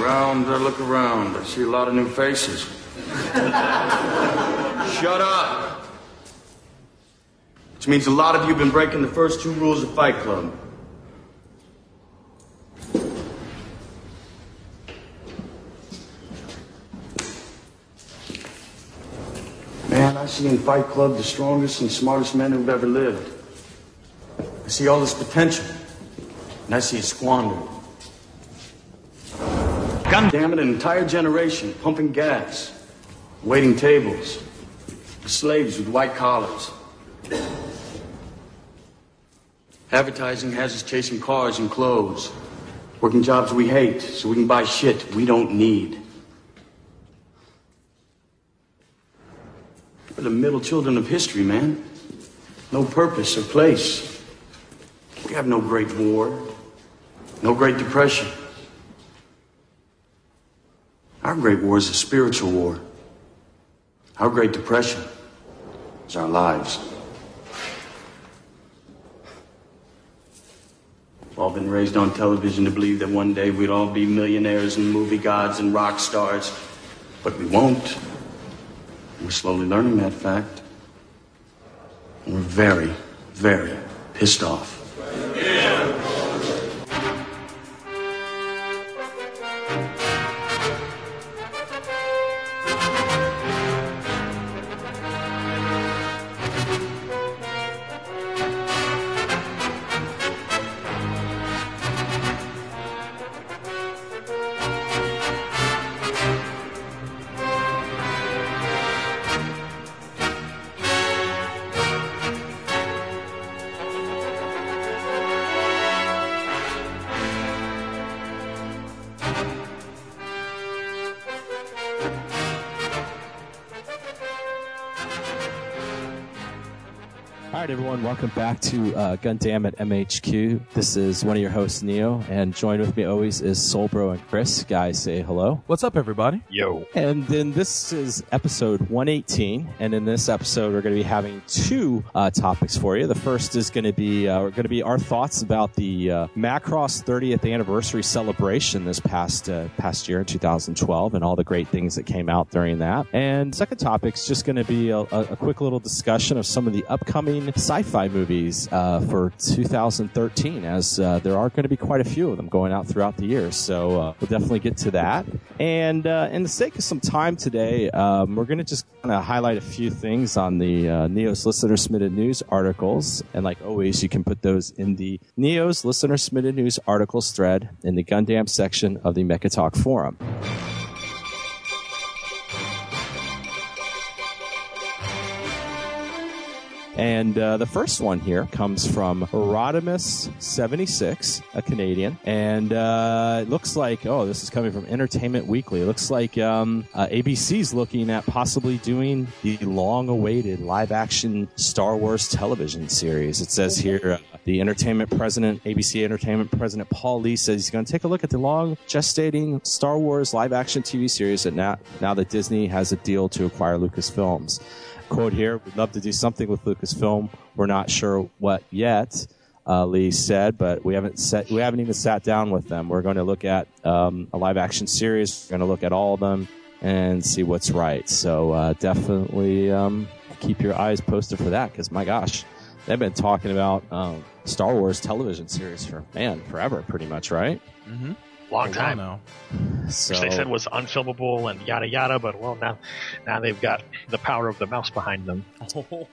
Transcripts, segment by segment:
around, I look around. I see a lot of new faces. Shut up! Which means a lot of you have been breaking the first two rules of Fight Club. Man, I see in Fight Club the strongest and smartest men who've ever lived. I see all this potential, and I see it squandered. God damn it, an entire generation pumping gas, waiting tables, slaves with white collars. Advertising has us chasing cars and clothes, working jobs we hate so we can buy shit we don't need. We're the middle children of history, man. No purpose or place. We have no great war, no great depression. Our great war is a spiritual war. Our great depression is our lives. We've all been raised on television to believe that one day we'd all be millionaires and movie gods and rock stars, but we won't. We're slowly learning that fact. And we're very, very pissed off. All welcome back to uh, Gundam at MHQ. This is one of your hosts, Neo, and joined with me always is Solbro and Chris. Guys, say hello. What's up, everybody? Yo. And then this is episode 118, and in this episode, we're going to be having two uh, topics for you. The first is going to be uh, we're going to be our thoughts about the uh, Macross 30th anniversary celebration this past uh, past year in 2012, and all the great things that came out during that. And second topic is just going to be a, a, a quick little discussion of some of the upcoming sci-fi movies uh, for 2013, as uh, there are going to be quite a few of them going out throughout the year. So uh, we'll definitely get to that. And uh, in the sake of some time today, um, we're going to just kind of highlight a few things on the uh, Neo's listener submitted news articles. And like always, you can put those in the Neo's listener submitted news articles thread in the Gundam section of the Mecha Talk forum. And uh, the first one here comes from Rodimus76, a Canadian. And uh, it looks like, oh, this is coming from Entertainment Weekly. It looks like um, uh, ABC's looking at possibly doing the long awaited live action Star Wars television series. It says here uh, the entertainment president, ABC Entertainment President Paul Lee says he's going to take a look at the long gestating Star Wars live action TV series that now, now that Disney has a deal to acquire Lucasfilms quote here we'd love to do something with lucasfilm. We're not sure what yet uh, lee said but we haven't set we haven't even sat down with them. We're going to look at um, a live action series. We're going to look at all of them and see what's right. So uh, definitely um, keep your eyes posted for that because my gosh they've been talking about um, star wars television series for man forever pretty much right? Mm-hmm. Long time. now. so Which they said was unfilmable and yada yada, but well now now they've got the power of the mouse behind them.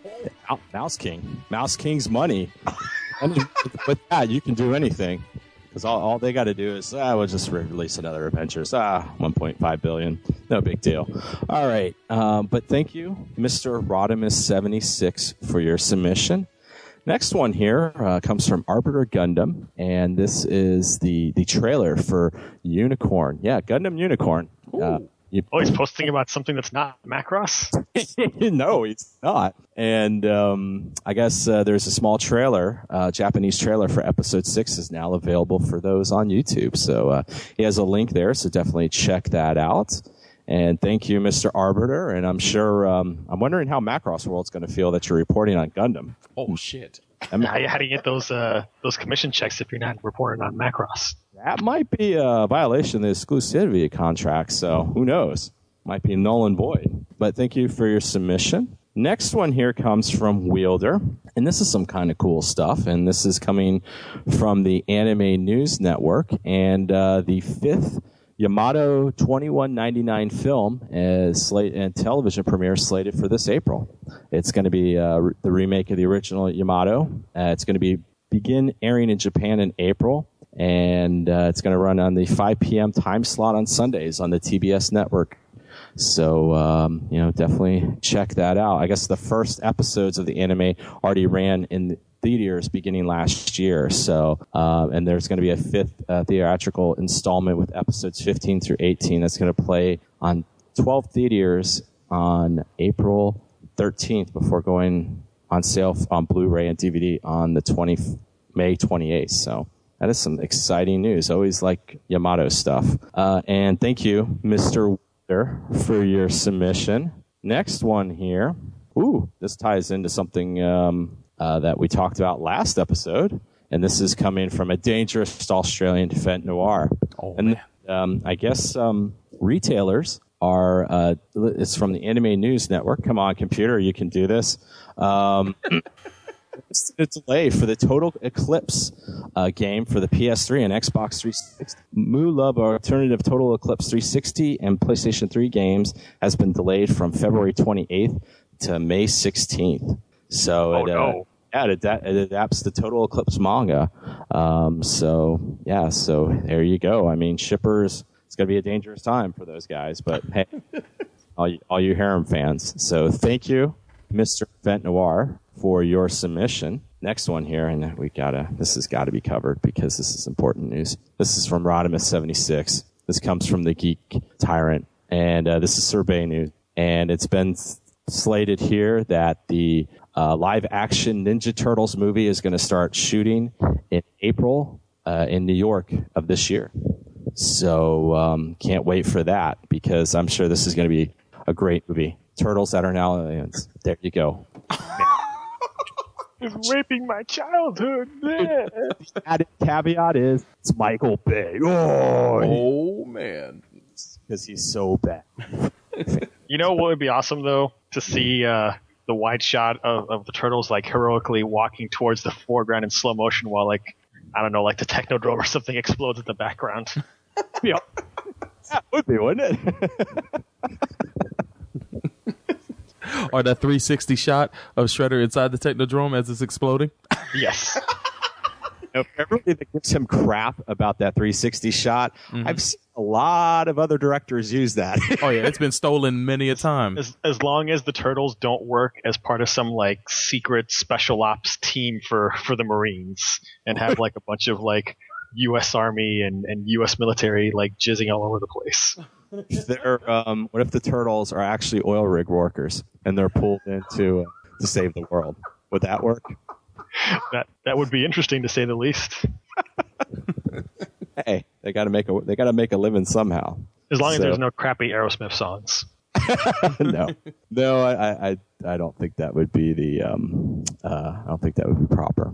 Mouse King. Mouse King's money. I mean, with- with that, you can do anything. Because all, all they got to do is, ah, we'll just re- release another Avengers. Ah, 1.5 billion. No big deal. All right. Um, but thank you, Mr. Rodimus76, for your submission. Next one here uh, comes from Arbiter Gundam, and this is the, the trailer for Unicorn. Yeah, Gundam Unicorn. Uh, you, Oh, he's posting about something that's not Macross? no, it's not. And um, I guess uh, there's a small trailer, uh, Japanese trailer for episode six is now available for those on YouTube. So uh, he has a link there, so definitely check that out. And thank you, Mr. Arbiter. And I'm sure, um, I'm wondering how Macross World's going to feel that you're reporting on Gundam. Oh shit! I mean, how, how do you get those uh, those commission checks if you're not reporting on Macross? that might be a violation of the exclusivity contract. So who knows? Might be null and void. But thank you for your submission. Next one here comes from Wielder, and this is some kind of cool stuff. And this is coming from the Anime News Network, and uh, the fifth Yamato 2199 film is slate and television premiere slated for this April. It's going to be uh, the remake of the original Yamato. Uh, it's going to be begin airing in Japan in April, and uh, it's going to run on the 5 p.m. time slot on Sundays on the TBS network. So, um, you know, definitely check that out. I guess the first episodes of the anime already ran in theaters beginning last year. So, uh, and there's going to be a fifth uh, theatrical installment with episodes 15 through 18 that's going to play on 12 theaters on April 13th before going on sale on Blu-ray and DVD on the 20 May 28th. So that is some exciting news. Always like Yamato stuff. Uh, and thank you, Mr. for your submission. Next one here. Ooh, this ties into something um, uh, that we talked about last episode, and this is coming from a dangerous Australian vent noir. Oh, and um, I guess um, retailers are. Uh, it's from the Anime News Network. Come on, computer, you can do this. Um, it's a delay for the Total Eclipse uh, game for the PS3 and Xbox 360. Muv-Luv Alternative Total Eclipse 360 and PlayStation 3 games has been delayed from February 28th to May 16th. So Oh, it, uh, no. yeah, it, it adapts the Total Eclipse manga. Um, so yeah, so there you go. I mean, shippers. It's going to be a dangerous time for those guys, but hey, all you, all you harem fans. So thank you, Mr. Vent Noir, for your submission. Next one here, and we gotta. This has got to be covered because this is important news. This is from Rodimus seventy six. This comes from the Geek Tyrant, and uh, this is survey news. And it's been slated here that the uh, live action Ninja Turtles movie is going to start shooting in April uh, in New York of this year. So um, can't wait for that because I'm sure this is going to be a great movie. Turtles that are now aliens. There you go. It's raping my childhood. Added caveat is it's Michael Bay. Oh, Oh man. because he's so bad. you know what would be awesome though to see uh, the wide shot of, of the turtles like heroically walking towards the foreground in slow motion while like I don't know like the Technodrome or something explodes in the background. Yeah, that would be, wouldn't it? Or that 360 shot of Shredder inside the Technodrome as it's exploding. yes. know, everybody that gives him crap about that 360 shot, I've seen a lot of other directors use that. Oh yeah, it's been stolen many a time. As as long as the turtles don't work as part of some like secret special ops team for for the Marines and have like a bunch of like U.S. Army and, and U.S. military like jizzing all over the place. they're, um, what if the turtles are actually oil rig workers and they're pulled into uh, to save the world? Would that work? That that would be interesting to say the least. Hey, they got to make a they got to make a living somehow. As long as there's no crappy Aerosmith songs. no, no, I, I, I don't think that would be the, um, uh, I don't think that would be proper.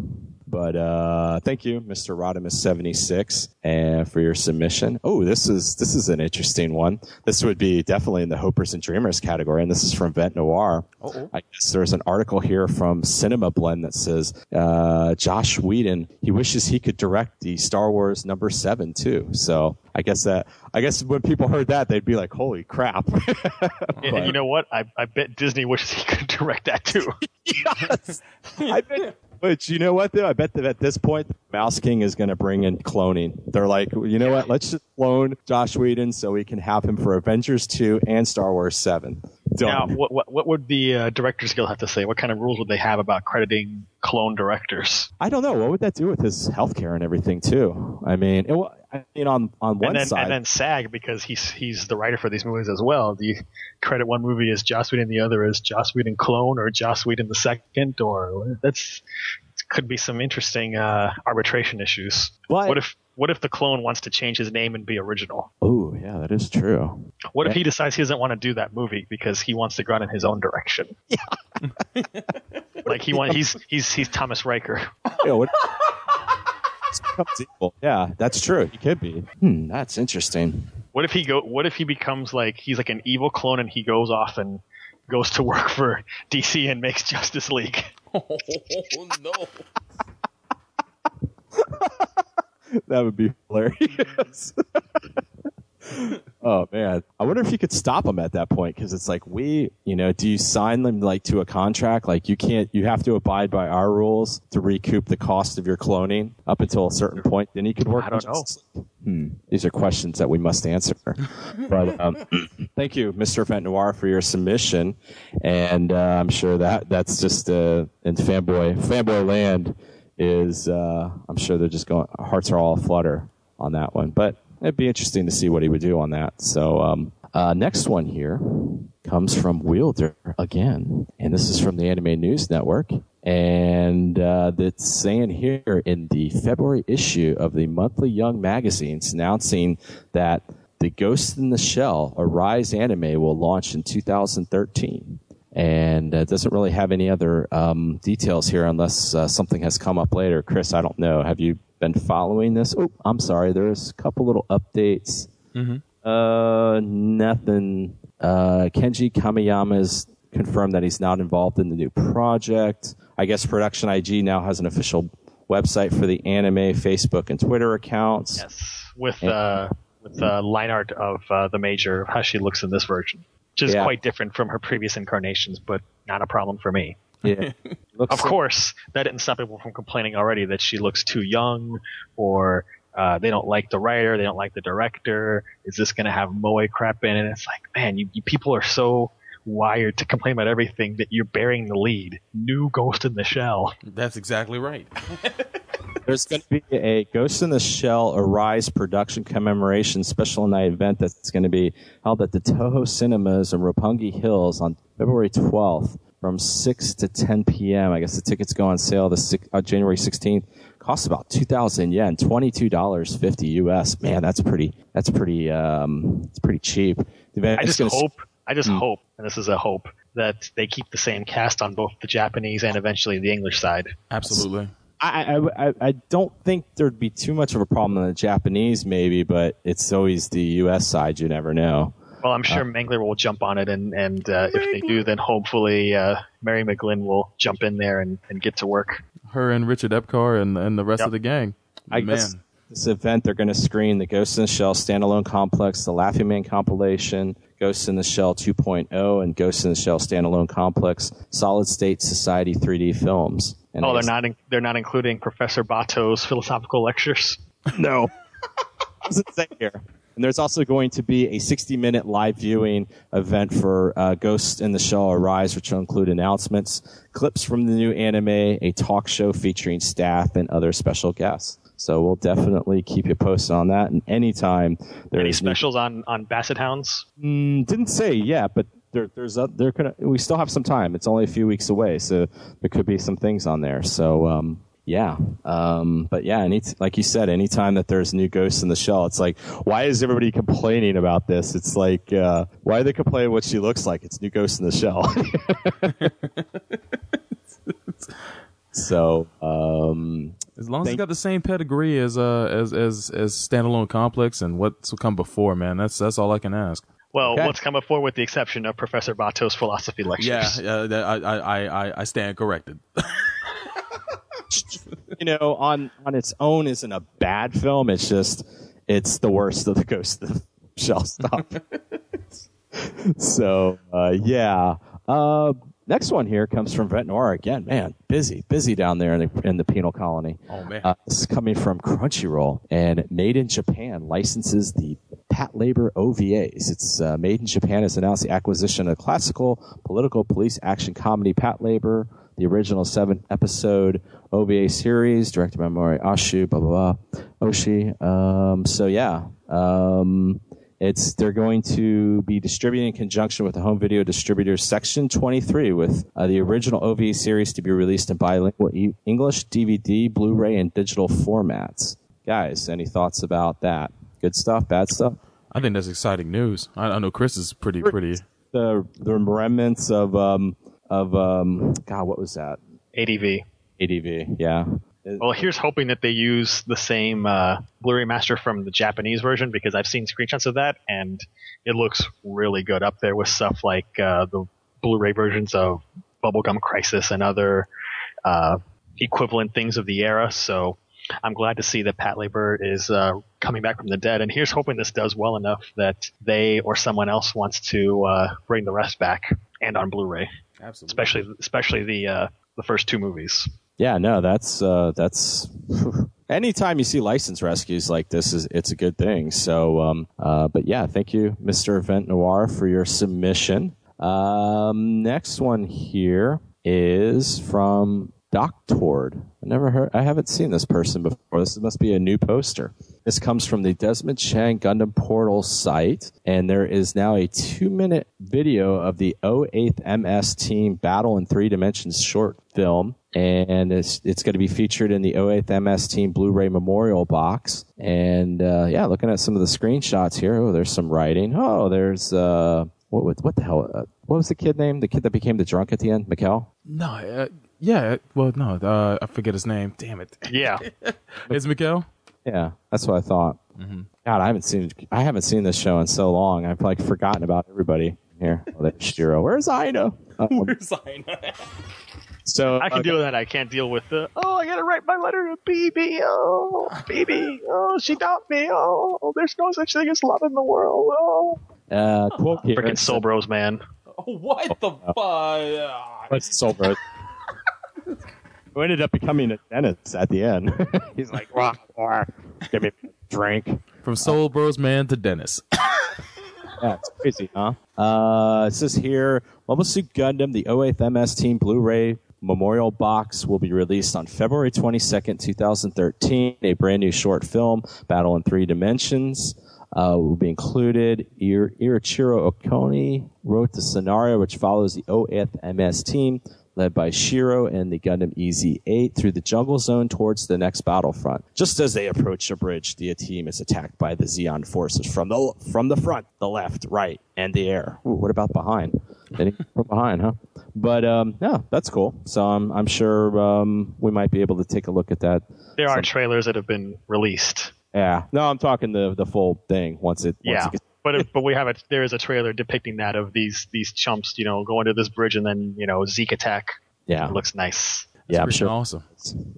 But uh, thank you, Mr. Rodimus seventy six, and for your submission. Oh, this is this is an interesting one. This would be definitely in the Hopers and Dreamers category, and this is from Vent Noir. Oh, I guess there's an article here from Cinema Blend that says uh, Joss Whedon he wishes he could direct the Star Wars number seven too. So I guess that I guess when people heard that they'd be like, "Holy crap!" And, and you know what? I, I bet Disney wishes he could direct that too. yes. I bet. But you know what though? I bet that at this point, Mouse King is going to bring in cloning. They're like, you know what? Let's just clone Joss Whedon so we can have him for Avengers two and Star Wars seven. now, what, what what would the uh, Directors Guild have to say? What kind of rules would they have about crediting clone directors? I don't know. What would that do with his healthcare and everything too? I mean, it, I mean, on on one and then side, and then SAG because he's he's the writer for these movies as well. Do you credit one movie as Joss Whedon, and the other as Joss Whedon clone or Joss Whedon the second? Or that's could be some interesting uh, arbitration issues. But- what if what if the clone wants to change his name and be original? oh yeah, that is true. What if he decides he doesn't want to do that movie because he wants to go out in his own direction? Yeah. like he want he's he's he's Thomas Riker. Yeah, what, becomes evil. Yeah, that's true. He could be. Hmm, that's interesting. What if he go? What if he becomes like he's like an evil clone and he goes off and goes to work for DC and makes Justice League? Oh no! That would be hilarious. oh man, I wonder if you could stop them at that point because it's like we, you know, do you sign them like to a contract? Like you can't, you have to abide by our rules to recoup the cost of your cloning up until a certain point. Then you could work. I don't on know. Hmm. These are questions that we must answer. but um, thank you, Mr. Event Noir, for your submission, and uh, I'm sure that that's just uh, in fanboy fanboy land is. Uh, I'm sure they're just going. Hearts are all flutter on that one, but it'd be interesting to see what he would do on that. So um, uh, next one here comes from Wielder again, and this is from the Anime News Network. And uh, that's saying here in the February issue of the monthly Young magazine, it's announcing that the Ghost in the Shell, a Rise anime, will launch in 2013. And uh, doesn't really have any other um, details here unless uh, something has come up later. Chris, I don't know. Have you been following this? Oh, I'm sorry. There's a couple little updates. Uh, nothing. Uh, Kenji Kamiyama's confirmed that he's not involved in the new project. I guess Production IG now has an official website for the anime, Facebook, and Twitter accounts. Yes, with uh, with uh, line art of uh, the major, how she looks in this version, which is Yeah. quite different from her previous incarnations, but not a problem for me. Yeah. Looks Of course, that didn't stop people from complaining already that she looks too young, or uh, they don't like the writer, they don't like the director. Is this going to have moe crap in it? It's like, man, you, you people are so wired to complain about everything that you're bearing the lead. New Ghost in the Shell. That's exactly right. There's going to be a Ghost in the Shell Arise production commemoration special night event that's going to be held at the Toho Cinemas in Roppongi Hills on February 12th from 6 to 10 p.m. I guess the tickets go on sale the six, uh, January 16th. Costs about 2,000 yen, $22.50 US. Man, that's pretty. That's pretty. Um, it's pretty cheap. I just gonna- hope, I just hope, and this is a hope, that they keep the same cast on both the Japanese and eventually the English side. Absolutely. I, I, I, I don't think there'd be too much of a problem in the Japanese, maybe, but it's always the U.S. side. You never know. Well, I'm sure Mangler will jump on it, and and uh, if they do, then hopefully uh, Mary McGlynn will jump in there and, and get to work. Her and Richard Epcar and and the rest Yep. of the gang. I Man, guess this event they're going to screen the Ghost in the Shell standalone complex, the Laughing Man compilation, Ghost in the Shell 2.0, and Ghost in the Shell standalone complex, Solid State Society 3D films. And Oh, they're not in, they're not including Professor Batou's philosophical lectures. No. doesn't say here. And there's also going to be a 60 minute live viewing event for uh, Ghost in the Shell Arise, which will include announcements, clips from the new anime, a talk show featuring staff and other special guests. So we'll definitely keep you posted on that. And anytime there Any is new- specials on on Basset Hounds? Mm, didn't say yet, but there, there's a, there could we still have some time. It's only a few weeks away, so there could be some things on there. So um, yeah, um, but yeah, any like you said, anytime that there's new ghosts in the shell, it's like why is everybody complaining about this? It's like uh, why are they complaining what she looks like? It's new ghosts in the shell. so um, as long as it's Thank- got the same pedigree as uh as as as standalone complex and what's come before, man. That's that's all I can ask. Well, Okay. what's come before, with the exception of Professor Batou's philosophy lectures. Yeah, yeah. I I I I stand corrected. you know, on on its own isn't a bad film. It's just it's the worst of the Ghost of Shell stuff. so uh, yeah. Uh, next one here comes from Noir again. Man, busy, busy down there in the in the penal colony. Oh man. Uh, this is coming from Crunchyroll, and Made in Japan licenses the Patlabor OVAs. It's uh, Made in Japan has announced the acquisition of classical political police action comedy Patlabor, the original seven episode OVA series directed by Mori Ashu, blah blah blah, Oshi. Um, so yeah. Um, it's they're going to be distributing in conjunction with the home video distributor Section 23 with uh, the original OVA series to be released in bilingual e- English, DVD, Blu-ray, and digital formats. Guys, any thoughts about that? Good stuff, bad stuff. I think that's exciting news. I, I know Chris is pretty pretty. The the remnants of um of um God, what was that? ADV. ADV, yeah. Well, here's hoping that they use the same uh, Blu-ray master from the Japanese version because I've seen screenshots of that and it looks really good up there with stuff like uh, the Blu-ray versions of Bubblegum Crisis and other uh, equivalent things of the era. So I'm glad to see that Patlabor is uh, coming back from the dead. And here's hoping this does well enough that they or someone else wants to uh, bring the rest back and on Blu-ray, Absolutely. especially especially the uh, the first two movies. Yeah, no, that's uh, that's. Anytime you see license rescues like this, is it's a good thing. So, um, uh, but yeah, thank you, Mr. Event Noir, for your submission. Um, next one here is from Doctord. I never heard. I haven't seen this person before. This must be a new poster. This comes from the Desmond Chang Gundam Portal site, and there is now a two-minute video of the 08th MS Team Battle in Three Dimensions short film, and it's it's going to be featured in the 08th MS Team Blu-ray Memorial box. And uh, yeah, looking at some of the screenshots here, oh, there's some writing. Oh, there's uh, what what, what the hell? Uh, what was the kid name? The kid that became the drunk at the end, Mikkel. No, uh, yeah. Well, no, uh, I forget his name. Damn it. Yeah, It's Miguel. Yeah, that's what I thought. God, I haven't seen I haven't seen this show in so long. I've like forgotten about everybody here. Oh, there's Shiro. Where's Ina? Um, Where's Ina? so I can deal with that. I can't deal with the oh, I gotta write my letter to BB. Oh, BB. Oh, she dumped me. Oh, there's no such thing as love in the world. Oh, uh, quote here. freaking Soul Bros, man. what the fuck? What's Soul Bros? Who ended up becoming a dentist at the end? He's like, "Rock, give me a drink." From Soul Bros Man to Dennis. Yeah, it's crazy, huh? Uh, it says here, Mobile Suit Gundam, the 08th MS Team Blu-ray Memorial Box will be released on February 22nd, 2013. A brand new short film, Battle in Three Dimensions, uh, will be included. Ir- Irichiro Okoni wrote the scenario, which follows the 08th MS Team, led by Shiro and the Gundam EZ-8 through the jungle zone towards the next battlefront. Just as they approach a bridge, the team is attacked by the Zeon forces from the from the front, the left, right, and the air. Ooh, what about behind? From behind, huh? But um, yeah, that's cool. So I'm I'm sure um, we might be able to take a look at that. There are trailers that have been released. Yeah, no, I'm talking the the full thing once it. Once Yeah, it gets, but but we have it. There is a trailer depicting that of these these chumps, you know, going to this bridge and then you know Zeke attack. yeah, It looks nice. yeah, I'm sure. awesome.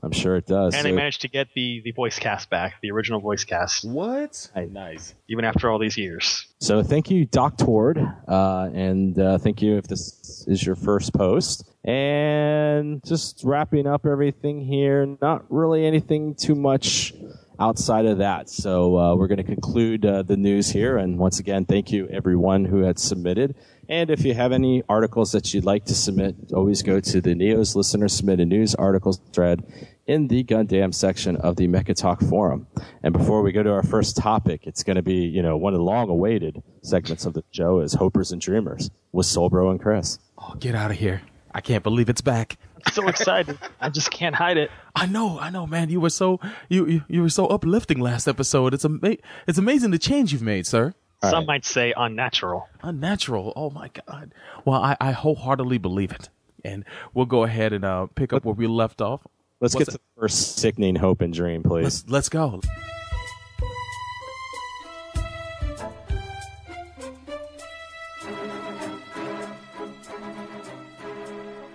I'm sure it does. And they managed to get the the voice cast back, the original voice cast, What? Nice. even after all these years. So thank you, Doc Tord, uh, and uh, thank you if this is your first post. And just wrapping up everything here, not really anything too much outside of that. So uh, we're going to conclude uh, the news here. And once again, thank you everyone who had submitted. And if you have any articles that you'd like to submit, always go to the Neos Listener Submitted News articles thread in the Gundam section of the Mecha Talk forum. And before we go to our first topic, it's going to be, you know, one of the long awaited segments of the show is Hopers and Dreamers with Solbro and Chris. Oh, get out of here. I can't believe it's back. So excited! I just can't hide it. I know, I know, man. You were so you you, you were so uplifting last episode. It's ama- it's amazing the change you've made, sir. Some might say unnatural. Unnatural. Oh my god. Well, I, I wholeheartedly believe it. And we'll go ahead and uh, pick up where we left off. Let's What's get to the first sickening hope and dream, please. Let's let's go.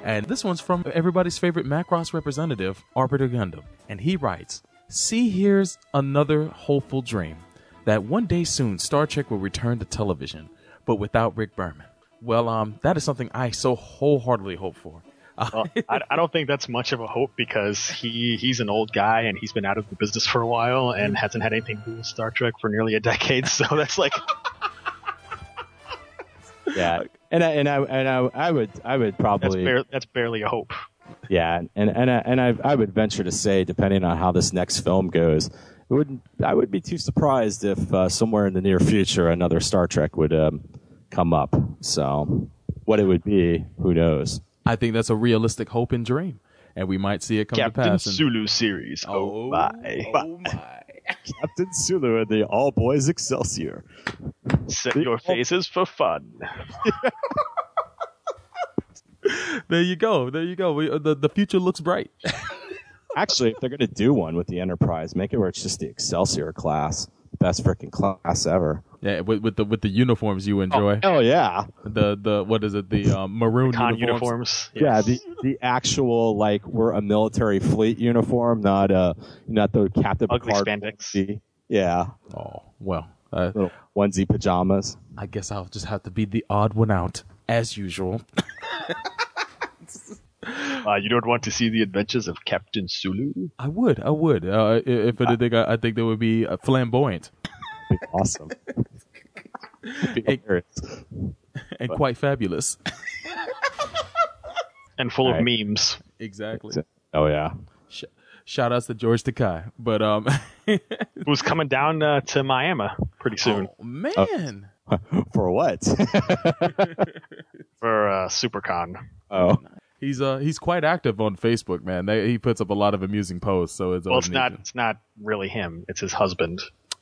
And this one's from everybody's favorite Macross representative, Arbiter Gundam. And he writes, See here's another hopeful dream that one day soon Star Trek will return to television, but without Rick Berman. Well, um, that is something I so wholeheartedly hope for. Well, I, I don't think that's much of a hope because he he's an old guy and he's been out of the business for a while and hasn't had anything to do with Star Trek for nearly a decade. So that's like yeah, and I, and I and I, I would I would that's probably bar- that's barely a hope. Yeah, and and I- and I I would venture to say, depending on how this next film goes, it would I would be too surprised if uh, somewhere in the near future another Star Trek would um, come up. So, what it would be, who knows? I think that's a realistic hope and dream, and we might see it come to Captain pass. and- Sulu series. Oh, my! Oh my! Captain Sulu and the All Boys Excelsior. Set your faces for fun. There you go. There you go. We, uh, the the future looks bright. Actually, if they're going to do one with the Enterprise, make it where it's just the Excelsior class, best freaking class ever. Yeah, with, with the with the uniforms you enjoy. Oh yeah, The the what is it? The um, maroon Con uniforms. uniforms. yeah. The the actual like we're a military fleet uniform, not uh not the Captain Ugly Picard spandex. onesie. Yeah, Oh well, uh, little onesie pajamas. I guess I'll just have to be the odd one out as usual. Uh, you don't want to see the adventures of Captain Sulu? I would, I would. Uh, i- if anything, I, I think they would be uh, flamboyant awesome. Hilarious. and quite fabulous. And full of memes. exactly. Oh yeah. Sh- shout outs to George Takei. But um, Who's coming down uh, to Miami pretty soon oh, man, For what? for uh, SuperCon. oh, he's uh he's quite active on Facebook, man. They, he puts up a lot of amusing posts. So it's Well, it's not. to- It's not really him. It's his husband.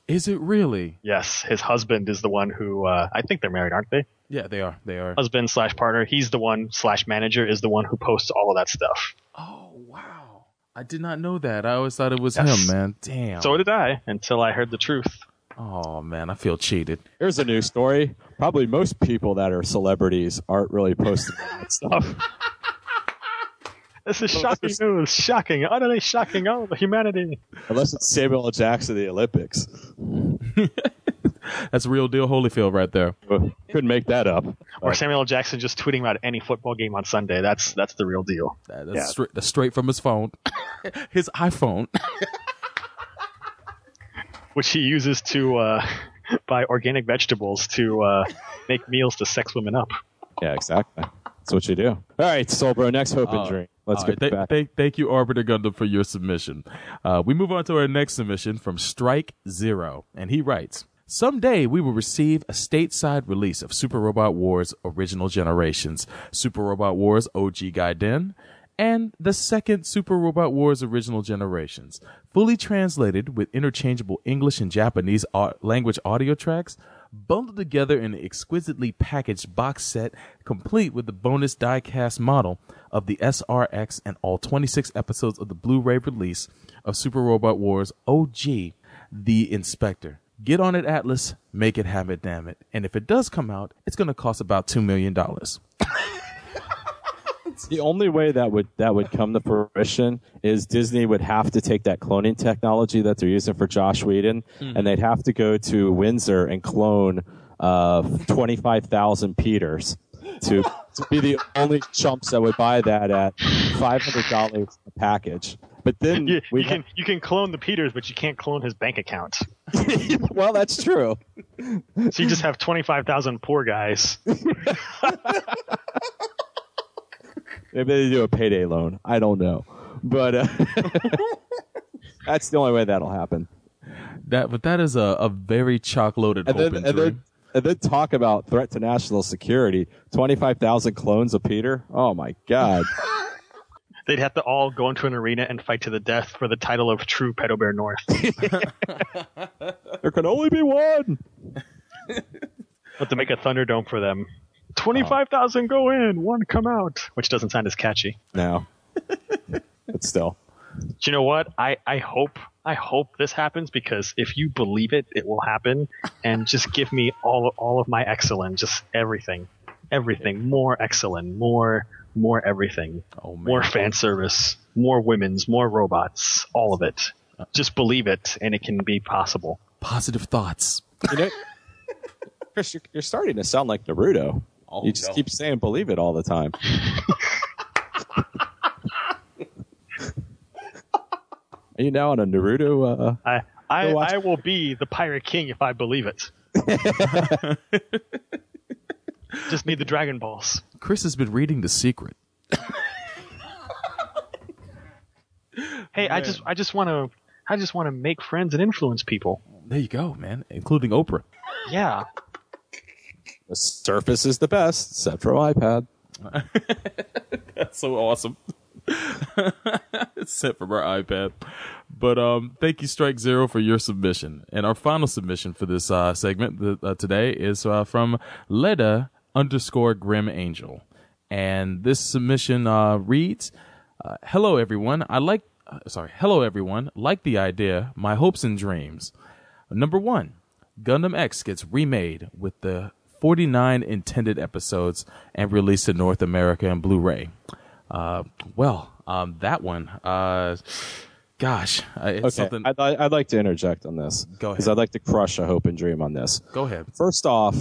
Is it really? Yes, his husband is the one who. Uh, I think they're married, aren't they? Yeah, they are. They are. Husband slash partner. He's the one slash manager is the one who posts all of that stuff. Oh wow, I did not know that. I always thought it was Yes. him, man. Damn. So did I until I heard the truth. oh man, I feel cheated. here's a new story. Probably most people that are celebrities aren't really posting that stuff. This is shocking news. Shocking. Utterly shocking. Oh, the humanity. Unless it's Samuel L. Jackson at the Olympics. That's real deal Holyfield right there. Couldn't make that up. Or Samuel L. Jackson just tweeting about any football game on Sunday. That's that's the real deal. That- That's, Yeah. straight, that's straight from his phone, his iPhone. Which he uses to uh, buy organic vegetables to uh, make meals to sex women up. Yeah, exactly. That's what you do. All right, Soul Bro, next hope and Uh, dream. Let's All get right, back. thank, thank you, Arbiter Gundam, for your submission. Uh, we move on to our next submission from Strike Zero, and he writes. Someday we will receive a stateside release of Super Robot Wars Original Generations, Super Robot Wars OG Gaiden, and the second Super Robot Wars Original Generations, fully translated with interchangeable English and Japanese au- language audio tracks, bundled together in an exquisitely packaged box set, complete with the bonus die-cast model of the SRX and all 26 episodes of the Blu-ray release of Super Robot Wars OG, The Inspector. Get on it, Atlus. Make it happen, damn it. And if it does come out, it's going to cost about $2 million. The only way that would that would come to fruition is Disney would have to take that cloning technology that they're using for Joss Whedon, and they'd have to go to Windsor and clone uh, twenty five thousand Peters to to be the only chumps that would buy that at five hundred dollars a package. But then You, we you can you can clone the Peters, but you can't clone his bank account. well, that's true. So you just have twenty five thousand poor guys. Maybe they do a payday loan. I don't know, but uh, that's the only way that'll happen. That, but that is a, a very chock-loaded and hope then, and, and dream. then and then talk about threat to national security. Twenty five thousand clones of Peter. Oh my God! They'd have to all go into an arena and fight to the death for the title of true Pedo Bear North. there can only be one. but to make a Thunderdome for them. Twenty five thousand go in, one come out. Which doesn't sound as catchy. No, but still, Do you know what? I, I hope I hope this happens because if you believe it, it will happen. And just give me all all of my excellent, just everything, everything, more excellent, more more everything, Oh, more fan service, more women's, more robots, all of it. Just believe it, and it can be possible. Positive thoughts. you know, Chris, you're, you're starting to sound like Naruto. Oh, you just no. keep saying "believe it" all the time. Are you now on a Naruto? Uh, I I, watch- I will be the pirate king if I believe it. Just need the Dragon Balls. Chris has been reading The Secret. Hey, I just I just want to I just want to make friends and influence people. There you go, man, including Oprah. Yeah. The Surface is the best, except for iPad. That's so awesome. it's for our iPad. But um, thank you, Strike Zero, for your submission. And our final submission for this uh, segment th- uh, today is uh, from Leda underscore Grim Angel. And this submission uh, reads, uh, Hello, everyone. I like uh, sorry, hello everyone. Like the idea, my hopes and dreams. Number one, Gundam X gets remade with the 49 intended episodes and released in North America and Blu-ray. Uh, well, um, that one, uh, gosh, uh, it's Okay, something. I'd, I'd like to interject on this. Go Because ahead. I'd like to crush a hope and dream on this. Go ahead. First off,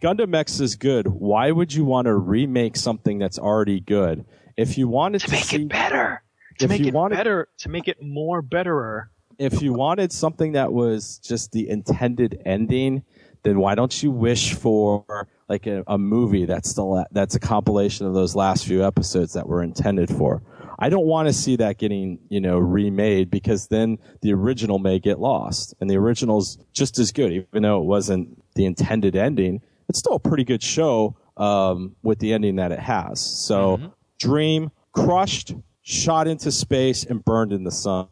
Gundam X is good. Why would you want to remake something that's already good? If you wanted to, to make see, it better. To if make you it wanted- better. To make it more betterer. if you wanted something that was just the intended ending, then why don't you wish for like a, a movie that's the la- that's a compilation of those last few episodes that were intended for? I don't want to see that getting you know remade because then the original may get lost, and the original's just as good, even though it wasn't the intended ending. It's still a pretty good show um, with the ending that it has. So, Dream crushed, shot into space, and burned in the sun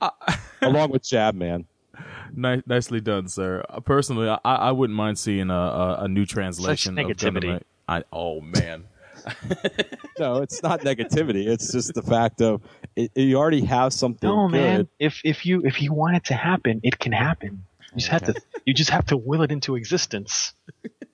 along with Jab Man. Ni- nicely done, sir. Uh, Personally, I, I wouldn't mind seeing a, a, a new translation of negativity. Gundam. I, oh man, No, it's not negativity. It's just the fact of it, you already have something No, good. man. If if you if you want it to happen, it can happen. You just have to you just have to will it into existence.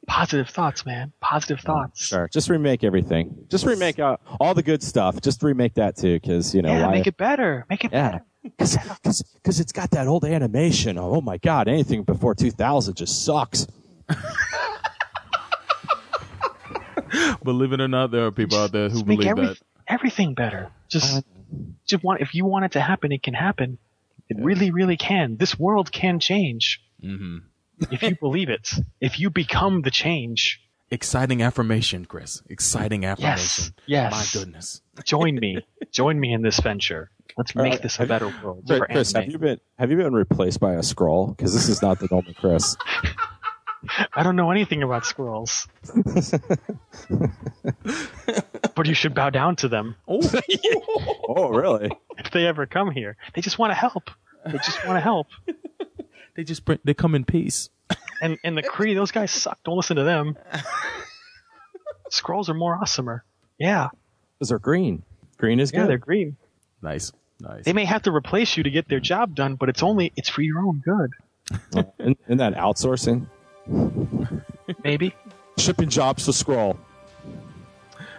Positive thoughts, man. Positive thoughts. Sure, just remake everything. Just remake uh, all the good stuff. Just remake that too, because you know Yeah, why? make it better. Make it yeah, better. Because it's got that old animation. Oh my god, anything before 2000 just sucks. believe it or not, there are people out there who Just make believe every, that. everything better. Just just want if you want it to happen, it can happen. It really, really can. This world can change. hmm If you believe it. If you become the change. Exciting affirmation, Chris. Exciting affirmation. Yes. My goodness. Join me. Join me in this venture. Let's uh, make right. this a better world Chris, for Chris, have you been have you been replaced by a Skrull? Because this is not the normal Chris. I don't know anything about squirrels. but you should bow down to them oh. oh, really? if they ever come here. They just want to help. They just want to help. They just bring, they come in peace. And and the Kree, those guys suck. Don't listen to them. Skrulls are more awesomer. Yeah, Because they're green. Green is yeah, good. they're green. Nice, nice. They may have to replace you to get their job done, but it's only it's for your own good. in, in that outsourcing, Maybe. shipping jobs to Skrull.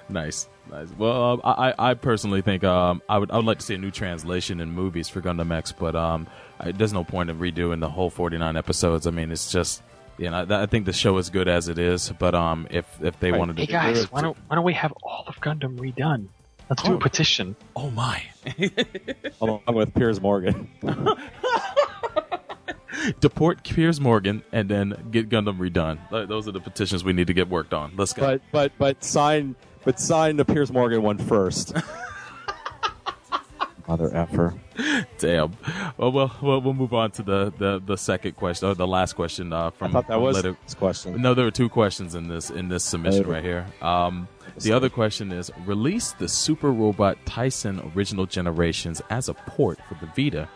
Nice, nice. Well, um, I, I I personally think um, I would I would like to see a new translation in movies for Gundam X, but um, I, there's no point in redoing the whole 49 episodes. I mean, it's just you know I, I think the show is good as it is, but um, if if they Right. wanted to, Hey do- guys, why don't why don't we have all of Gundam redone? Let's do Oh. a petition. oh my, along with Piers Morgan. deport Piers Morgan and then get Gundam redone. Th- Those are the petitions we need to get worked on. Let's go. But but but sign but sign the Piers Morgan one first. Mother effer. Damn. Well, well, well, we'll move on to the, the, the second question, or the last question uh, I from. thought that from was Letter- this question. No, there were two questions in this in this submission Oh. right here. Um, the other question is: release the Super Robot Taisen original generations as a port for the Vita,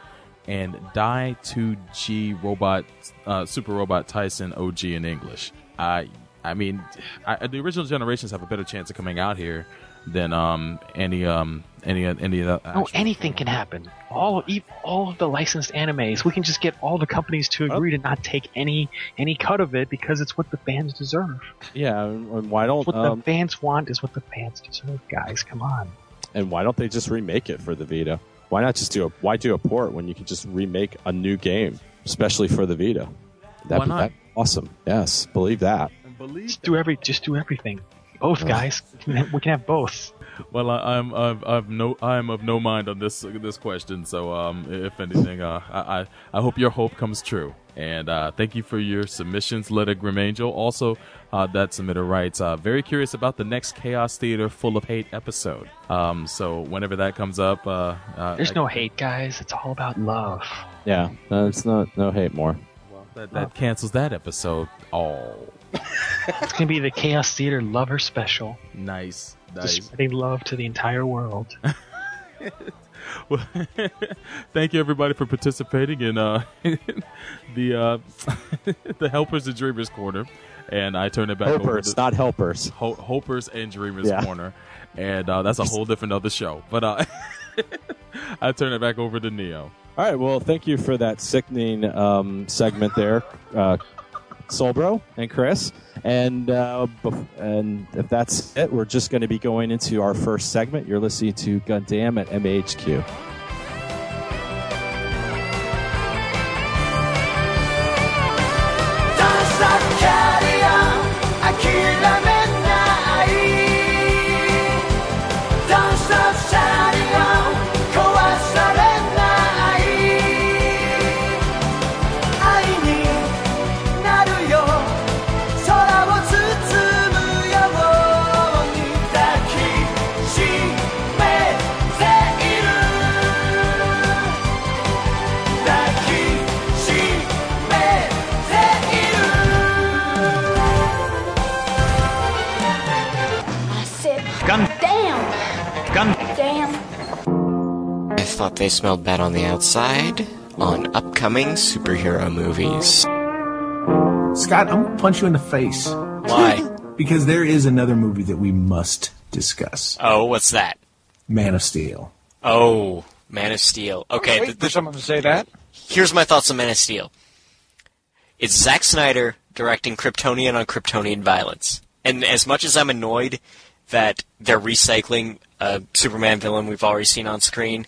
and Die 2G Robot uh, Super Robot Taisen OG in English. I I mean, I, the original generations have a better chance of coming out here than um any um any any of the No, anything can happen. All e- all of the licensed animes, we can just get all the companies to agree to not take any any cut of it because it's what the fans deserve. Yeah, and and why don't What um, the fans want is what the fans deserve, guys. Come on. and why don't they just remake it for the Vita? Why not just do a why do a port when you can just remake a new game, especially for the Vita? That'd Why be not? that'd be awesome. Yes, believe that. Just do every just do everything. Both guys. We can have- we can have both. Well, I, I'm I've, I've no I'm of no mind on this this question. So, um, if anything, uh, I, I I hope your hope comes true. And uh, thank you for your submissions, Let It Grim Angel. Also, uh, that submitter writes, uh, very curious about the next Chaos Theater Full of Hate episode. Um, so whenever that comes up, uh, uh, There's I- no hate, guys. It's all about love. Yeah, no, it's not no hate more. that, that cancels that episode. Oh, It's gonna be the Chaos Theater Lover Special. nice, Just spreading love to the entire world. well, thank you everybody for participating in uh, the uh, the helpers and dreamers corner, and I turn it back over Hopers, to not helpers. Ho- hopers and dreamers Yeah. corner, and uh, that's a whole different other show. But uh, I turn it back over to Neo. All right. Well, thank you for that sickening um, segment there, uh, Solbro and Chris. And uh, bef- and if that's it, we're just going to be going into our first segment. You're listening to Gundam at MAHQ. Thought they smelled bad on the outside on upcoming superhero movies. Scott, I'm gonna punch you in the face Why? because there is another movie that we must discuss. oh, what's that? Man of Steel. Oh, Man of Steel. Okay, Wait th- for th- someone to say that. here's my thoughts on Man of Steel. It's Zack Snyder directing Kryptonian on Kryptonian violence. And as much as I'm annoyed that they're recycling a Superman villain we've already seen on screen,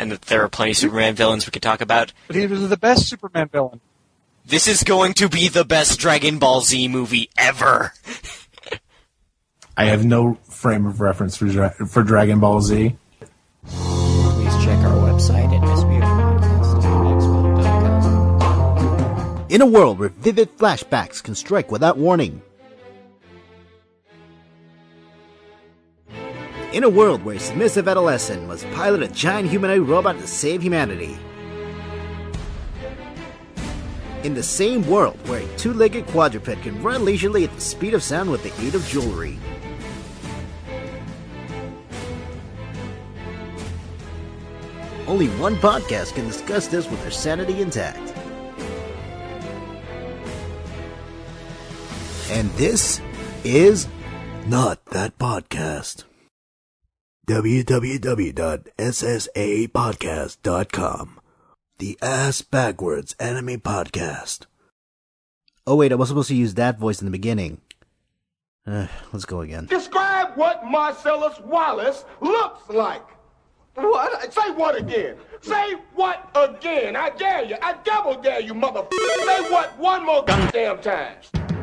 and that there are plenty of Superman villains we could talk about, But he was the best Superman villain. this is going to be the best Dragon Ball Z movie ever. I have no frame of reference for Dra- for Dragon Ball Z. Please check our website at sbfpodcast.com. In a world where vivid flashbacks can strike without warning. In a world where a submissive adolescent must pilot a giant humanoid robot to save humanity. In the same world where a two legged quadruped can run leisurely at the speed of sound with the aid of jewelry. Only one podcast can discuss this with their sanity intact. And this is not that podcast. www.ssapodcast.com. The Ass Backwards Anime Podcast. Oh wait, I was supposed to use that voice in the beginning. Uh, let's go again. Describe what Marcellus Wallace looks like. What? Say what again? Say what again? I dare you. I double dare you, motherfucker. Say what one more goddamn time.「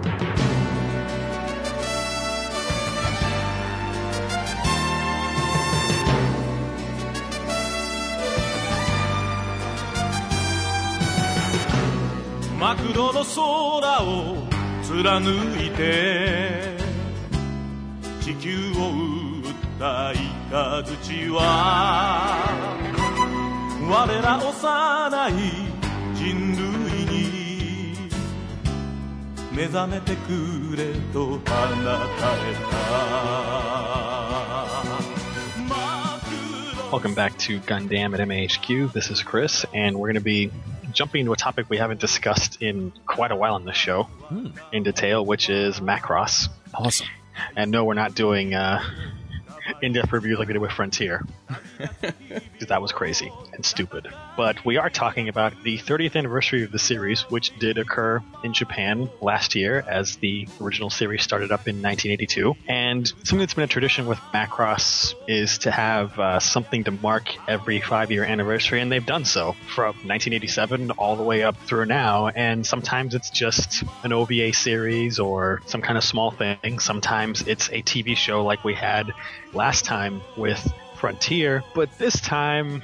マクドの空を貫いて地球を訴いた土は我ら幼い人類に目覚めてくれと放たれた Welcome back to Gundam at MHQ. This is Chris, and we're going to be jumping into a topic we haven't discussed in quite a while on this show in detail, which is Macross. Awesome. And no, we're not doing uh, in-depth reviews like we did with Frontier, that was crazy and stupid. But we are talking about the 30th anniversary of the series, which did occur in Japan last year, as the original series started up in 1982. And something that's been a tradition with Macross is to have uh, something to mark every five-year anniversary, and they've done so from 1987 all the way up through now. And sometimes it's just an OVA series or some kind of small thing. Sometimes it's a TV show like we had last time with Frontier, but this time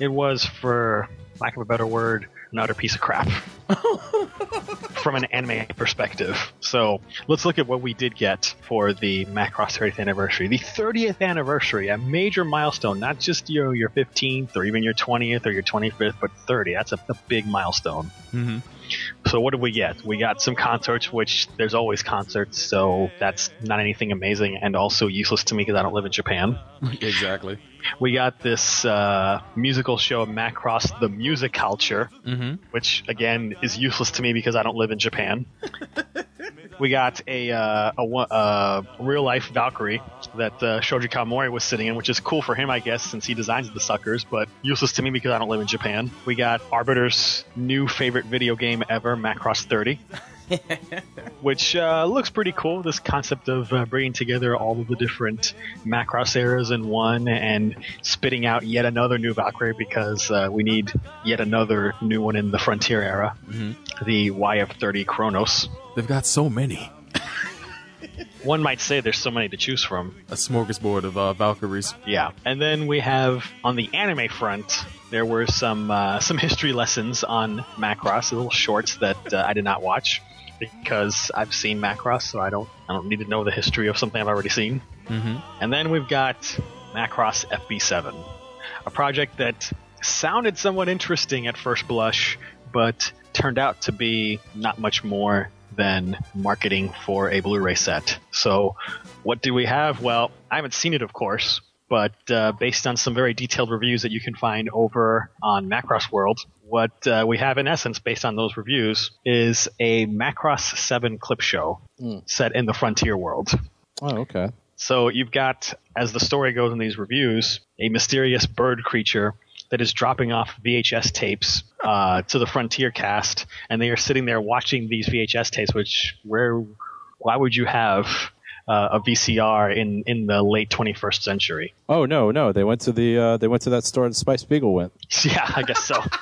it was, for lack of a better word, an utter piece of crap from an anime perspective. So let's look at what we did get for the Macross 30th anniversary. The 30th anniversary, a major milestone, not just your your 15th or even your 20th or your 25th, but 30. That's a, a big milestone. hmm So what did we get? We got some concerts, which there's always concerts, so that's not anything amazing, and also useless to me because I don't live in Japan. exactly. We got this uh, musical show, Macross the Music Culture, Mm-hmm. which again is useless to me because I don't live in Japan. we got a, uh, a, uh, real life Valkyrie that uh, Shoji Kawamori was sitting in, which is cool for him, I guess, since he designs the suckers, but useless to me because I don't live in Japan. We got Arbiter's new favorite video game ever, Macross 30. Which uh, looks pretty cool. This concept of uh, bringing together all of the different Macross eras in one and spitting out yet another new Valkyrie because uh, we need yet another new one in the Frontier era, the YF30 Chronos. They've got so many. One might say there's so many to choose from. A smorgasbord of uh, Valkyries. Yeah, and then we have on the anime front. There were some uh, some history lessons on Macross, little shorts that uh, I did not watch because I've seen Macross, so I don't I don't need to know the history of something I've already seen. Mm-hmm. And then we've got Macross FB7, a project that sounded somewhat interesting at first blush, but turned out to be not much more than marketing for a Blu-ray set. So, what do we have? Well, I haven't seen it, of course, but uh, based on some very detailed reviews that you can find over on Macross World, what uh, we have in essence, based on those reviews, is a Macross 7 clip show set in the Frontier world. Oh, okay. So you've got, as the story goes in these reviews, a mysterious bird creature that is dropping off VHS tapes uh, to the Frontier cast, and they are sitting there watching these VHS tapes. Which, where, why would you have uh, a VCR in in the late 21st century? Oh no, no, they went to the uh, they went to that store that Spice Beagle went. Yeah, I guess so.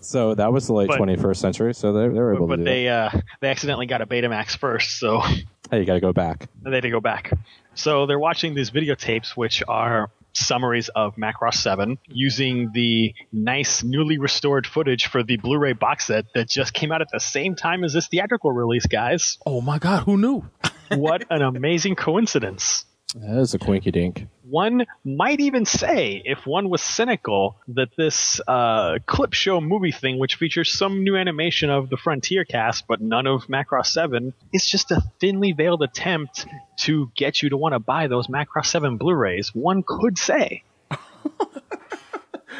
So that was the late But- 21st century. So they they were able to but do they uh, they accidentally got a Betamax first, so that. Hey, you got to go back. they had to go back. So they're watching these videotapes, which are summaries of Macross 7 using the nice newly restored footage for the Blu-ray box set that just came out at the same time as this theatrical release, guys. Oh my God, who knew? What an amazing coincidence. That is a quinky dink. One might even say, if one was cynical, that this uh, clip show movie thing, which features some new animation of the Frontier cast but none of Macross 7, is just a thinly veiled attempt to get you to want to buy those Macross 7 Blu rays. One could say.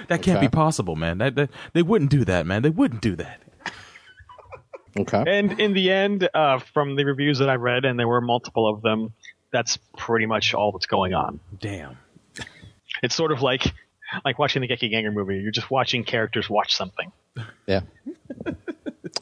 That can't Okay. be possible, man. That, that they wouldn't do that, man. They wouldn't do that. Okay. And in the end, uh, from the reviews that I read, and there were multiple of them, that's pretty much all that's going on. Damn. It's sort of like like watching the Geki Ganger movie. You're just watching characters watch something. Yeah.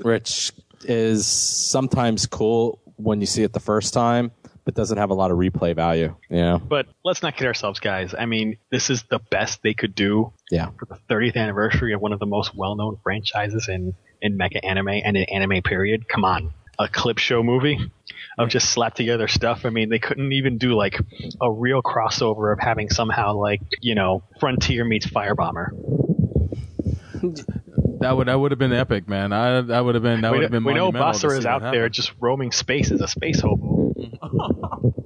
Rich is sometimes cool when you see it the first time, but doesn't have a lot of replay value. You know? But let's not kid ourselves, guys. I mean, this is the best they could do Yeah. for the 30th anniversary of one of the most well-known franchises in in mecha anime and in anime period. Come on, a clip show movie of just slapped together stuff. I mean, they couldn't even do like a real crossover of having somehow like you know Frontier meets Firebomber. That would that would have been epic, man. I that would have been that we would have know, been. we know monumental to Basara is that out there just roaming space as a space hobo.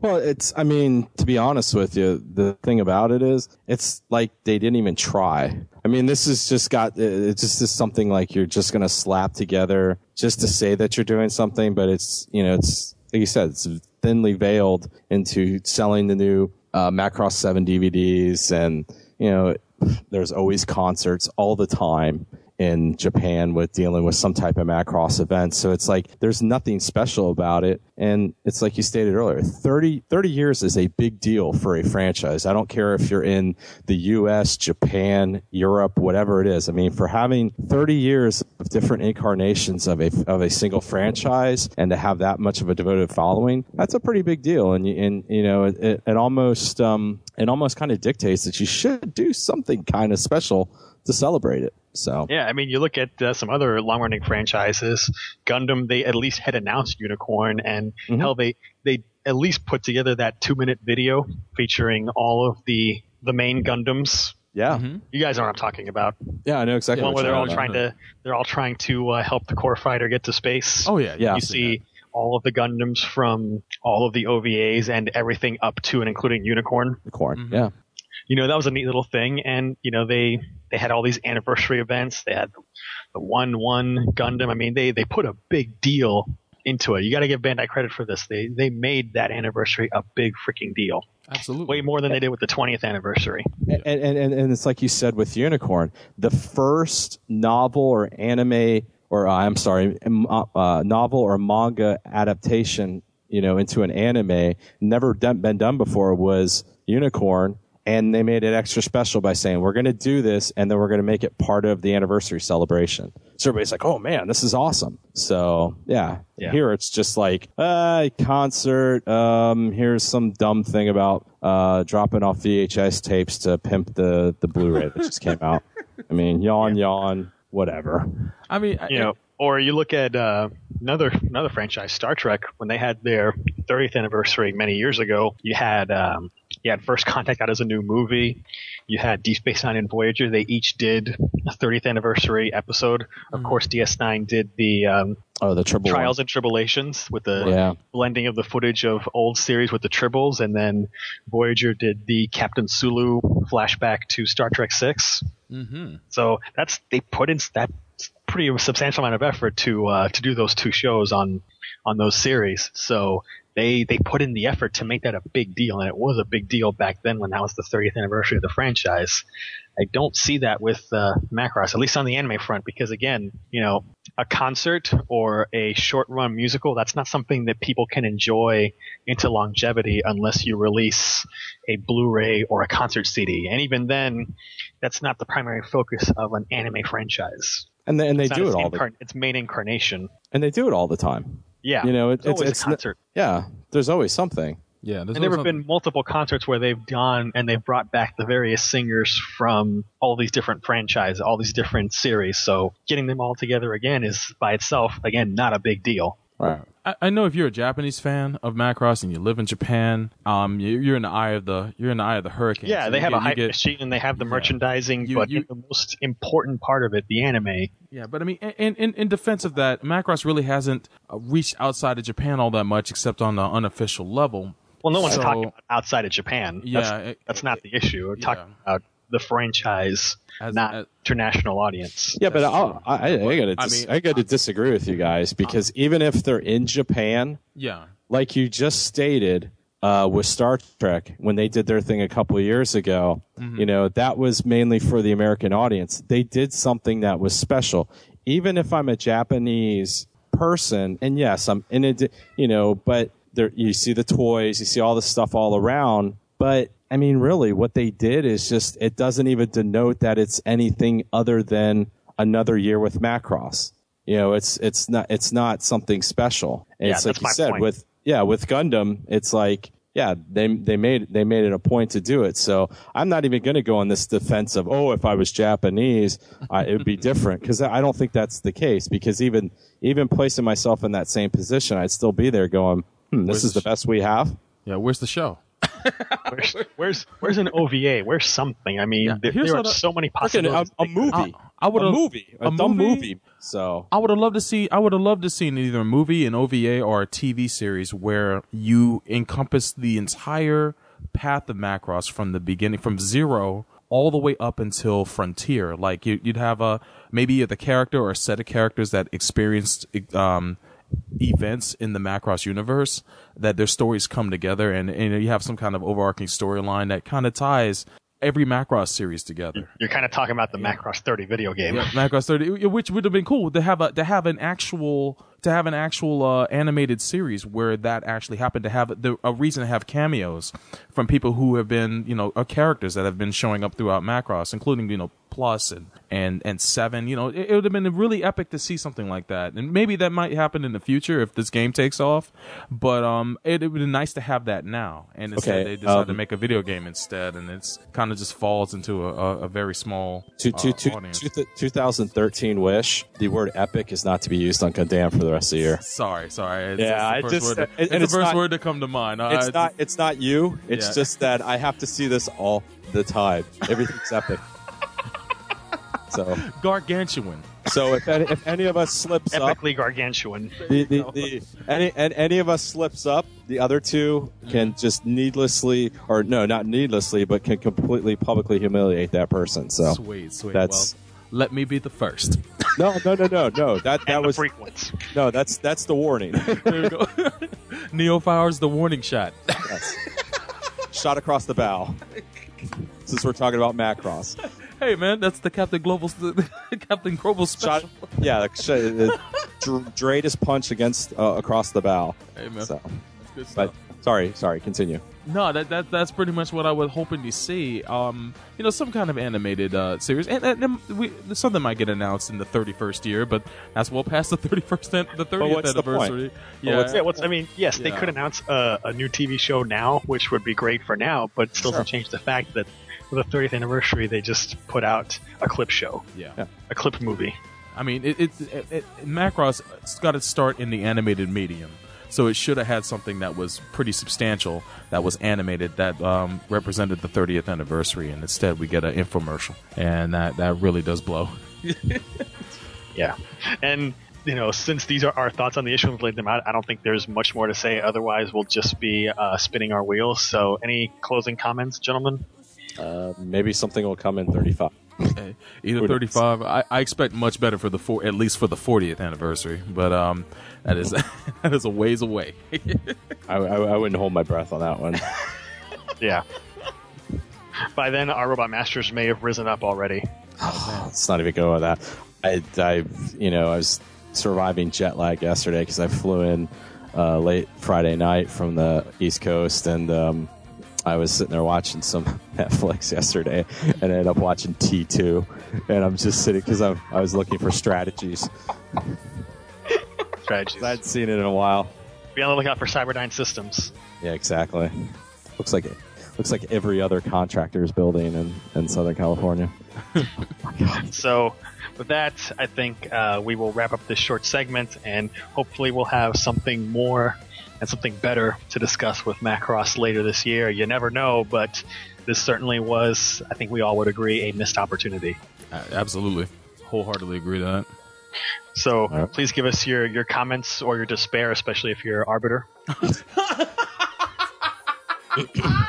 Well, it's, I mean, to be honest with you, the thing about it is, it's like they didn't even try. I mean, this is just got, it's just is something like you're just going to slap together just to say that you're doing something, but it's, you know, it's, like you said, it's thinly veiled into selling the new uh, Macross 7 DVDs and, you know, there's always concerts all the time in Japan with dealing with some type of Macross event. So it's like there's nothing special about it. And it's like you stated earlier 30, 30 years is a big deal for a franchise. I don't care if you're in the US, Japan, Europe, whatever it is. I mean, for having 30 years of different incarnations of a, of a single franchise and to have that much of a devoted following, that's a pretty big deal. And, and you know, it, it almost, um, it almost kind of dictates that you should do something kind of special to celebrate it. So Yeah, I mean, you look at uh, some other long-running franchises. Gundam, they at least had announced Unicorn, and Mhm. hell, they they at least put together that two-minute video featuring all of the the main Gundams. yeah, You guys know what I'm talking about. yeah, I know exactly. The one what where you're they're all talking about. trying to they're all trying to uh, help the core fighter get to space. Oh yeah, Yeah. you see all of the Gundams from all of the OVAs and everything up to and including Unicorn. Unicorn. Mhm. Yeah, you know that was a neat little thing, and you know they they had all these anniversary events. They had the one one Gundam. I mean, they they put a big deal into it. You got to give Bandai credit for this. They they made that anniversary a big freaking deal. Absolutely. Way more than they did with the 20th anniversary. And, and, and, and it's like you said with Unicorn, the first novel or anime, or uh, I'm sorry, uh, novel or manga adaptation, you know, into an anime, never done, been done before was Unicorn. And they made it extra special by saying, we're going to do this and then we're going to make it part of the anniversary celebration. So everybody's like, oh man, this is awesome. So yeah, Yeah. here it's just like, uh, concert. Um, here's some dumb thing about, uh, dropping off VHS tapes to pimp the, the Blu-ray that just came out. I mean, yawn, yawn, whatever. I mean, I- you know, or you look at uh, another another franchise, Star Trek, when they had their 30th anniversary many years ago. You had um, you had First Contact out as a new movie. You had Deep Space Nine and Voyager. They each did a 30th anniversary episode. Of course, DS9 did the um, Oh, the triple Trials and Tribble-ations with the Yeah. blending of the footage of old series with the tribbles, and then Voyager did the Captain Sulu flashback to Star Trek Six. hmm So that's they put in that pretty substantial amount of effort to uh, to do those two shows on on those series. So they they put in the effort to make that a big deal, and it was a big deal back then when that was the 30th anniversary of the franchise. I don't see that with uh, Macross, at least on the anime front, because again, you know, a concert or a short run musical, that's not something that people can enjoy into longevity unless you release a Blu-ray or a concert CD. And even then, that's not the primary focus of an anime franchise. And they, and they do it all the, incarn- its main incarnation. and they do it all the time. Yeah, You know, it, it's it's, it's a concert. yeah. There's always something. Yeah, there's and there have been multiple concerts where they've gone and they've brought back the various singers from all these different franchises, all these different series. So getting them all together again is by itself, again, not a big deal. Right. I, I know if you're a Japanese fan of Macross and you live in Japan, um, you, you're in the eye of the you're in the eye of the hurricane. Yeah, So they have get- a hype get- machine and they have the merchandising, You- but you- the most important part of it, the anime, Yeah, but I mean, in in, in defense of that, Macross really hasn't uh, reached outside of Japan all that much, except on the unofficial level. Well, no one's So- talking about outside of Japan. Yeah, that's, it- that's not the issue. We're yeah. talking about the franchise, As- not as- international audience. Yeah, but I'll. I, I, I gotta, I mean- I gotta disagree with you guys because even if they're in Japan, Yeah, like you just stated uh, with Star Trek when they did their thing a couple of years ago, you know that was mainly for the American audience. They did something that was special. Even if I'm a Japanese person, and yes, I'm in it, you know, but there you see the toys, you see all the stuff all around, but I mean, really, what they did is just it doesn't even denote that it's anything other than another year with Macross. You know, it's it's not it's not something special. And Yeah, it's like you said point. with yeah with Gundam, it's like yeah they they made they made it a point to do it. So I'm not even going to go on this defense of oh if I was Japanese I, it would be different because I don't think that's the case because even even placing myself in that same position I'd still be there going hmm, this Where's is the the best we have. yeah. Where's the show? Where's, where's where's an OVA? Where's something? I mean, Yeah, there, there are what I- so many Look at possibilities. a, a movie. I- I would've- a movie, a, a dumb movie? movie. So I would have loved to see. I would have loved to see in either a movie, an OVA, or a TV series where you encompass the entire path of Macross from the beginning, from zero all the way up until Frontier. Like you, you'd have a maybe the character or a set of characters that experienced um, events in the Macross universe that their stories come together, and, and you have some kind of overarching storyline that kind of ties every Macross series together. You're kind of talking about the Macross 30 video game. Yeah, Macross 30, which would have been cool to have a to have an actual to have an actual uh, animated series where that actually happened to have the, a reason to have cameos from people who have been you know uh, characters that have been showing up throughout Macross, including you know Plus and and and Seven. You know, it, it would have been really epic to see something like that, and maybe that might happen in the future if this game takes off. But um, it, it would be nice to have that now, and instead Okay, they decided to um, make a video game instead, and it's kind of just falls into a, a, a very small to, to, uh, to, audience. to, 2013 wish the word epic is not to be used on Gundam for the rest of the year. Sorry, sorry. It's, Yeah, I it's the first just- word, and- it's the it's first not- word to come to mind. I- It's I- not. It's not you. It's Yeah. just that I have to see this all the time. Everything's epic. So, gargantuan. so if any, if any of us slips up, Epically gargantuan. the, the, the any and any of us slips up, the other two can mm-hmm. just needlessly, or no, not needlessly, but can completely publicly humiliate that person. So Sweet, sweet. That's well, let me be the first. no, no, no, no, no. That that and was the frequents. no. That's that's the warning. there you go. Neo fires the warning shot. Yes. Shot across the bow. Since we're talking about Macross. Hey man, that's the Captain Global, Captain Global Shot, special. yeah, the, sh- uh, dr- greatest punch against uh, across the bow. Hey man, So, that's good but sorry, sorry. Continue. No, that, that that's pretty much what I was hoping to see. Um, you know, some kind of animated uh, series, and, and, and we, something might get announced in the 31st year, but that's well past the 31st, an- the 30th what's the point? anniversary. Yeah, what's- Yeah, what's, I mean, yes, they could announce a, a new TV show now, which would be great for now, but still Sure. doesn't change the fact that for the 30th anniversary, they just put out a clip show, yeah. Yeah. a clip movie. I mean, it, it, it, it Macross it's got its start in the animated medium, so it should have had something that was pretty substantial that was animated that um, represented the 30th anniversary, and instead we get an infomercial, and that that really does blow. Yeah, and you know, since these are our thoughts on the issue and we've laid them out, I don't think there's much more to say. Otherwise, we'll just be uh, spinning our wheels. So, any closing comments, gentlemen? Uh, maybe something will come in 35. Hey, Either 35. I, I expect much better for the four, at least for the 40th anniversary, but um, that is that is a ways away. I, I, I wouldn't hold my breath on that one. Yeah. By then, our robot masters may have risen up already. Let's not even go with that. I, I, you know, I was surviving jet lag yesterday because I flew in uh, late Friday night from the East Coast, and um, I was sitting there watching some Netflix yesterday, and I ended up watching T two, and I'm just sitting because I I was looking for strategies. Strategies. I hadn't seen it in a while. Be on the lookout for Cyberdyne Systems. Yeah, exactly. Looks like looks like every other contractor is building in, in Southern California. So, with that, I think uh, we will wrap up this short segment, and hopefully, we'll have something more and something better to discuss with Macross later this year. You never know, but this certainly was, I think we all would agree, a missed opportunity. Absolutely, wholeheartedly agree to that. So, right. please give us your, your comments or your despair, especially if you're Arbiter. Uh,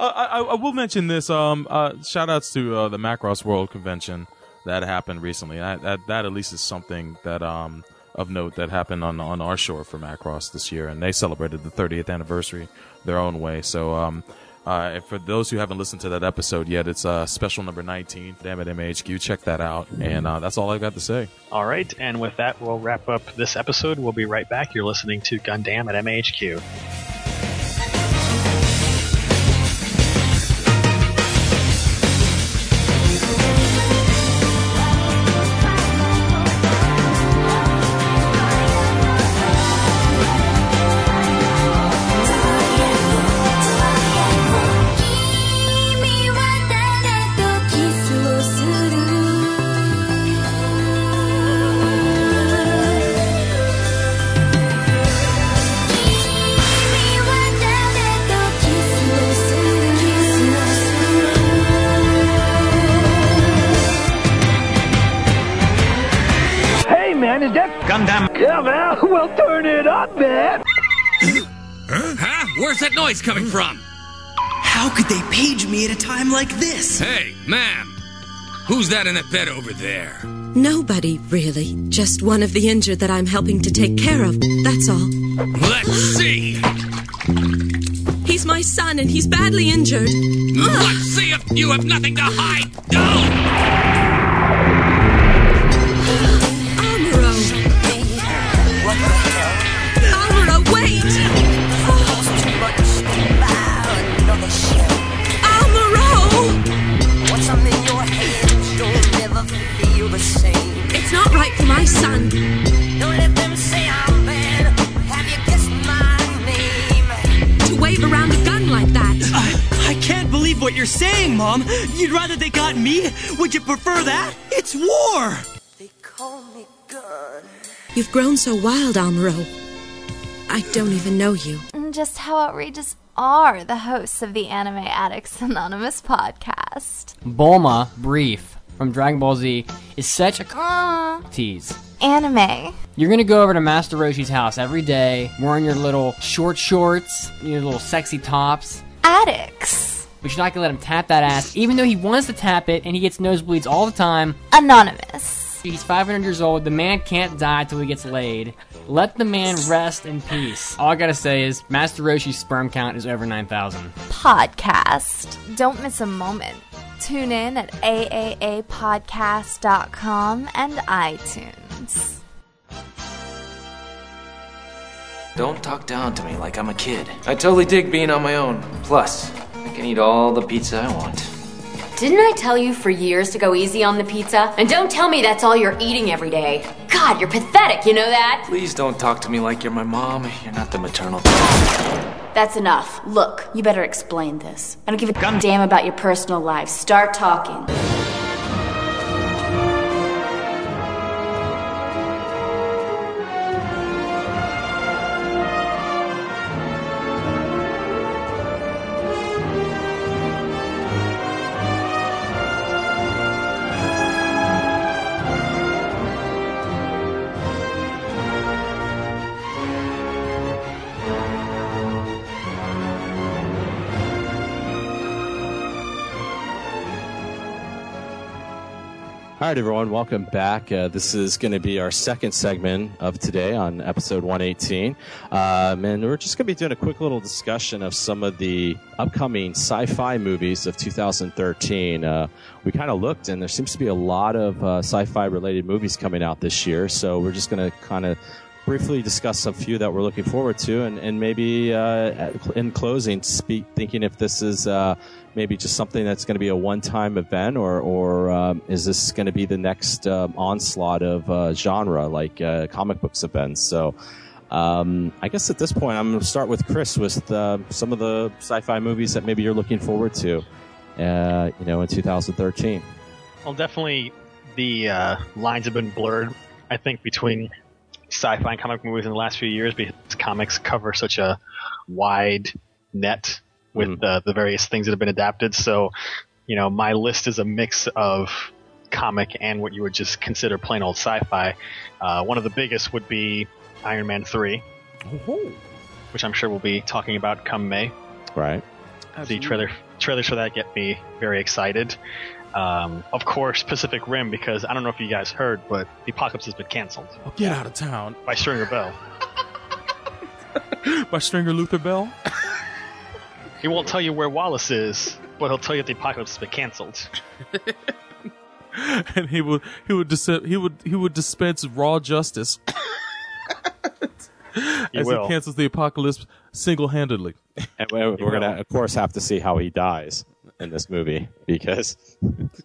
I, I- I will mention this. Um, uh, shout outs to uh, the Macross World Convention that happened recently. That, that that at least is something that um of note that happened on on our shore for Macross this year, and they celebrated the 30th anniversary their own way. So um. Uh, for those who haven't listened to that episode yet, it's uh, special number 19. Damn it, MHQ. Check that out. And uh, that's all I've got to say. All right, and with that, we'll wrap up this episode. We'll be right back. You're listening to Gundam at MHQ. Where's that noise coming from? How could they page me at a time like this? Hey, ma'am. Who's that in that bed over there? Nobody, really. Just one of the injured that I'm helping to take care of. That's all. Let's see. He's my son and he's badly injured. Let's see if you have nothing to hide. What you're saying, Mom. You'd rather they got me? Would you prefer that? It's war! They call me Gun. You've grown so wild, Amuro. I don't even know you. Just how outrageous are the hosts of the Anime Addicts Anonymous podcast? Bulma, brief. from Dragon Ball Z is such a tease. Anime. You're gonna go over to Master Roshi's house every day, wearing your little short shorts, your little sexy tops. Addicts. But you're not gonna let him tap that ass, even though he wants to tap it and he gets nosebleeds all the time. Anonymous. He's 500 years old. The man can't die till he gets laid. Let the man rest in peace. All I gotta say is, Master Roshi's sperm count is over 9,000. Podcast. Don't miss a moment. Tune in at aaapodcast.com and iTunes. Don't talk down to me like I'm a kid. I totally dig being on my own. Plus, I can eat all the pizza I want. Didn't I tell you for years to go easy on the pizza? And don't tell me that's all you're eating every day. God, you're pathetic, you know that? Please don't talk to me like you're my mom. You're not the maternal. That's enough. Look, you better explain this. I don't give a damn about your personal life. Start talking. All right, everyone, welcome back. Uh, this is going to be our second segment of today on episode 118. Um, and we're just going to be doing a quick little discussion of some of the upcoming sci fi movies of 2013. Uh, we kind of looked, and there seems to be a lot of uh, sci fi related movies coming out this year. So we're just going to kind of briefly discuss a few that we're looking forward to, and, and maybe uh, in closing, speak thinking if this is uh, maybe just something that's going to be a one-time event, or or um, is this going to be the next um, onslaught of uh, genre like uh, comic books events? So. Um, I guess at this point, I'm going to start with Chris with uh, some of the sci-fi movies that maybe you're looking forward to, uh, you know, in 2013. Well, definitely the uh, lines have been blurred. I think between sci-fi and comic movies in the last few years because comics cover such a wide net with the, the various things that have been adapted. So, you know, my list is a mix of comic and what you would just consider plain old sci-fi. Uh, one of the biggest would be Iron Man 3, which I'm sure we'll be talking about come May. Right. The trailer trailers for that get me very excited. Um, of course, Pacific Rim, because I don't know if you guys heard, but the apocalypse has been canceled Oh, get out of town. by Stringer Bell. By Stringer Luther Bell? He won't tell you where Wallace is, but he'll tell you the apocalypse has been canceled. and he would he would dis- he would he would dispense raw justice He as will. he cancels the apocalypse single handedly. And we're, we're going to, of course, have to see how he dies in this movie because,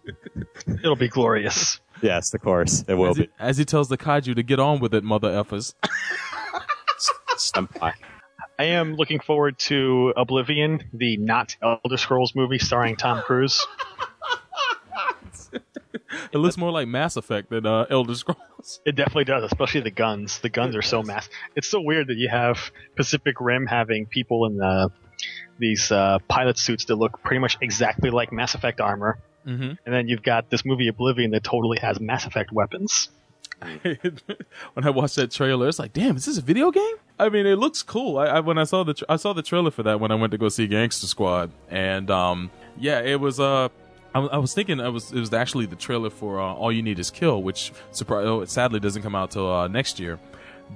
It'll be glorious. yes, of course, it will as he, be. as he tells the kaiju to get on with it, mother effers. Senpai. I am looking forward to Oblivion, the not Elder Scrolls movie starring Tom Cruise. It looks more like Mass Effect than uh, Elder Scrolls. It definitely does, especially the guns. The guns are so mass. It's so weird that you have Pacific Rim having people in the, these uh, pilot suits that look pretty much exactly like Mass Effect armor, Mhm. and then you've got this movie Oblivion that totally has Mass Effect weapons. when I watched that trailer, it's like, damn, is this a video game? I mean, it looks cool. I, I when I saw the tra- I saw the trailer for that when I went to go see Gangster Squad, and um, yeah, it was uh. I, I was thinking it was it was actually the trailer for uh, All You Need Is Kill, which surpri- oh, it sadly doesn't come out till uh, next year.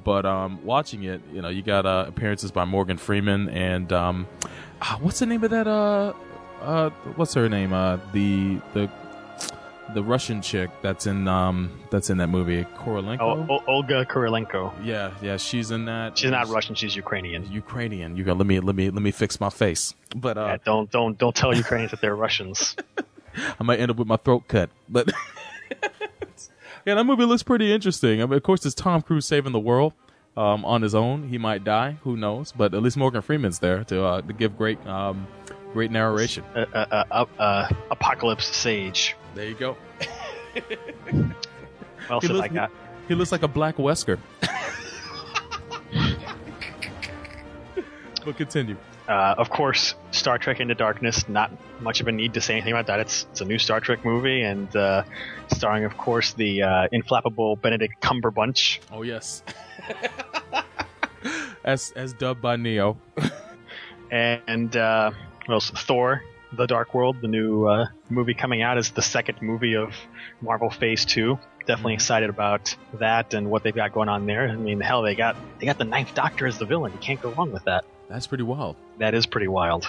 But um, watching it, you know, you got uh, appearances by Morgan Freeman and um, ah, what's the name of that? Uh, uh, what's her name? Uh, the the the Russian chick that's in um that's in that movie, Kurylenko. Oh, O- Olga Kurylenko. Yeah, yeah, she's in that. She's not Russian. She's Ukrainian. Ukrainian. You got let me let me let me fix my face. But uh, Yeah, don't don't don't tell Ukrainians that they're Russians. I might end up with my throat cut. But yeah, that movie looks pretty interesting. I mean, of course, it's Tom Cruise saving the world um, on his own. He might die, who knows? But at least Morgan Freeman's there to uh, to give great um, great narration. Uh, uh, uh, uh, Apocalypse Sage. There you go. What else He have I looks- got? He looks like a black Wesker. but continue. Uh, of course, Star Trek Into Darkness. Not much of a need to say anything about that. It's it's a new Star Trek movie and uh, starring, of course, the uh, inflappable Benedict Cumberbatch. Oh yes. as as dubbed by Neo. and uh, what else? Thor: The Dark World, the new uh, movie coming out, is the second movie of Marvel Phase Two. Definitely excited about that and what they've got going on there. I mean, hell, they got they got the Ninth Doctor as the villain. You can't go wrong with that. That's pretty wild. That is pretty wild.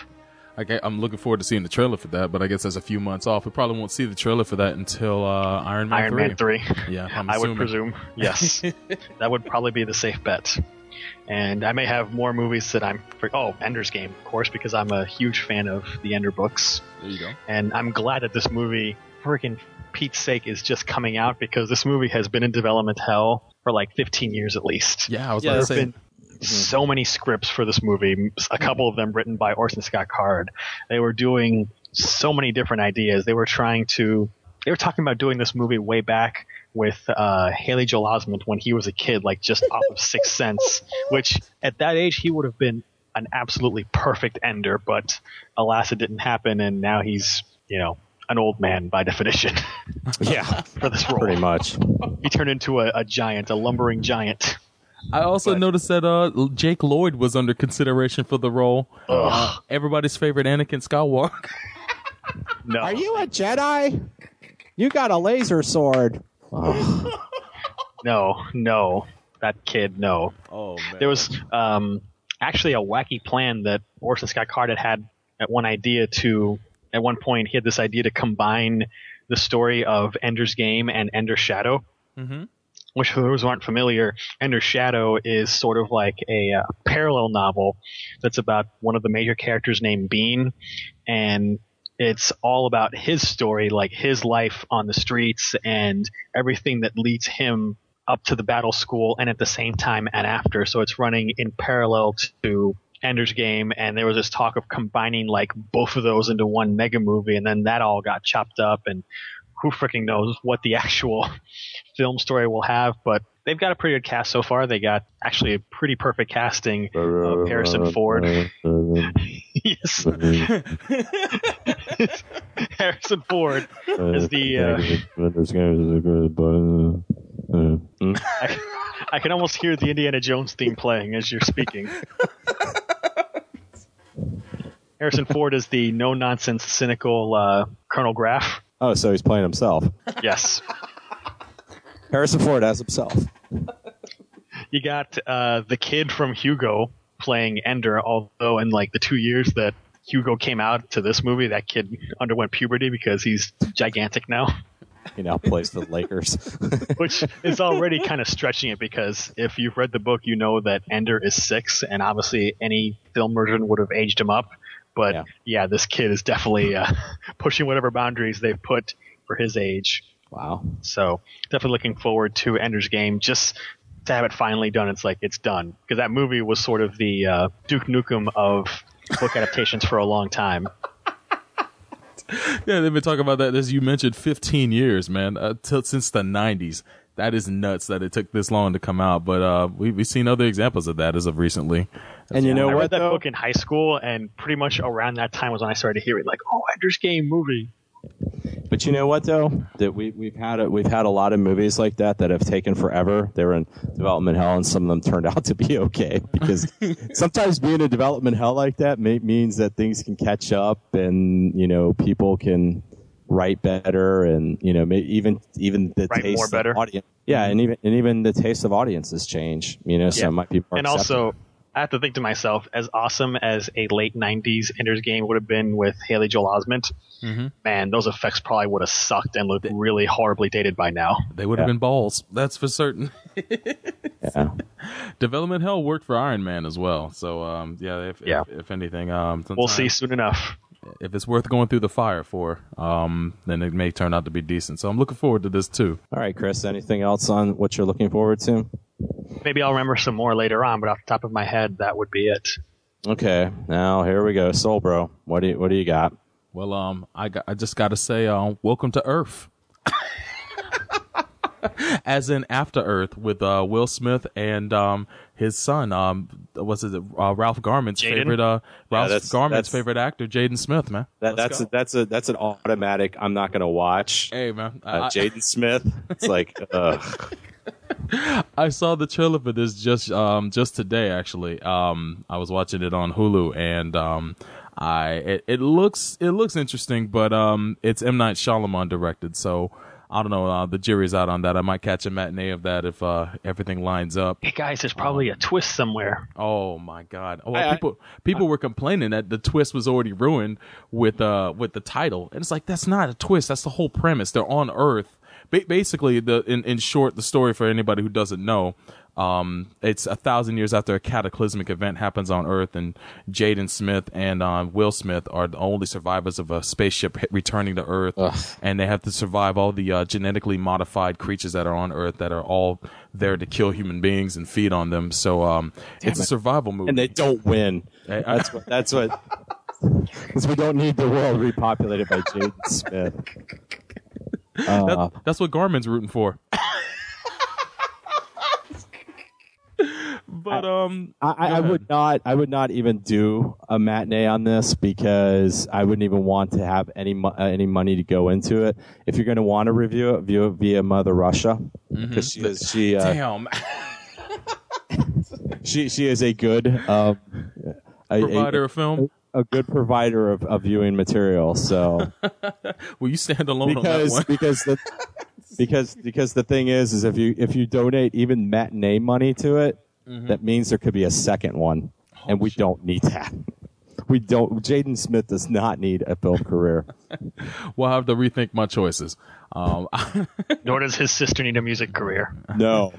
Okay, I'm looking forward to seeing the trailer for that, but I guess that's a few months off. We probably won't see the trailer for that until uh, Iron Man Iron 3. Man Three. Yeah, I would presume. Yes, that would probably be the safe bet. And I may have more movies that I'm. Oh, Ender's Game, of course, because I'm a huge fan of the Ender books. There you go. And I'm glad that this movie, freaking Pete's sake, is just coming out because this movie has been in development hell for like 15 years at least. Yeah, I was There about have to say. been mm-hmm. so many scripts for this movie. A couple of them written by Orson Scott Card. They were doing so many different ideas. They were trying to. They were talking about doing this movie way back with uh, Haley Joel Osment when he was a kid, like just off of Sixth Sense, which at that age he would have been an absolutely perfect ender. But alas, it didn't happen, and now he's you know an old man by definition. yeah, for this role, pretty much. he turned into a, a giant, a lumbering giant. I also noticed that uh, Jake Lloyd was under consideration for the role. Uh, everybody's favorite Anakin Skywalker. No. Are you a Jedi? You got a laser sword. No, no, that kid, no. Oh man. There was um, actually a wacky plan that Orson Scott Card had had at one idea to. At one point, he had this idea to combine the story of Ender's Game and Ender's Shadow. Mm-hmm. Which, for those who aren't familiar, Ender's Shadow is sort of like a uh, parallel novel that's about one of the major characters named Bean, and it's all about his story, like his life on the streets and everything that leads him up to the battle school and at the same time and after. So it's running in parallel to Ender's Game, and there was this talk of combining like both of those into one mega movie, and then that all got chopped up, and who freaking knows what the actual film story will have, but they've got a pretty good cast so far. They got actually a pretty perfect casting of Harrison Ford. yes. Harrison Ford is the. Uh, I, I can almost hear the Indiana Jones theme playing as you're speaking. Harrison Ford is the no nonsense, cynical uh, Colonel Graff. Oh, so he's playing himself. Yes. Harrison Ford as himself. You got uh, the kid from Hugo playing Ender, although in like the two years that Hugo came out to this movie, that kid underwent puberty because he's gigantic now. He now plays the Lakers. Which is already kind of stretching it because if you've read the book, you know that Ender is six, and obviously any film version would have aged him up. But yeah, this kid is definitely uh, pushing whatever boundaries they've put for his age. Wow. So definitely looking forward to Ender's Game. Just to have it finally done, it's like it's done because that movie was sort of the uh, Duke Nukem of book adaptations for a long time. yeah, they've been talking about that as you mentioned, 15 years, man, uh, till, since the 90s. That is nuts that it took this long to come out, but uh, we, we've seen other examples of that as of recently. And you know I what, read that though? book in high school, and pretty much around that time was when I started hearing like, "Oh, Ender's Game movie." But you know what though? That we we've had a, we've had a lot of movies like that that have taken forever. They were in development hell, and some of them turned out to be okay. Because sometimes being in development hell like that may, means that things can catch up, and you know people can write better, and you know may, even even the Write taste more of better. audience. Yeah, and even and even the taste of audiences change. You know, so Yeah. it might be more and acceptable. also, I have to think to myself, as awesome as a late '90s Ender's Game would have been with Haley Joel Osment, Mhm. man, those effects probably would have sucked and looked really horribly dated by now. They would have been balls. That's for certain. yeah. Development Hell worked for Iron Man as well. So um, yeah, if, Yeah. if if anything, um, We'll see soon enough. If it's worth going through the fire for, um, then it may turn out to be decent. So I'm looking forward to this too. All right, Chris. Anything else on what you're looking forward to? Maybe I'll remember some more later on, but off the top of my head, that would be it. Okay, now here we go. Soul Bro, what do you what do you got? Well, um, I got, I just got to say, um, welcome to Earth. as in After Earth with uh, Will Smith and um, his son. Um, what's it? Uh, Ralph Garman's Jaden? favorite. Uh, Yeah, Ralph that's- Garman's that's- favorite actor, Jaden Smith. Man, That, that's a, that's a that's an automatic. I'm not going to watch. Hey man, uh, Jaden Smith. It's like, ugh. I saw the trailer for this just um just today actually. Um I was watching it on Hulu and um I it, it looks it looks interesting but um it's M Night Shyamalan directed so I don't know uh, the jury's out on that. I might catch a matinee of that if uh everything lines up. Hey guys, there's probably a twist somewhere. Oh my god. Oh, I- I- people people were complaining that the twist was already ruined with uh with the title. And it's like that's not a twist. That's the whole premise. They're on Earth. Ba- basically the in, in short the story for anybody who doesn't know um, it's a thousand years after a cataclysmic event happens on Earth, and Jaden Smith and uh, Will Smith are the only survivors of a spaceship hit, returning to Earth, and they have to survive all the uh, genetically modified creatures that are on Earth that are all there to kill human beings and feed on them. So um, it's a survival movie, and they don't win. That's what. That's what. Because we don't need the world repopulated by Jaden Smith. Uh, That- that's what Garmin's rooting for. but um, I, I, I would not. I would not even do a matinee on this because I wouldn't even want to have any mo- uh, any money to go into it. If you're going to want to review it, view it via Mother Russia because she is she uh, Damn. she she is a good um, a, Provider a, of film? A good provider of, of viewing material. So Will you stand alone because on that one? because the because because the thing is is if you if you donate even matinee money to it, Mhm. that means there could be a second one, and we don't need that. We don't. Jaden Smith does not need a film career. We'll have to rethink my choices. Um, Nor does his sister need a music career. No.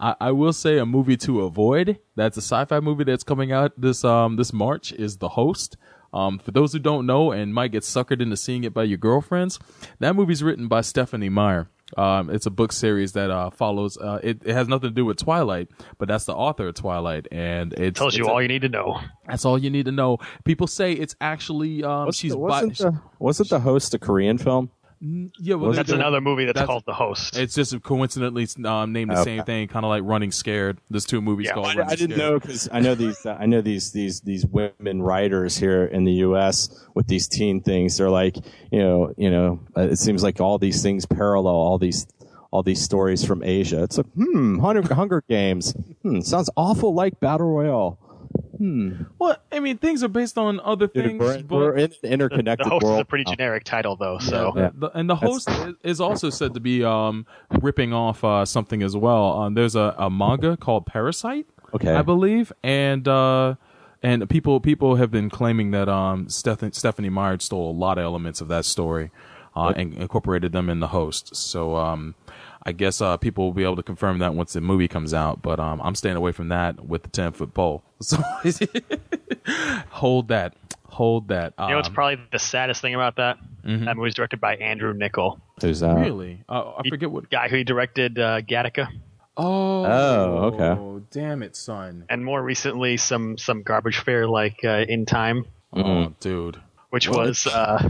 I, I will say a movie to avoid. That's a sci-fi movie that's coming out this um this March. Is The Host. Um, for those who don't know and might get suckered into seeing it by your girlfriends, that movie's written by Stephenie Meyer. Um, it's a book series that uh, follows. Uh, it, it has nothing to do with Twilight, but that's the author of Twilight, and it Tells you all you need to know. That's all you need to know. People say it's actually um, she's wasn't, bi- the, wasn't the host a Korean film? Yeah, well, That's another movie that's called The Host. It's just coincidentally um, named the Okay. same thing, kind of like Running Scared. There's two movies called. I, Running I didn't Scared. know because I know these. Uh, I know these these these women writers here in the U.S. with these teen things. They're like, you know, you know. Uh, it seems like all these things parallel all these all these stories from Asia. It's like, hmm, Hunger, Hunger Games. Hmm, sounds awful like Battle Royale. Hmm. Well, I mean, things are based on other Dude, things. we're, but we're in an interconnected the host world. is a pretty now. generic title, though. So Yeah, the- and the host is- is also said to be um, ripping off uh, something as well. Um, there's a, a manga called Parasite, Okay. I believe, and uh, and people people have been claiming that um, Steph- Stephenie Meyer stole a lot of elements of that story uh, and incorporated them in the host. So um, I guess uh, people will be able to confirm that once the movie comes out. But um, I'm staying away from that with the ten foot pole. So hold that, hold that. you know what's Um, probably the saddest thing about that? Mhm. That movie's directed by Andrew Niccol. Who's that? Really? Uh, I forget what. Guy who directed uh, Gattaca. Oh. Oh, okay. Oh, damn it, son. And more recently, some some garbage fare like uh, In Time, Oh, dude. which What? was uh,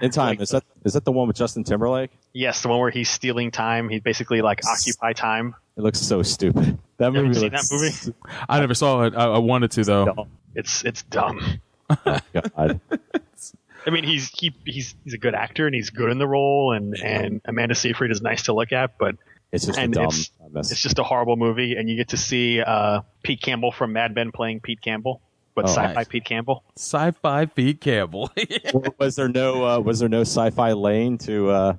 In time is that is that the one with Justin Timberlake? yes, the one where he's stealing time. He basically like occupy time. It looks so stupid. That You movie haven't seen looks that movie? I never saw it. I, I wanted to though. It's it's dumb. God. I mean, he's he, he's he's a good actor and he's good in the role, and and Amanda Seyfried is nice to look at, but It's just a and dumb it's, it's just a horrible movie, and you get to see uh, Pete Campbell from Mad Men playing Pete Campbell, but Oh, sci-fi nice. Pete Campbell. Sci-fi Pete Campbell. was there no uh, was there no sci-fi lane to uh,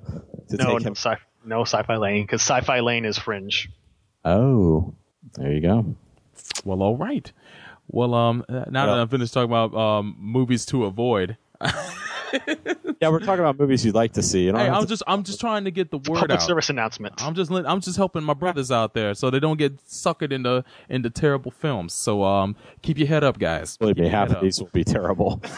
to No, take no, him? sci- no sci-fi lane because sci-fi lane is Fringe. Oh, there you go. well, all right. Well, um, uh, now that I'm finished talking about um movies to avoid, Yeah, we're talking about movies you'd like to see. You know, hey, I'm just I'm just trying to get the word Public out. service announcement. I'm just I'm just helping my brothers out there so they don't get suckered into into terrible films. So um, keep your head up, guys. believe Keep me, half of up. these will be terrible.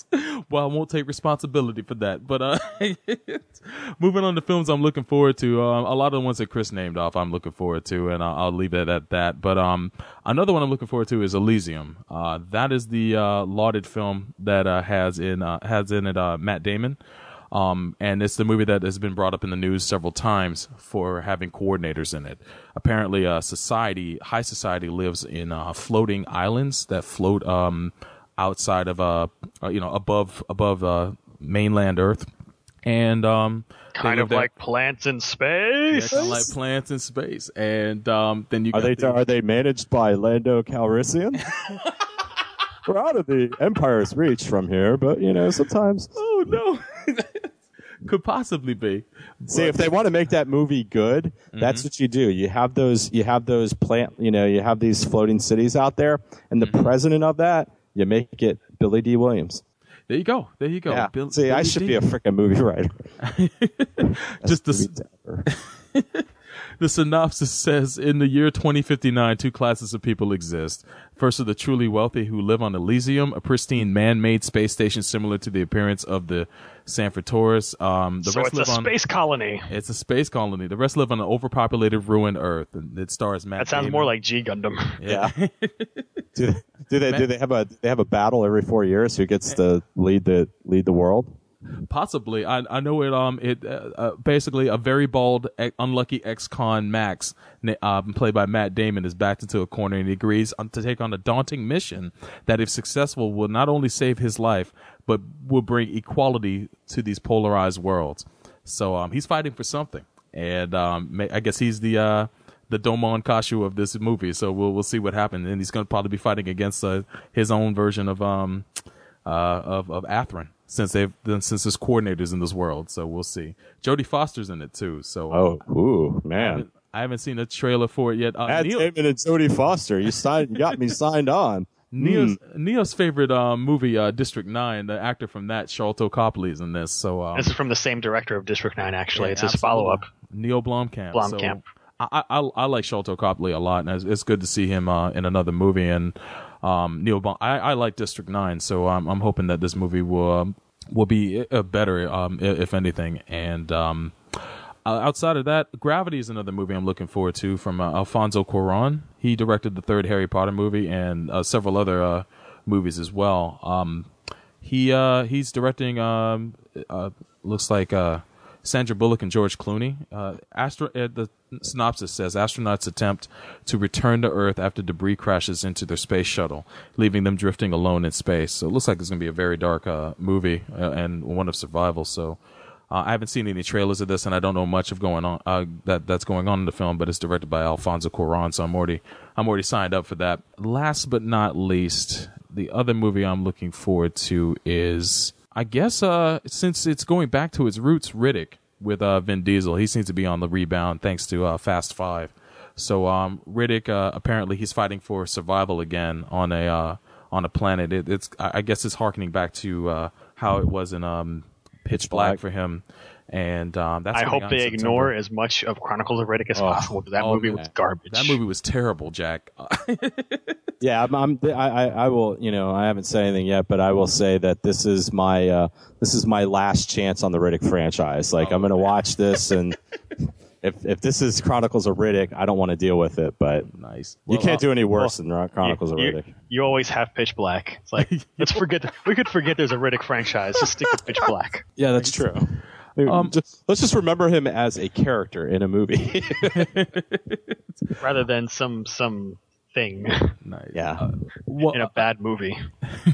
well, I won't take responsibility for that. But uh, moving on to films I'm looking forward to. Um, a lot of the ones that Chris named off, I'm looking forward to, and I'll, I'll leave it at that. But um, another one I'm looking forward to is Elysium. Uh, that is the uh, lauded film that uh, has in uh, has in it uh, Matt Damon. Um, and it's the movie that has been brought up in the news several times for having coordinators in it. Apparently, uh, society, high society, lives in uh, floating islands that float um, outside of, uh, uh, you know, above above uh, mainland Earth, and um, Kind live of there- like plants in yeah, space. kind of like plants in space. And um, then you Are they the- are they managed by Lando Calrissian? We're out of the Empire's reach from here, but you know sometimes. Oh no, could possibly be. See, if they want to make that movie good, Mm-hmm. that's what you do. You have those, you have those plant, you know, you have these floating cities out there, and the Mm-hmm. president of that, you make it Billy Dee Williams. There you go. There you go. Yeah. Bill- See, I should D. be a freaking movie writer. Just the, the synopsis says in the year 2059 two classes of people exist first are the truly wealthy who live on elysium a pristine man-made space station similar to the appearance of the stanford torus um, the so rest it's a live on space colony. it's a space colony the rest live on an overpopulated ruined earth and it stars matt That sounds Damon. more like G Gundam. yeah, do, do they do they have a they have a battle every four years? Who gets to lead the lead the world? Possibly, I I know it. Um, it uh, uh, basically a very bald, unlucky ex-con Max, um, played by Matt Damon, is backed into a corner and he agrees to take on a daunting mission that, if successful, will not only save his life but will bring equality to these polarized worlds. So, um, he's fighting for something, and um, I guess he's the uh the Domon Kasshu of this movie. So we'll we'll see what happens, and he's going to probably be fighting against uh, his own version of um uh, of of Athrun since they've since there's coordinators in this world. So we'll see. Jodie Foster's in it too. So Oh, ooh, I man! haven't, I haven't seen a trailer for it yet. Uh, Matt Neil, Damon and Jodie Foster. You signed, you got me signed on. Neo's, Hmm. Neo's favorite um, movie, uh, District Nine. The actor from that, Sharlto Copley, is in this. So um, This is from the same director of District 9, actually. Yeah, it's his follow up. Neill Blomkamp. Blomkamp. So I, I I like Sharlto Copley a lot, and it's, it's good to see him uh, in another movie. And um, Neil, Blom, I, I like District Nine, so I'm I'm hoping that this movie will um, will be uh, better, um, if anything. And um, outside of that, Gravity is another movie I'm looking forward to from uh, Alfonso Cuarón. He directed the third Harry Potter movie and uh, several other uh, movies as well. Um, he uh, he's directing. Um, uh, looks like Sandra Bullock and George Clooney. Uh, astro- uh, the synopsis says astronauts attempt to return to Earth after debris crashes into their space shuttle, leaving them drifting alone in space. So it looks like it's going to be a very dark uh, movie uh, and one of survival. So. Uh, I haven't seen any trailers of this, and I don't know much of going on uh, that that's going on in the film. But it's directed by Alfonso Cuarón, so I'm already I'm already signed up for that. Last but not least, the other movie I'm looking forward to is I guess uh, since it's going back to its roots, Riddick with uh, Vin Diesel. He seems to be on the rebound thanks to uh, Fast Five. So um, Riddick uh, apparently he's fighting for survival again on a uh, on a planet. It, it's I guess it's harkening back to uh, how it was in um, Pitch Black, Black. for him. And um, that's I hope they September. ignore as much of Chronicles of Riddick as Oh. possible because that Oh, movie man. was garbage. That movie was terrible, Jack. Yeah, I'm, I'm, I, I I will. You know, I haven't said anything yet, but I will say that this is my uh, this is my last chance on the Riddick franchise. Like, I'm going to watch this, and if if this is Chronicles of Riddick, I don't want to deal with it. But nice. you Well, can't do any worse well, than Chronicles you, of Riddick. You always have Pitch Black. It's like let's forget. We could forget there's a Riddick franchise. Just stick to Pitch Black. Yeah, that's true. Um, just, let's just remember him as a character in a movie. rather than some some thing nice. yeah. in a bad movie.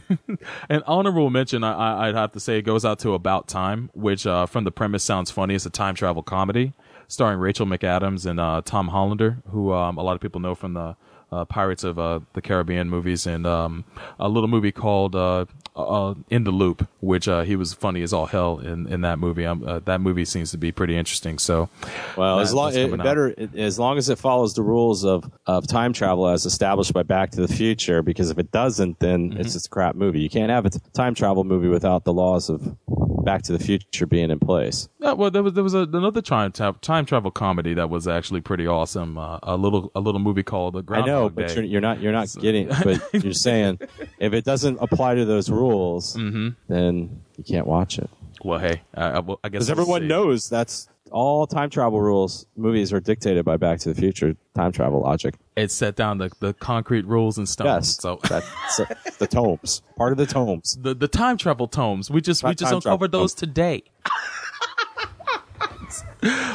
An honorable mention, I, I, I'd have to say, goes out to About Time, which uh, from the premise sounds funny. It's a time travel comedy starring Rachel McAdams and uh, Tom Hollander, who um, a lot of people know from the uh, Pirates of uh, the Caribbean movies, and um, a little movie called uh, uh, In the Loop, which uh, he was funny as all hell in, in that movie. Um, uh, that movie seems to be pretty interesting. So, Well, that- as long it, better as long as it follows the rules of, of time travel as established by Back to the Future. Because if it doesn't, then Mm-hmm. it's just a crap movie. You can't have a time travel movie without the laws of Back to the Future being in place. Yeah, well, there was there was a, another time time travel comedy that was actually pretty awesome. Uh, a little a little movie called The I Groundhog Day. but you're, you're not you're not getting. But you're saying if it doesn't apply to those rules, Mm-hmm. then you can't watch it. Well, hey, I, I, well, I guess Because everyone see. knows that's all time travel rules movies are dictated by Back to the Future time travel logic. It set down the, the concrete rules and stuff. Yes, So that's uh, the tomes, part of the tomes. the the time travel tomes. We just we just don't cover those tomes. today.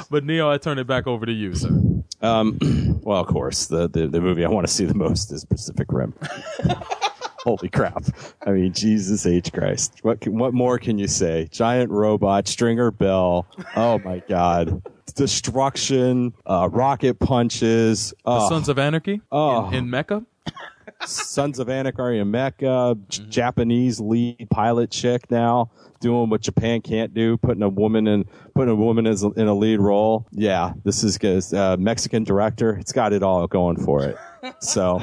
but Neo, I turn it back over to you, sir. Um, well, of course, the, the, the movie I want to see the most is Pacific Rim. Holy crap! I mean, Jesus H Christ! What can, what more can you say? Giant robot, Stringer Bell. Oh my God! Destruction, uh, rocket punches. The Oh, Sons of Anarchy Oh. in, in mecha. Sons of Anarchy in mecha, J- Japanese lead pilot chick now doing what Japan can't do, putting a woman in putting a woman as a, in a lead role. Yeah, this is good. Uh, Mexican director. It's got it all going for it. So,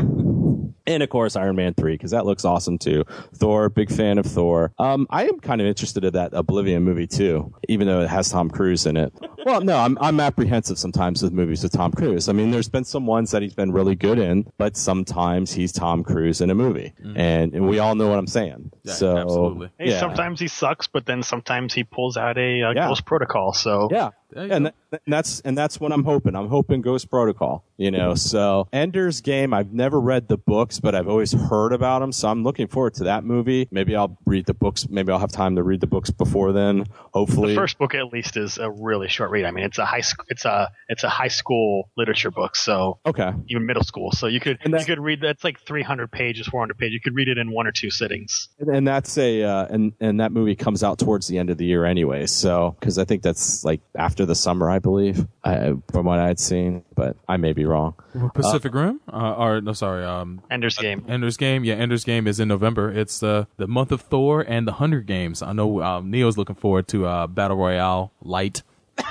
and of course Iron Man three because that looks awesome too. Thor, big fan of Thor. Um, I am kind of interested in that Oblivion movie too, even though it has Tom Cruise in it. Well, no, I'm I'm apprehensive sometimes with movies with Tom Cruise. I mean, there's been some ones that he's been really good in, but sometimes he's Tom Cruise in a movie, and, and we all know what I'm saying. Yeah, so absolutely. Hey, yeah. sometimes he sucks, but then sometimes he pulls out a uh, Yeah. Ghost Protocol. So Yeah. And, that, and that's and that's what I'm hoping. I'm hoping Ghost Protocol. You know, so Ender's Game. I've never read the books, but I've always heard about them. So I'm looking forward to that movie. Maybe I'll read the books. Maybe I'll have time to read the books before then. Hopefully, the first book at least is a really short read. I mean, it's a high school, it's a it's a high school literature book. So okay, even middle school. So you could you could read that's like 300 pages, 400 pages. You could read it in one or two sittings. And, and that's a uh, and and that movie comes out towards the end of the year anyway. So because I think that's like after the summer, I believe, I, from what I had seen, but I may be wrong. Pacific Rim, uh, or no, sorry, um, Ender's Game. Ender's Game, yeah, Ender's Game is in November. It's uh, the month of Thor and the Hunger Games. I know um, Neo's looking forward to uh, Battle Royale Light.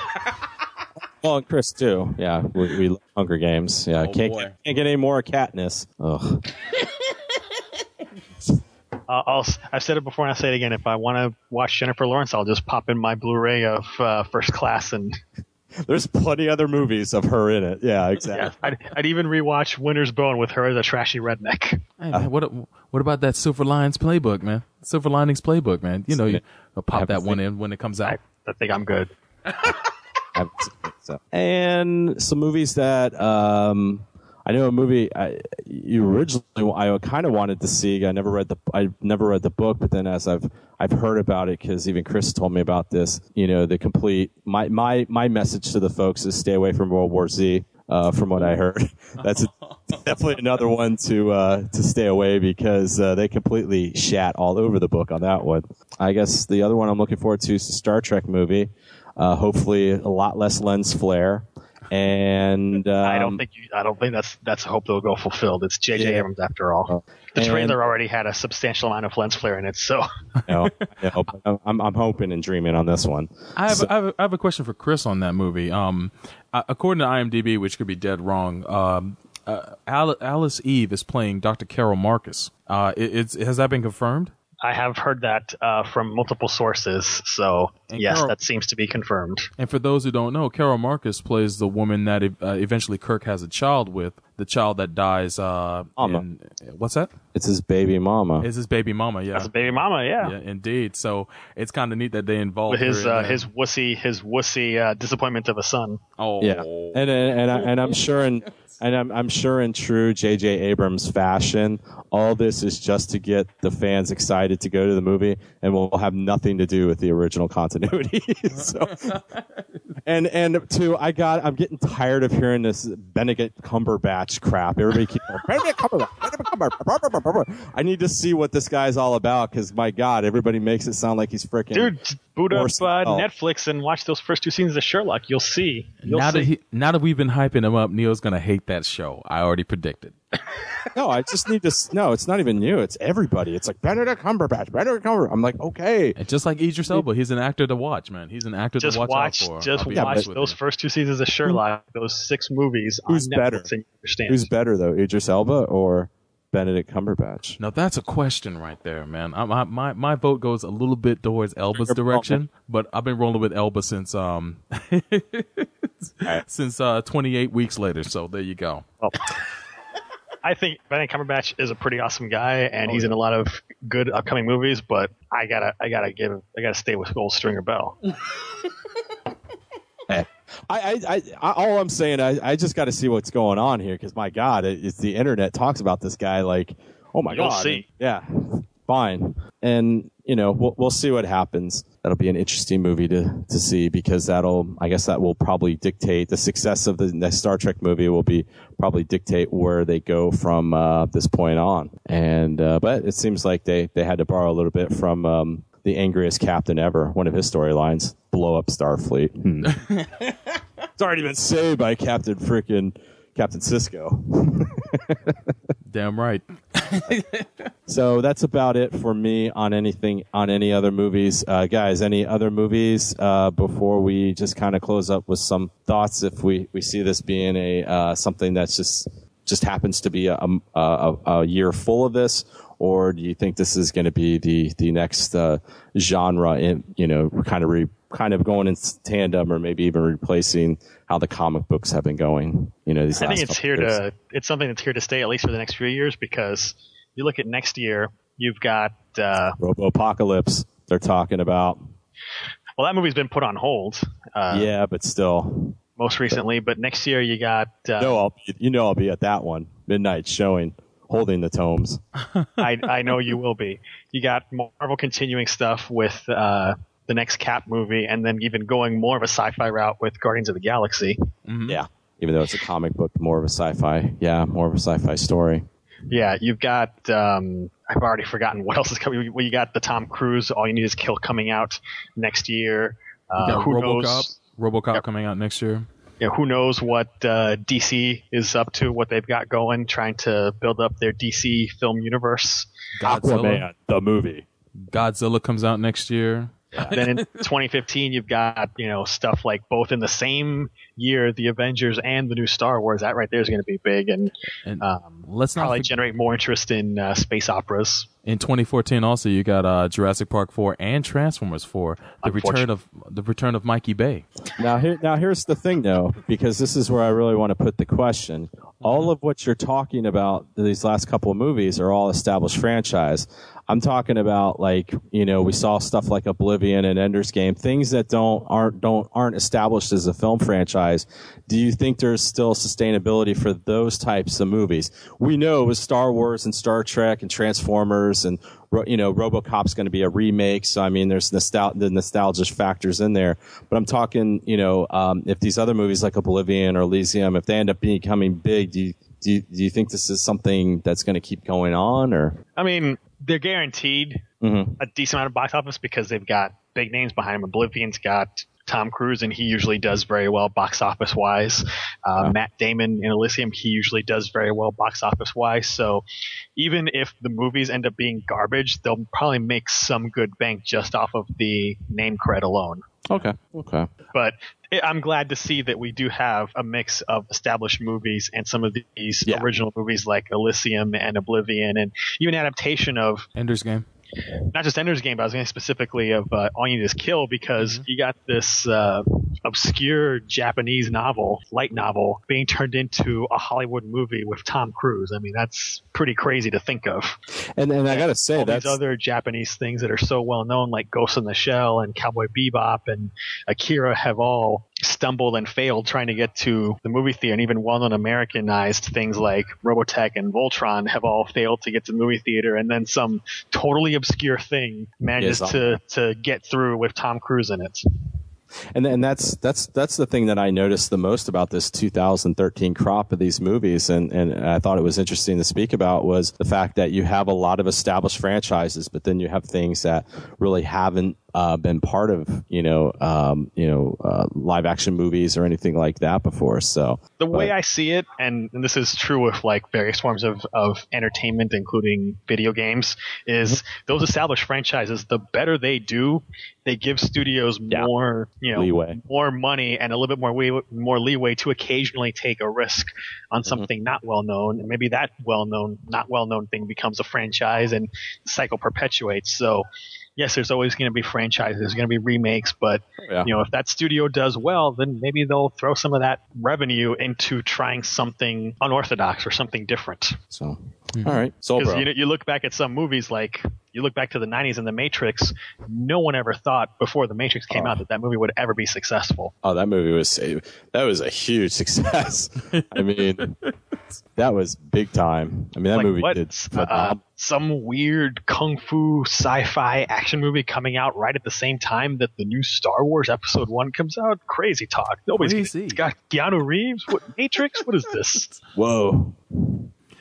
Well, and Chris too. Yeah, we, we love Hunger Games. Yeah, Oh, can't get, can't get any more Katniss. Ugh. Uh, I'll, I've said it before and I'll say it again. If I want to watch Jennifer Lawrence, I'll just pop in my Blu-ray of uh, First Class and There's plenty other movies of her in it. Yeah, yeah, exactly. I'd, I'd even rewatch Winter's Bone with her as a trashy redneck. Hey, man, what what about that Silver Linings playbook, man? Silver Linings playbook, man. You know, you you'll pop that one in when it comes out. I think I'm good. So. And some movies that um, I know a movie I, you originally I kind of wanted to see. I never read the I never read the book, but then as I've I've heard about it because even Chris told me about this. You know, the complete my my my message to the folks is stay away from World War Z. Uh, from what I heard, that's definitely another one to uh, to stay away because uh, they completely shat all over the book on that one. I guess the other one I'm looking forward to is the Star Trek movie. Uh, hopefully, a lot less lens flare. And um, I don't think you, I don't think that's that's a hope that'll go fulfilled. It's J.J. Yeah. Abrams after all. The And- trailer already had a substantial amount of lens flare in it, so you know, I know, but I'm, I'm hoping and dreaming on this one. I have, So- I, have a, I have a question for Chris on that movie. Um, uh, according to IMDb, which could be dead wrong, um, uh, Alice Eve is playing Dr. Carol Marcus. Uh, it, it's has that been confirmed? I have heard that uh, from multiple sources. So And yes, Carol- that seems to be confirmed. And for those who don't know, Carol Marcus plays the woman that uh, eventually Kirk has a child with, the child that dies. Uh, Mama. in- what's that? It's his baby mama. Is his baby mama? Yeah, That's baby mama, yeah. yeah, indeed. So it's kind of neat that they involve With his her in uh, there. his wussy his wussy uh, disappointment of a son. Oh, Yeah, and and and, I, and I'm sure in and I'm I'm sure in true J.J. Abrams fashion, all this is just to get the fans excited to go to the movie, and will have nothing to do with the original continuity. so, and and two, I got I'm getting tired of hearing this Benedict Cumberbatch crap. Everybody keep Benedict Cumberbatch. Benedict Cumberbatch. I need to see what this guy's all about because my God, everybody makes it sound like he's freaking Dude, boot up uh, Netflix and watch those first two seasons of Sherlock. You'll see. You'll now see. that he, now that we've been hyping him up, Neil's gonna hate that show. I already predicted. No, I just need to. s- No, it's not even you. It's everybody. It's like Benedict Cumberbatch. Benedict Cumberbatch. I'm like, okay. And just like Idris Elba, he's an actor to watch, man. He's an actor just to watch, watch, out for. just I'll watch those you. first two seasons of Sherlock. Those six movies. Who's on Netflix better? And you understand. Who's better though, Idris Elba or Benedict Cumberbatch? Now that's a question right there, man. I, my, my my vote goes a little bit towards Elba's direction, but I've been rolling with Elba since um since uh 28 weeks later. So there you go. I think Benedict Cumberbatch is a pretty awesome guy, and Oh, he's yeah. in a lot of good upcoming movies. But I gotta, I gotta give, I gotta stay with Gold Stringer Bell. Eh. I, I, I, I all I'm saying, I, I just got to see what's going on here because my God, it, it's the internet talks about this guy like, oh my You'll God, see. yeah, fine, and you know we'll we'll see what happens. That'll be an interesting movie to to see because that'll, I guess, that will probably dictate the success of the next Star Trek movie. Will be probably dictate where they go from uh, this point on. And uh, but it seems like they they had to borrow a little bit from. Um, the angriest captain ever. One of his storylines: blow up Starfleet. Hmm. it's already been saved by Captain Frickin' Captain Sisko. Damn right. so that's about it for me on anything on any other movies, uh, guys. Any other movies uh, before we just kind of close up with some thoughts? If we we see this being a uh, something that's just just happens to be a, a, a year full of this, or do you think this is going to be the the next uh, genre in you know kind of re, kind of going in tandem, or maybe even replacing how the comic books have been going? You know, these I think it's here years. to it's something that's here to stay at least for the next few years because you look at next year, you've got uh, Robopocalypse. They're talking about. well that movie's been put on hold. Uh, yeah, but still. most recently, but next year you got uh, No, I'll be, you know I'll be at that one midnight showing, holding the tomes. I, I know you will be. You got Marvel continuing stuff with uh, the next Cap movie, and then even going more of a sci-fi route with Guardians of the Galaxy. Yeah, even though it's a comic book, more of a sci-fi. Yeah, more of a sci-fi story. Yeah, you've got. Um, I've already forgotten what else is coming. Well, you got the Tom Cruise "All You Need Is Kill" coming out next year. Uh, who RoboCop. knows? RoboCop coming out next year. Yeah, who knows what uh, DC is up to? What they've got going, trying to build up their DC film universe. Aquaman, the movie. Godzilla comes out next year. Then in 2015 you've got you know stuff like both in the same year the avengers and the new star wars. That right there is going to be big and, um, let's not probably forg- generate more interest in uh, space operas In 2014, also you got uh, Jurassic Park 4 and Transformers 4. The return of the return of Mikey Bay. Now here, now here's the thing though, because this is where I really want to put the question. All of what you're talking about these last couple of movies are all established franchise. I'm talking about like you know we saw stuff like Oblivion and Ender's Game, things that don't aren't don't aren't established as a film franchise. Do you think there's still sustainability for those types of movies? We know with Star Wars and Star Trek and Transformers and you know RoboCop's going to be a remake, so I mean there's nostal- the nostalgia factors in there. But I'm talking you know um, if these other movies like Oblivion or Elysium, if they end up becoming big, do you do you, do you think this is something that's going to keep going on or? i mean they're guaranteed Mhm. a decent amount of box office because they've got big names behind them oblivion's got Tom Cruise, and he usually does very well box office wise. Uh, Matt Damon in Elysium, he usually does very well box office wise. So even if the movies end up being garbage, they'll probably make some good bank just off of the name cred alone. Okay. Okay. But I- I'm glad to see that we do have a mix of established movies and some of these original movies like Elysium and Oblivion, and even adaptation of Ender's Game. Not just Ender's Game, but I was going specifically of uh, All You Need Is Kill because you got this uh, obscure Japanese novel, light novel, being turned into a Hollywood movie with Tom Cruise. I mean, that's pretty crazy to think of. And and I gotta say All that's these other Japanese things that are so well known, like Ghost in the Shell and Cowboy Bebop and Akira, have all stumbled and failed trying to get to the movie theater. And even well-known Americanized things like Robotech and Voltron have all failed to get to the movie theater. And then some totally obscure thing manages Yes, um, to to get through with Tom Cruise in it. and and that's that's that's the thing that I noticed the most about this 2013 crop of these movies, and and I thought it was interesting to speak about was the fact that you have a lot of established franchises, but then you have things that really haven't uh, been part of you know um, you know uh, live action movies or anything like that before. So the way I see it, and, and this is true with like various forms of, of entertainment, including video games, is those established franchises, the better they do, they give studios more, you know, Leeway. more money and a little bit more way, more leeway to occasionally take a risk on something not well known, and maybe that well known, not well known thing becomes a franchise, and cycle perpetuates. So. Yes, there's always going to be franchises. There's going to be remakes, but Yeah. you know, if that studio does well, then maybe they'll throw some of that revenue into trying something unorthodox or something different. So, hmm. all right, Soul Because Bro. you know, you look back at some movies like you look back to the 90s and The Matrix, no one ever thought before The Matrix came oh. out that that movie would ever be successful. Oh, that movie was that was a huge success. I mean, that was big time. I mean, that Like, movie what? did. Uh, some weird kung fu sci-fi action movie coming out right at the same time that the new Star Wars Episode One comes out. Crazy talk. Nobody's Crazy. it's got Keanu Reeves. What Matrix? What is this? Whoa.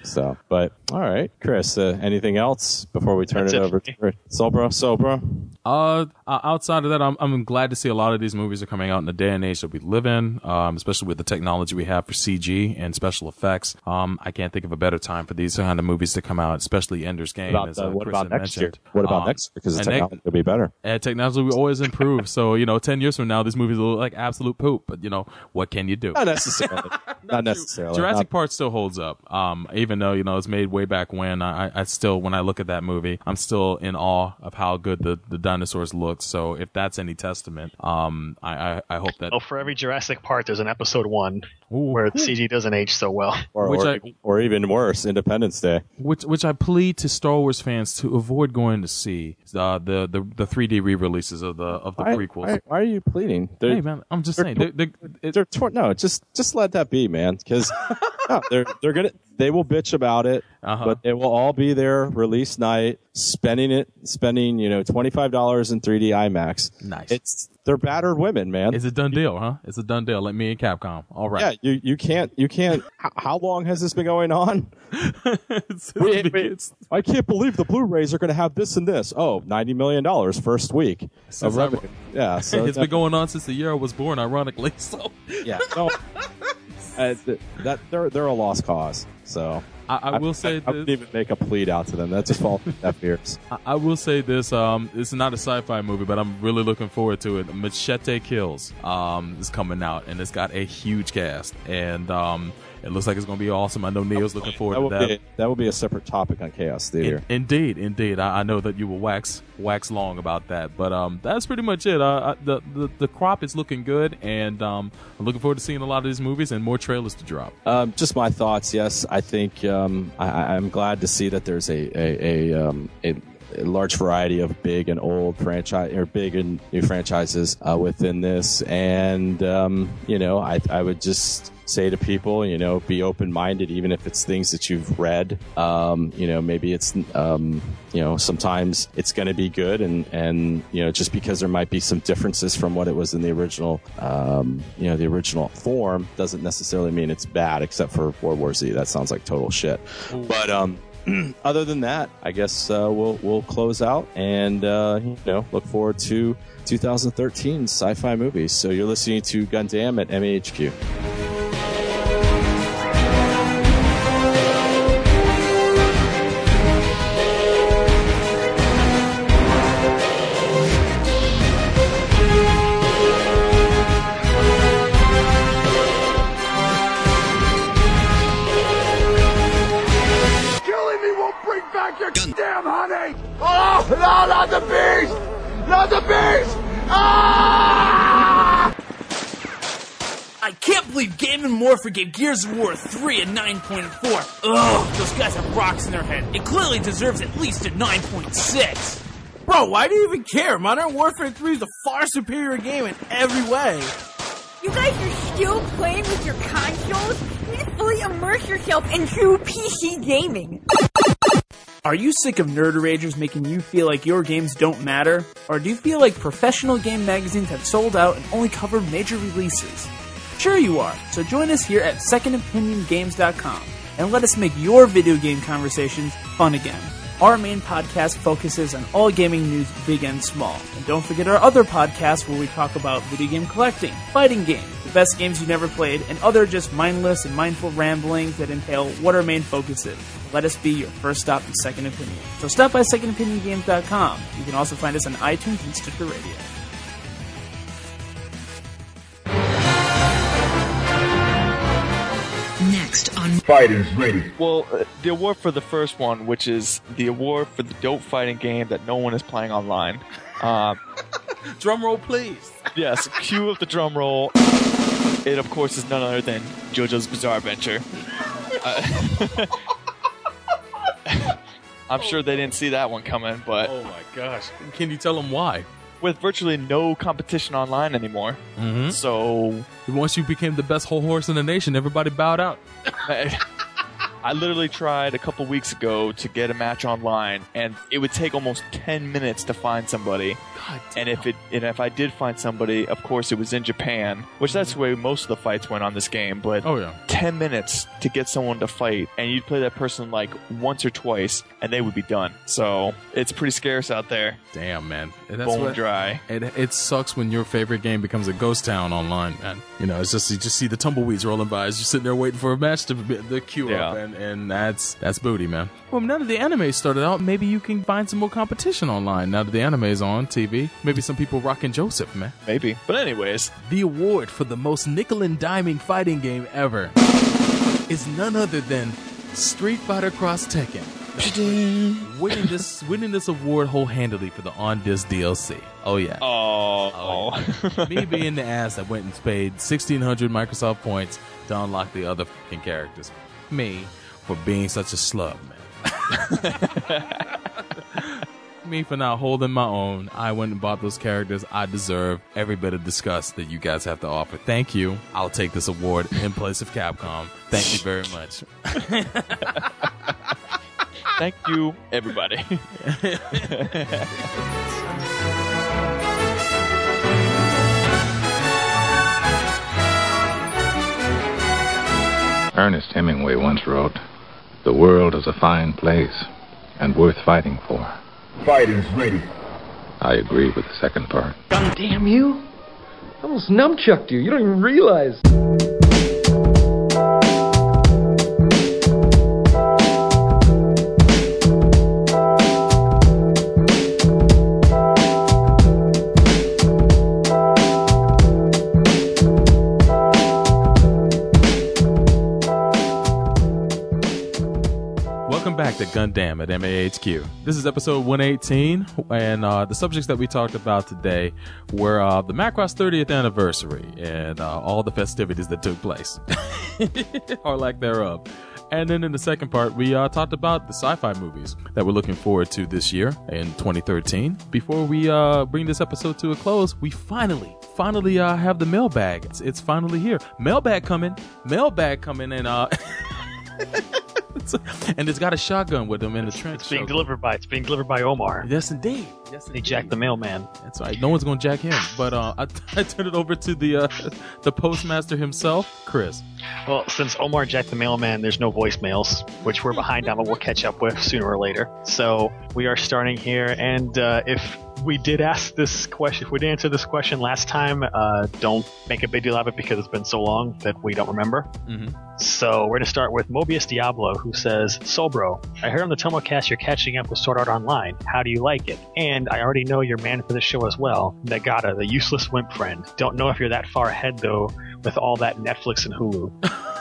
So, but all right, Chris. Uh, anything else before we turn That's it it over for to Sobra? Sobra. Uh, uh, outside of that, I'm I'm glad to see a lot of these movies are coming out in the day and age that we live in, um, especially with the technology we have for CG and special effects. Um, I can't think of a better time for these kind of movies to come out, especially Ender's Game. About, as, uh, uh, what about had next year? What about Um, next? Because the and ne- technology will be better. and technology will always improve. so you know, ten years from now, these movies will look like absolute poop. But you know, what can you do? Not necessarily. Not necessarily. Jurassic Not- Park still holds up. Um, even though you know it's made way back when, I, I- I still when I look at that movie, I'm still in awe of how good the, the dinosaurs look. So if that's any testament, um, I, I, I hope that Oh, for every Jurassic part, there's an Episode One where the CG doesn't age so well. or, Which or, I- or even worse, Independence Day. which which I plead to Star Wars fans to avoid going to see uh, the the the 3D re-releases of the of the Why, prequels. why, why are you pleading? They're- hey man, I'm just they're- saying. They're, they're, they're tor- no, just just let that be, man. Because no, they're they're gonna they will bitch about it, Uh-huh. but it will all be there release night, spending it, spending you know twenty five dollars in 3D IMAX. Nice. It's they're battered women, man. it's a done deal, huh? It's a done deal. Like me and Capcom. All right. Yeah, you you can't you can't. How, how long has this been going on? It's- Wait, wait, I can't believe the Blu-rays are going to have this and this. Oh, 90 million dollars first week of I- Yeah, so it's been going on since the year I was born, ironically. So yeah. So uh, th- that they're they're a lost cause. So I, I will say I, this. wouldn't even make a plead out to them. That's just falls deaf ears. I, I will say this. Um, it's not a sci-fi movie, but I'm really looking forward to it. Machete Kills um, is coming out, and it's got a huge cast, and um, it looks like it's going to be awesome. I know Neil's looking forward That to that. be that will be a separate topic on Chaos Theater. In- indeed, indeed. I, I know that you will wax wax long about that, but um, that's pretty much it. Uh, I, the, the the crop is looking good, and um, I'm looking forward to seeing a lot of these movies and more trailers to drop. Um, just my thoughts. Yes, I think um, I, I- I'm glad to see that there's a a, a, um, a a large variety of big and old franchise or big and new franchises uh, within this, and um, you know, I I would just say to people, you know, be open minded, even if it's things that you've read. Um, you know, maybe it's um, you know, sometimes it's going to be good, and and you know, just because there might be some differences from what it was in the original, um, you know, the original form, doesn't necessarily mean it's bad. Except for World War Z, that sounds like total shit. But um, other than that, I guess uh, we'll we'll close out and uh, you know look forward to 2013 sci-fi movies. So you're listening to Gundam at MAHQ. Gears of War 3 a 9.4. Ugh, those guys have rocks in their head. It clearly deserves at least a 9.6. Bro, why do you even care? Modern Warfare 3 is a far superior game in every way. You guys are still playing with your consoles? You need to fully immerse yourself in true PC gaming. Are you sick of nerd ragers making you feel like your games don't matter? Or do you feel like professional game magazines have sold out and only cover major releases? Sure you are, so join us here at secondopiniongames.com and let us make your video game conversations fun again. Our main podcast focuses on all gaming news, big and small. And don't forget our other podcast where we talk about video game collecting, fighting games, the best games you never played, and other just mindless and mindful ramblings that entail what our main focus is. Let us be your first stop in Second Opinion. So stop by secondopiniongames.com. You can also find us on iTunes and Stitcher Radio. Next on Fighters ready. Well, uh, the award for the first one, which is the award for the dope fighting game that no one is playing online. Um, drum roll, please. Yes, cue of the drum roll. It, of course, is none other than JoJo's Bizarre Adventure. Uh, I'm sure they didn't see that one coming, but Oh my gosh! Can you tell them why? With virtually no competition online anymore, Mm-hmm. so Once you became the best whole horse in the nation, everybody bowed out. I literally tried a couple weeks ago to get a match online, and it would take almost ten minutes to find somebody. and if it and if I did find somebody, of course it was in Japan, which that's the way most of the fights went on this game. But oh yeah, ten minutes to get someone to fight, and you'd play that person like once or twice, and they would be done. So it's pretty scarce out there. Damn, man. And Bone dry. It, it sucks when your favorite game becomes a ghost town online, man. You know, it's just you just see the tumbleweeds rolling by as you're sitting there waiting for a match to be- the queue up, Yeah. and, and that's that's booty, man. Well, now that the anime started out, maybe you can find some more competition online. Now that the anime is on TV, maybe some people rocking Joseph, man. Maybe. But anyways, the award for the most nickel and diming fighting game ever is none other than Street Fighter Cross Tekken. winning this winning this award whole-handedly for the on disc DLC. Oh yeah. Oh. Me being the ass that went and paid 1600 Microsoft points to unlock the other fucking characters. Me for being such a slub, man. Me for not holding my own. I went and bought those characters. I deserve every bit of disgust that you guys have to offer. Thank you. I'll take this award in place of Capcom. Thank you very much. thank you, everybody. Ernest Hemingway once wrote, The world is a fine place and worth fighting for. Fighting's ready. I agree with the second part. God damn you! I almost numchucked you. You don't even realize. Back to Gundam at MAHQ. This is episode 118, and uh, the subjects that we talked about today were uh, the Macross 30th anniversary and uh, all the festivities that took place, or lack thereof. And then in the second part, we uh, talked about the sci-fi movies that we're looking forward to this year in 2013. Before we uh, bring this episode to a close, we finally, finally uh, have the mailbag. It's, it's finally here. Mailbag coming. Mailbag coming, and uh, and it's got a shotgun with him in the trench. It's being delivered by it's being delivered by Omar. Yes, indeed. Yes, He jacked the mailman. That's right. No one's gonna jack him. But uh, I, I turn it over to the uh, the postmaster himself, Chris. Well, since Omar jacked the mailman, there's no voicemails, which we're behind on, but we'll catch up with sooner or later. So we are starting here, and uh, if we did ask this question, if we did answer this question last time, uh, don't make a big deal of it because it's been so long that we don't remember. Mm-hmm. So we're going to start with Mobius Diablo, who says, Sobro, I heard on the Tomocast you're catching up with Sword Art Online. How do you like it? And I already know you're man for the show as well. Nagata, the useless wimp friend. Don't know if you're that far ahead, though, with all that Netflix and Hulu.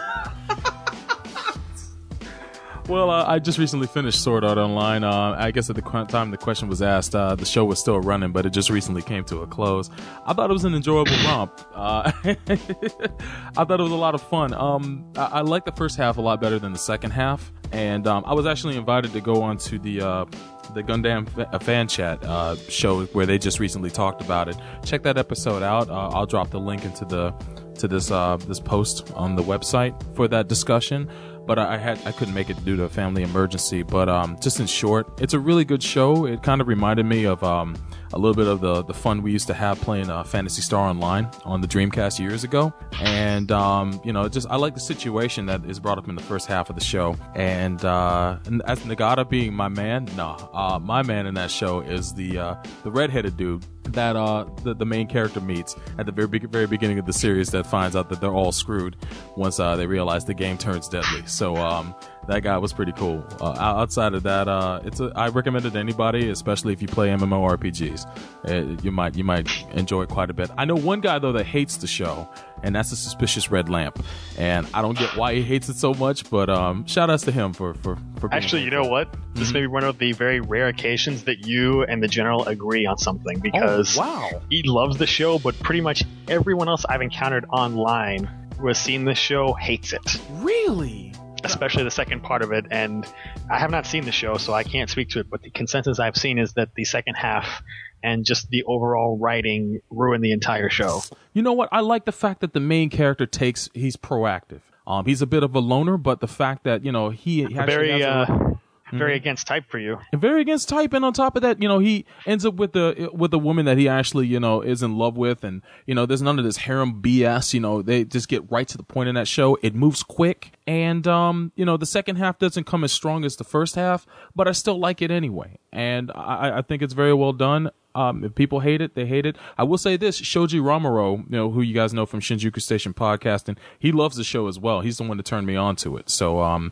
Well, uh, I just recently finished Sword Art Online. Uh, I guess at the qu- time the question was asked, uh, the show was still running, but it just recently came to a close. I thought it was an enjoyable romp. Uh, I thought it was a lot of fun. Um, I, I liked the first half a lot better than the second half, and um, I was actually invited to go on to the uh, the Gundam uh, fan chat uh, show where they just recently talked about it. Check that episode out. Uh, I'll drop the link into the to this uh, this post on the website for that discussion. But I I had I couldn't make it due to a family emergency. But um, just in short, it's a really good show. It kind of reminded me of um, a little bit of the the fun we used to have playing uh, Phantasy Star Online on the Dreamcast years ago. And um, you know, just I like the situation that is brought up in the first half of the show. And, uh, and as Nagata being my man, no, uh, my man in that show is the uh, the redheaded dude that uh the, the main character meets at the very very beginning of the series that finds out that they're all screwed once uh, they realize the game turns deadly. So um that guy was pretty cool. Uh, outside of that, uh, it's a, I recommend it to anybody, especially if you play MMORPGs. Uh, you might you might enjoy it quite a bit. I know one guy though that hates the show, and that's the suspicious red lamp. And I don't get why he hates it so much, but um, shout outs to him for for for Actually, you know what? This may be one of the very rare occasions that you and the general agree on something because wow. he loves the show, but pretty much everyone else I've encountered online who has seen this show hates it. Really? Especially the second part of it. And I have not seen the show, so I can't speak to it. But the consensus I've seen is that the second half and just the overall writing ruined the entire show. You know what? I like the fact that the main character takes he's proactive. Um, he's a bit of a loner, but the fact that you know he, he Very, has a- uh, very Mhm. against type for you. And very against type and on top of that you know he ends up with the with a woman that he actually you know is in love with and you know there's none of this harem bs you know they just get right to the point in that show it moves quick and um you know the second half doesn't come as strong as the first half but i still like it anyway and i i think it's very well done um, if people hate it, they hate it. I will say this: Shoji Romero, you know, who you guys know from Shinjuku Station podcasting, he loves the show as well. He's the one that turned me on to it. So, um,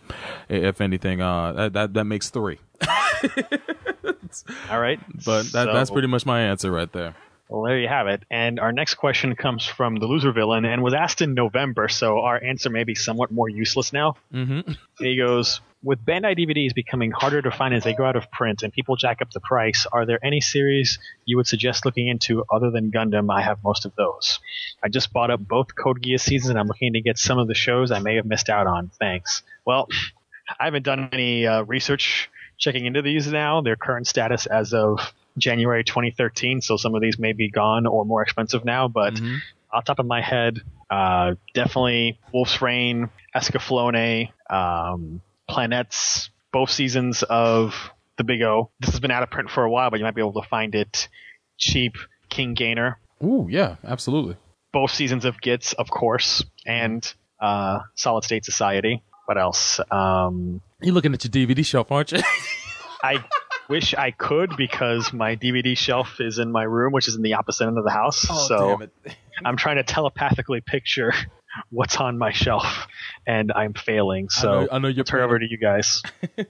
if anything, uh, that that, that makes three. All right. But that, that's pretty much my answer right there. Well, there you have it. And our next question comes from the loser villain and was asked in November, so our answer may be somewhat more useless now. Mm-hmm. He goes, with Bandai DVDs becoming harder to find as they go out of print and people jack up the price, are there any series you would suggest looking into other than Gundam? I have most of those. I just bought up both Code Geass seasons and I'm looking to get some of the shows I may have missed out on. Thanks. Well, I haven't done any uh, research checking into these now, their current status as of January 2013, so some of these may be gone or more expensive now, but off the top of my head, uh, definitely Wolf's Rain, Escaflowne, um, Planets, both seasons of The Big O. This has been out of print for a while, but you might be able to find it cheap. King Gainer, Ooh, yeah, absolutely. both seasons of Gits, of course, and uh, Solid State Society. What else? Um, You're looking at your DVD shelf, aren't you? I wish I could because my DVD shelf is in my room, which is in the opposite end of the house. Oh, so damn it. I'm trying to telepathically picture what's on my shelf, and I'm failing. So I know- I know you're turn over to you guys.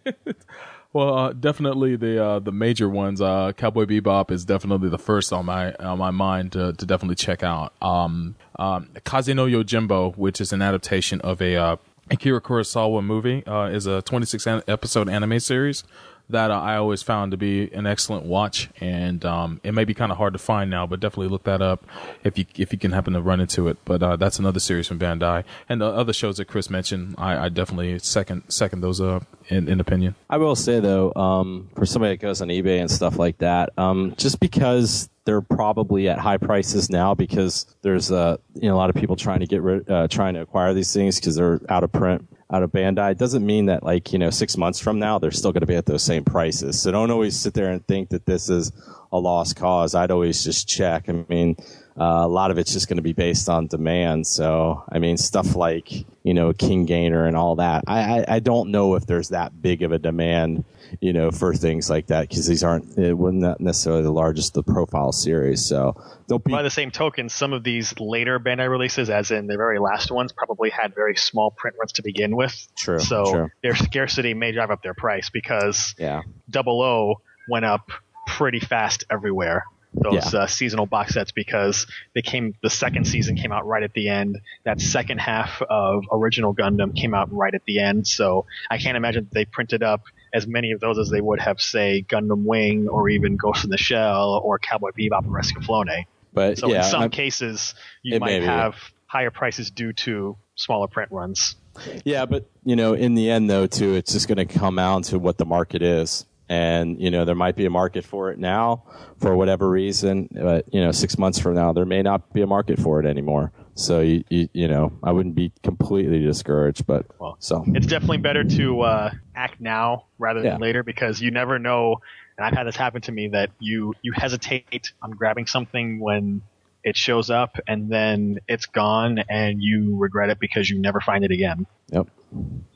Well, uh, definitely the uh, the major ones. Uh, Cowboy Bebop is definitely the first on my on my mind to, to definitely check out. Um, um, Kazeno Yojimbo, which is an adaptation of a uh, Akira Kurosawa movie, uh, is a 26 an- episode anime series that I always found to be an excellent watch, and um, it may be kind of hard to find now, but definitely look that up if you if you can happen to run into it. But uh, that's another series from Bandai, and the other shows that Chris mentioned, I, I definitely second second those uh, in, in opinion. I will say though, um, for somebody that goes on eBay and stuff like that, um, just because they're probably at high prices now because there's uh, you know a lot of people trying to get rid, uh, trying to acquire these things because they're out of print, out of Bandai. Doesn't mean that like you know six months from now they're still going to be at those same prices. So don't always sit there and think that this is a lost cause. I'd always just check. I mean. Uh, a lot of it's just going to be based on demand. So, I mean, stuff like, you know, King Gainer and all that. I, I, I don't know if there's that big of a demand, you know, for things like that because these aren't, it wasn't necessarily the largest, the profile series. So don't be, By the same token, some of these later Bandai releases, as in the very last ones, probably had very small print runs to begin with. True, So true. their scarcity may drive up their price because yeah. Double O went up pretty fast everywhere. Those Yeah. uh, seasonal box sets because they came. The second season came out right at the end. That second half of original Gundam came out right at the end. So I can't imagine that they printed up as many of those as they would have, say, Gundam Wing or even Ghost in the Shell or Cowboy Bebop or Escaflowne. But So yeah, in some I'm- cases, you might have higher prices due to smaller print runs. Yeah, but you know, in the end, though, too, it's just going to come down to what the market is, and you know, there might be a market for it now for whatever reason, but you know, six months from now, there may not be a market for it anymore. So you, you, you know, I wouldn't be completely discouraged, but well, so It's definitely better to uh, act now rather than Yeah. later because you never know. And I've had this happen to me that you you hesitate on grabbing something when it shows up and then it's gone and you regret it because you never find it again. Yep.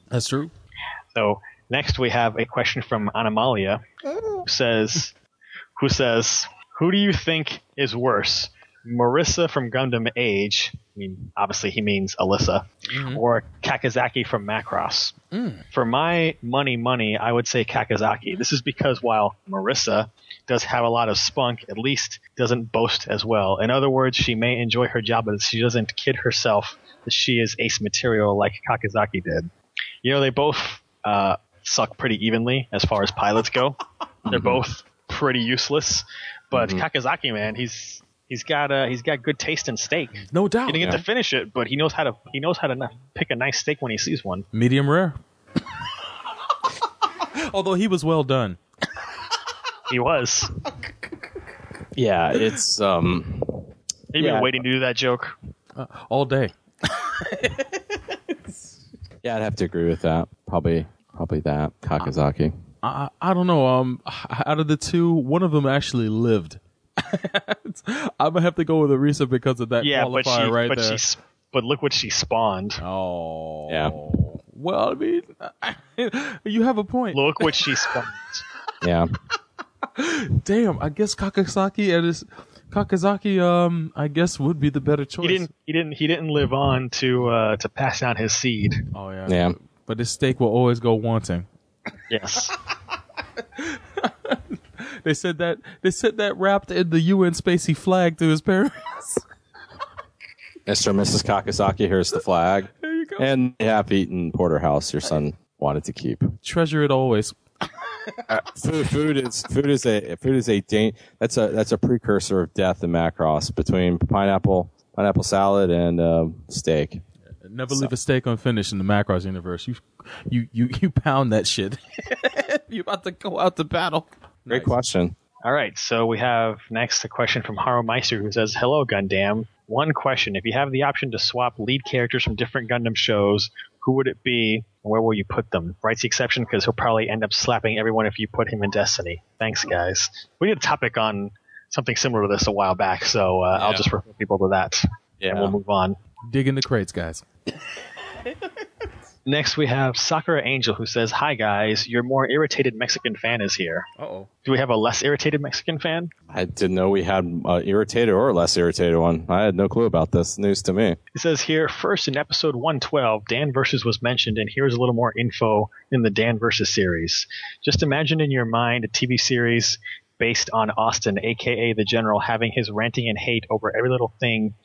That's true. So next we have a question from Anomalia who says who says, Who do you think is worse? Marissa from Gundam Age, I mean obviously he means Arisa, mm-hmm. or Kakizaki from Macross. Mm. For my money, money, I would say Kakizaki. This is because while Marissa does have a lot of spunk, at least doesn't boast as well. In other words, she may enjoy her job, but she doesn't kid herself that she is ace material like Kakizaki did. You know, they both uh, suck pretty evenly as far as pilots go. They're mm-hmm. both pretty useless, but mm-hmm. Kakizaki, man, he's he's got uh, he's got good taste in steak. No doubt. He didn't get yeah. to finish it, but he knows how to he knows how to pick a nice steak when he sees one. Medium rare. Although he was well done. He was. Yeah, it's um. You've Yeah. been waiting to do that joke. Uh, all day. Yeah, I'd have to agree with that. Probably, probably that Kakizaki. I, I don't know. Um, out of the two, one of them actually lived. I'm gonna have to go with Arisa because of that Yeah, but qualifier she, right but there. she, but look what she spawned. Oh, Yeah, well, I mean, you have a point. Look what she spawned. yeah. Damn, I guess Kakizaki and his Kakizaki, um, I guess would be the better choice. He didn't. He didn't. He didn't live on to uh, to pass down his seed. Oh yeah. Yeah. But his steak will always go wanting. Yes. They said that they said that wrapped in the UN Spacy flag to his parents. Mr. and Mrs. Kakizaki, here's the flag. There you go. And half-eaten porterhouse your son wanted to keep. Treasure it always. Uh, food, food is food is a food is a dan- that's a that's a precursor of death in Macross between pineapple pineapple salad and uh, steak. Never leave a steak unfinished in the Macross universe. You, you, you, you pound that shit. you about to go out to battle. Great question. All right. So we have next a question from Haro Meister who says, "Hello, Gundam. One question: If you have the option to swap lead characters from different Gundam shows, who would it be? and Where will you put them? Writes the exception because he'll probably end up slapping everyone if you put him in Destiny. Thanks, guys. We did a topic on something similar to this a while back, so uh, I'll just refer people to that, Yeah. and we'll move on. Dig in the crates, guys. Next, we have Sakura Angel who says, "Hi guys, your more irritated Mexican fan is here. Uh-oh. Do we have a less irritated Mexican fan?" I didn't know we had uh, irritated or less irritated one. I had no clue about this. News to me. It says here, first in episode 112, Dan Versus was mentioned, and here's a little more info in the Dan Versus series. Just imagine in your mind a TV series based on Austin, aka the General, having his ranting and hate over every little thing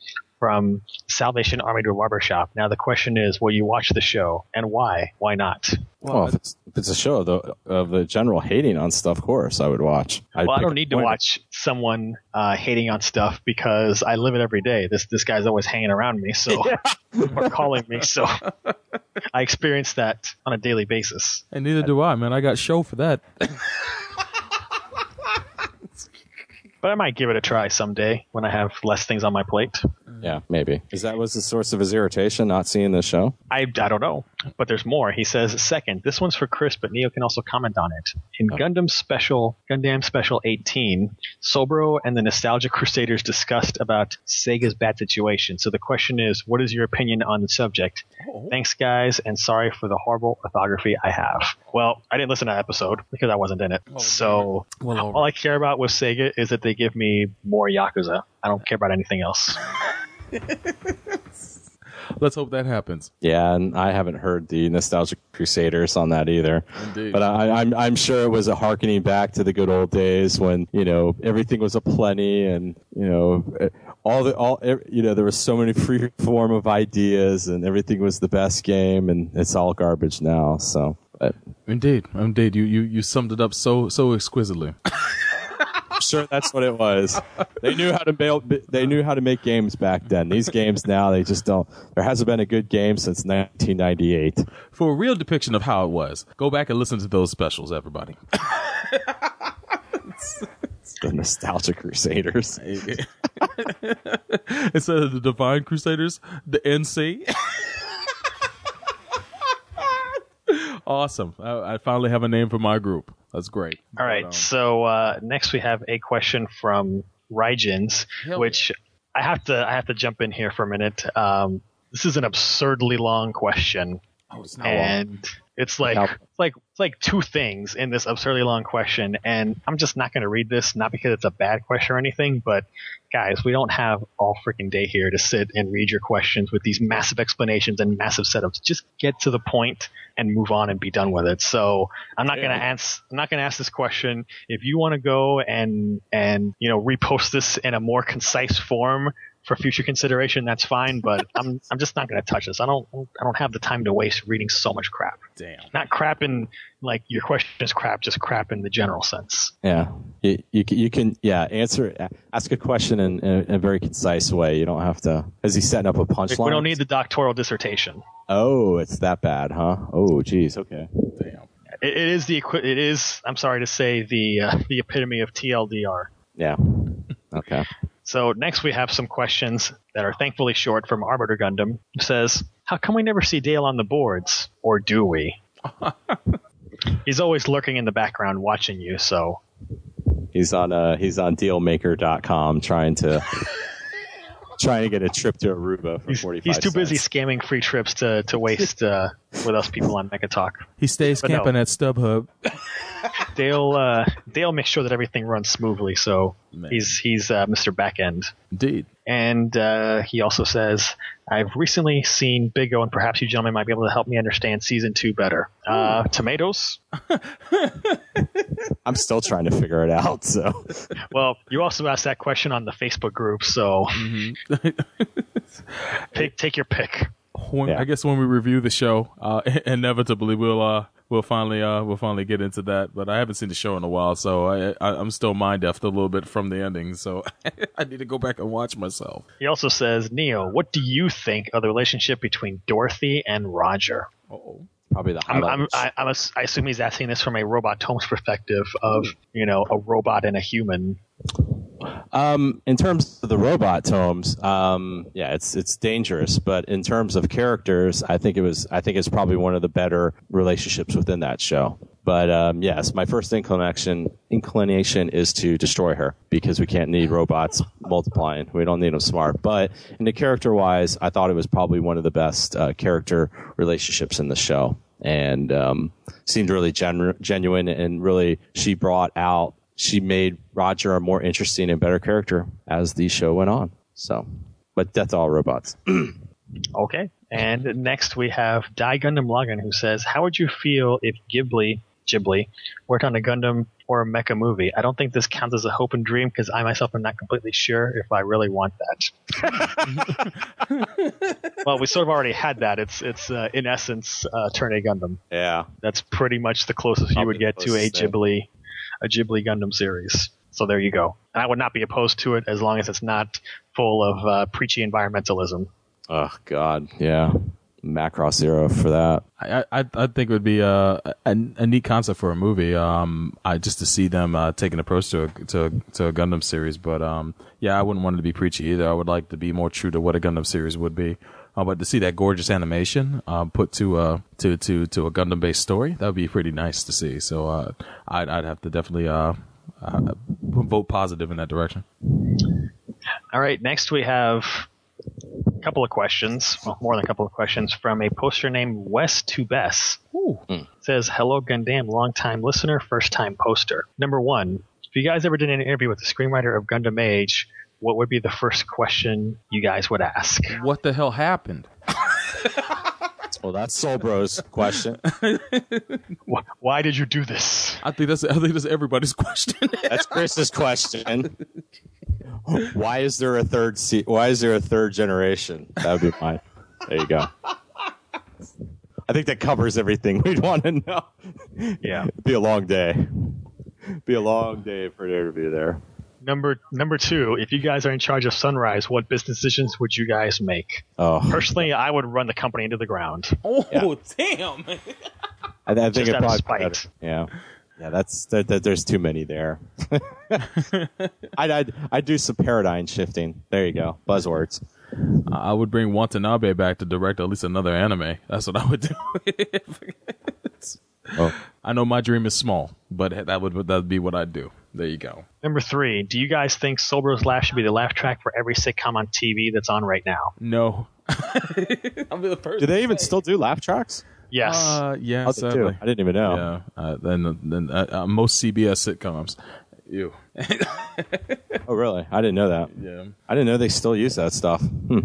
from Salvation Army to a Barbershop. Now the question is, will you watch the show, and why? Why not? Well, if it's if it's a show of the of the general hating on stuff, of course I would watch. I'd well, I don't need to point. watch someone uh, hating on stuff because I live it every day. This this guy's always hanging around me, so or calling me, so I experience that on a daily basis. And neither do I, man. I got show for that. But I might give it a try someday when I have less things on my plate. Yeah, mm. maybe. Is that was the source of his irritation not seeing this show? I, I don't know, but there's more. He says, second, this one's for Chris, but Neo can also comment on it. In oh. Gundam Special, Gundam Special 18, Sobro and the Nostalgia Crusaders discussed about Sega's bad situation. So the question is, what is your opinion on the subject? Oh. Thanks, guys, and sorry for the horrible orthography I have. Well, I didn't listen to that episode because I wasn't in it. Oh, so Well all I care about with Sega is that they give me more Yakuza. I don't care about anything else. Let's hope that happens. Yeah, and I haven't heard the Nostalgic Crusaders on that either. Indeed. But I, I'm I'm sure it was a harkening back to the good old days when you know everything was a plenty and you know eh, all the all eh, you know there was so many free form of ideas and everything was the best game and it's all garbage now. So but Indeed, indeed. You, you, you summed it up so so exquisitely. Sure that's what it was. They knew how to build. They knew how to make games back then. These games now they just don't. There hasn't been a good game since 1998. For a real depiction of how it was, go back and listen to those specials, everybody. The Nostalgic Crusaders. Instead of the Divine Crusaders, the NC. awesome. I, I finally have a name for my group. That's great. All right. So uh, next we have a question from Raijins, Hell which I have to I have to jump in here for a minute. Um, this is an absurdly long question, Oh, it's not and it's like it's like it's like two things in this absurdly long question, and I'm just not going to read this, not because it's a bad question or anything, but guys, we don't have all freaking day here to sit and read your questions with these massive explanations and massive setups. Just get to the point and move on and be done with it. So I'm not going to ask. I'm not to ask this question. If you want to go and and you know repost this in a more concise form for future consideration, that's fine. But I'm I'm just not going to touch this. I don't I don't have the time to waste reading so much crap. Damn. Not crap in like your question is crap, just crap in the general sense. Yeah, you, you can you can yeah answer ask a question in, in, a very concise way. You don't have to. Is he setting up a punchline? we don't need the doctoral dissertation. Oh, it's that bad, huh? Oh, geez. Okay. Damn. It, it is the it is. I'm sorry to say the uh, the epitome of TLDR. Yeah. Okay. So next we have some questions that are thankfully short from Arbiter Gundam. Who says, "How come we never see Dale on the boards, or do we?" He's always lurking in the background watching you. So He's on uh he's on dealmaker.com trying to trying to get a trip to Aruba for 45 he's too busy scamming free trips to to waste uh, with us people on Mecha Talk. He stays But no. camping at StubHub. Dale uh, Dale makes sure that everything runs smoothly. So he's he's uh, Mr. Backend. Indeed. And uh, he also says, I've recently seen Big O, and perhaps you gentlemen might be able to help me understand season two better. Uh, tomatoes? I'm still trying to figure it out, so Well, you also asked that question on the Facebook group, so take, take your pick. When, I guess when we review the show, uh, inevitably we'll uh, we'll finally uh, we'll finally get into that. But I haven't seen the show in a while, so I, I I'm still mind deaf a little bit from the ending. So I need to go back and watch myself. He also says, Neo, what do you think of the relationship between Dorothy and Roger? Oh. Probably the I'm. I'm, I, I'm ass- I assume he's asking this from a robot Tom's perspective of, you know, a robot and a human. Um, in terms of the robot tomes, um, yeah, it's it's dangerous. But in terms of characters, I think it was I think it's probably one of the better relationships within that show. But um, yes, my first inclination inclination is to destroy her because we can't need robots multiplying. We don't need them smart. But in the character wise, I thought it was probably one of the best uh, character relationships in the show, and um, seemed really genu- genuine and really she brought out she made Roger a more interesting and better character as the show went on. So, but that's all robots. Okay. And next we have Die Gundam Logan who says, How would you feel if Ghibli, Ghibli worked on a Gundam or a mecha movie? I don't think this counts as a hope and dream because I myself am not completely sure if I really want that. well, we sort of already had that. It's it's uh, in essence uh, Turn A Gundam. Yeah. That's pretty much the closest you would get to a thing. Ghibli a Ghibli Gundam series. So there you go. And I would not be opposed to it as long as it's not full of uh, preachy environmentalism. Oh God, yeah, Macross Zero for that. I, I I think it would be a, a a neat concept for a movie. Um, I just to see them uh, take an approach to a, to a, to a Gundam series. But um, yeah, I wouldn't want it to be preachy either. I would like to be more true to what a Gundam series would be. Uh, but to see that gorgeous animation uh, put to a to to to a Gundam based story, that would be pretty nice to see. So uh, I'd I'd have to definitely uh, uh, vote positive in that direction. All right, next we have a couple of questions, well, more than a couple of questions from a poster named Wes Tubes. It says, "Hello, Gundam, long time listener, first time poster. Number one, if you guys ever did an interview with the screenwriter of Gundam Age, what would be the first question you guys would ask? What the hell happened? Well, that's Soul Bros question. Why did you do this? I think that's I think that's everybody's question. That's Chris's question. Why is there a third se- Why is there a third generation? That would be mine. There you go. I think that covers everything we'd want to know. Yeah. It'd be a long day. Be a long day for an interview there. Number number two, if you guys are in charge of Sunrise, what business decisions would you guys make? Oh, Personally, I would run the company into the ground. Oh, Yeah. damn. I, I think Just it out of probably spite. better. Yeah, yeah. That's that, that, there's too many there. I'd, I'd I'd do some paradigm shifting. There you go. Buzzwords. I would bring Watanabe back to direct at least another anime. That's what I would do. Oh. I know my dream is small, but that would that would be what I'd do. There you go. Number three, do you guys think Soulbros Laugh should be the laugh track for every sitcom on TV that's on right now? No. I'll be the first. Do they even still do laugh tracks? Yes. Uh, yeah, Oh, they do. I didn't even know. Yeah. Uh, then then uh, uh, most CBS sitcoms. Ew. Oh, really? I didn't know that. Yeah. I didn't know they still use that stuff. Hmm.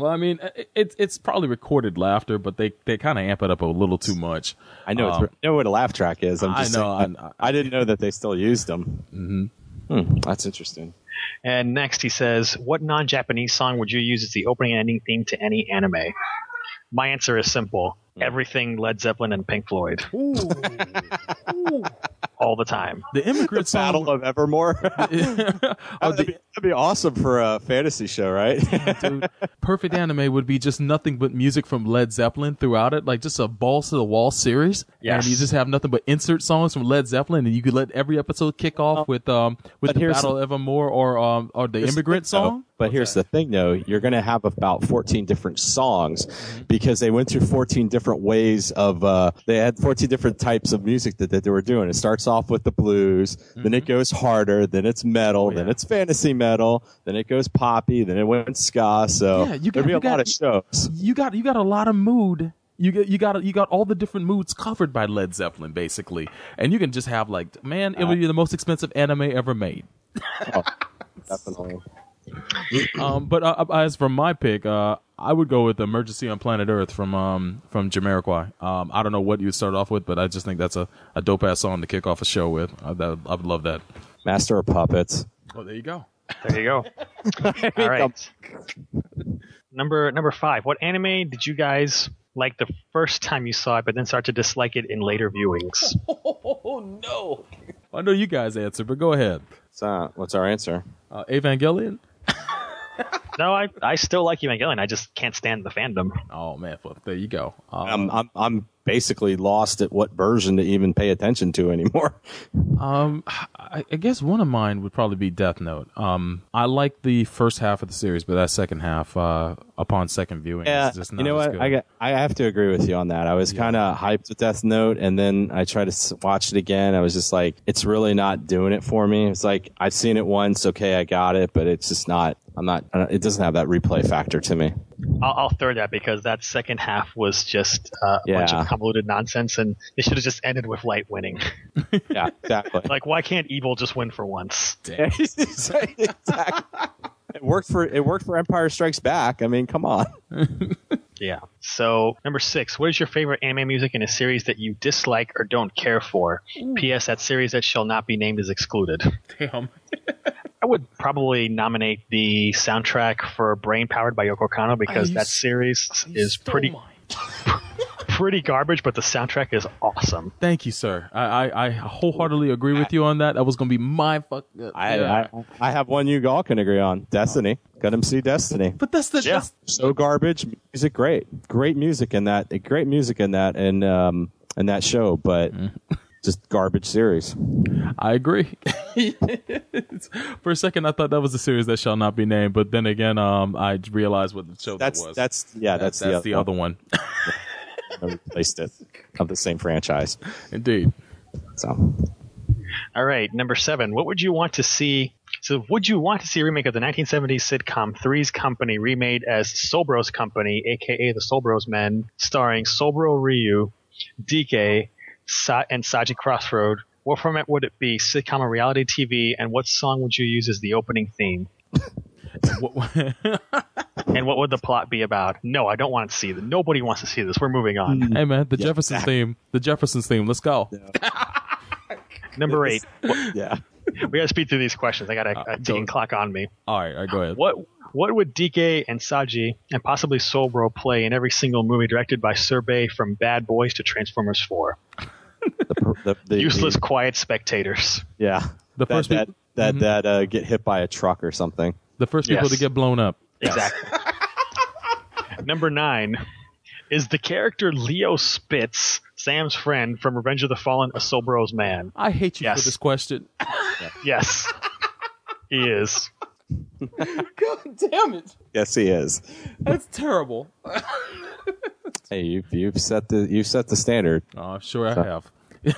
Well, I mean, it's it's probably recorded laughter, but they, they kind of amp it up a little too much. I know. Um, it's, I know what a laugh track is. I'm I know, saying that- I, didn't know that they still used them. Mm-hmm. Hmm, that's interesting. And next he says, what non-Japanese song would you use as the opening and ending theme to any anime? My answer is simple. Hmm. Everything Led Zeppelin and Pink Floyd. all the time. The immigrant the Battle of Evermore. oh, that'd, be, that'd be awesome for a fantasy show, right? Dude, perfect anime would be just nothing but music from Led Zeppelin throughout it, like just a balls to the wall series. Yes. And you just have nothing but insert songs from Led Zeppelin, and you could let every episode kick off with um with But the Battle of Evermore or um or the Here's the immigrant thing, though. song. But here's the thing, though: you're going to have about 14 different songs Mm-hmm. because they went through 14 different ways of. Uh, they had 14 different types of music that, that they were doing. It starts off with the blues, then Mm-hmm. it goes harder, then it's Oh, metal, then it's fantasy metal, then it goes poppy, then it went ska. So Yeah, you got- there'd be a got- lot of shows. You got you got a lot of mood. You get you got you got all the different moods covered by Led Zeppelin, basically, and you can just have like, man, it would be the most expensive anime ever made. Definitely. Um, but uh, as for my pick, uh, I would go with "Emergency on Planet Earth" from um, from Jamiroquai. Um, I don't know what you would start off with, but I just think that's a, a dope ass song to kick off a show with. I, that, I would love that. Master of Puppets. Oh, there you go. There you go. All right. Number number five. What anime did you guys like the first time you saw it, but then start to dislike it in later viewings? Oh no! I know you guys answer, but go ahead. So, what's our answer? Uh, Evangelion. No, I I still like Evangelion. I just can't stand the fandom. Oh man, well, there you go. Um, I'm, I'm I'm basically lost at what version to even pay attention to anymore. Um, I, I guess one of mine would probably be Death Note. Um, I like the first half of the series, but that second half, uh, upon second viewing, Yeah, is just not you know as what? good. I got, I have to agree with you on that. I was kind of hyped with Death Note, and then I tried to watch it again. I was just like, it's really not doing it for me. It's like I've seen it once, okay, I got it, but it's just not. I'm not. It doesn't have that replay factor to me. I'll, I'll throw that because that second half was just uh, a bunch of convoluted nonsense, and it should have just ended with light winning. yeah, exactly. like, why can't evil just win for once? exactly. It worked for it worked for Empire Strikes Back. I mean, come on. Yeah. So number six, what is your favorite anime music in a series that you dislike or don't care for? P.S. That series that shall not be named is excluded. Damn. I would probably nominate the soundtrack for Brain Powered by Yoko Kanno because you that s- series is pretty pretty garbage, but the soundtrack is awesome. Thank you, sir. I, I, I wholeheartily agree with you on that. That was going to be my fuck. I, yeah. I I have one you all can agree on. Destiny. Got him see Destiny. But that's the that's, so garbage. Music great. Great music in that. Great music in that and um in that show, but just garbage series. I agree. For a second, I thought that was a series that shall not be named, but then again, um, I realized what the show That's that was. that's yeah. That- That's, that's the other one. I replaced it of the same franchise. Indeed. So All right, number seven. What would you want to see? So, would you want to see a remake of the 1970s sitcom Three's Company remade as Sobro's Company, aka the Sobro's Men, starring Sobro Ryu, DK, Sa- and Saji Crossroad? What format would it be? Sitcom or reality TV? And what song would you use as the opening theme? and what would the plot be about? No, I don't want to see this. Nobody wants to see this. We're moving on. hey man, the Jeffersons theme. The Jeffersons theme. Let's go. Number eight. What- yeah. we got to speed through these questions. I got a, a ticking clock on me. All right, all right, go ahead. What what would DK and Saji and possibly Sobro play in every single movie directed by Sir Bay from Bad Boys to Transformers 4? The, the, Useless, quiet spectators. Yeah. The that, first that peop- that Mhm. that uh, get hit by a truck or something. The first people Yes. to get blown up. Exactly. Number nine. Is the character Leo Spitz, Sam's friend from Revenge of the Fallen, a Sobro's man? I hate you Yes. for this question. Yes. he is. God damn it! Yes, he is. That's terrible. Hey, you've you've set the you've set the standard. Oh, I'm sure I have.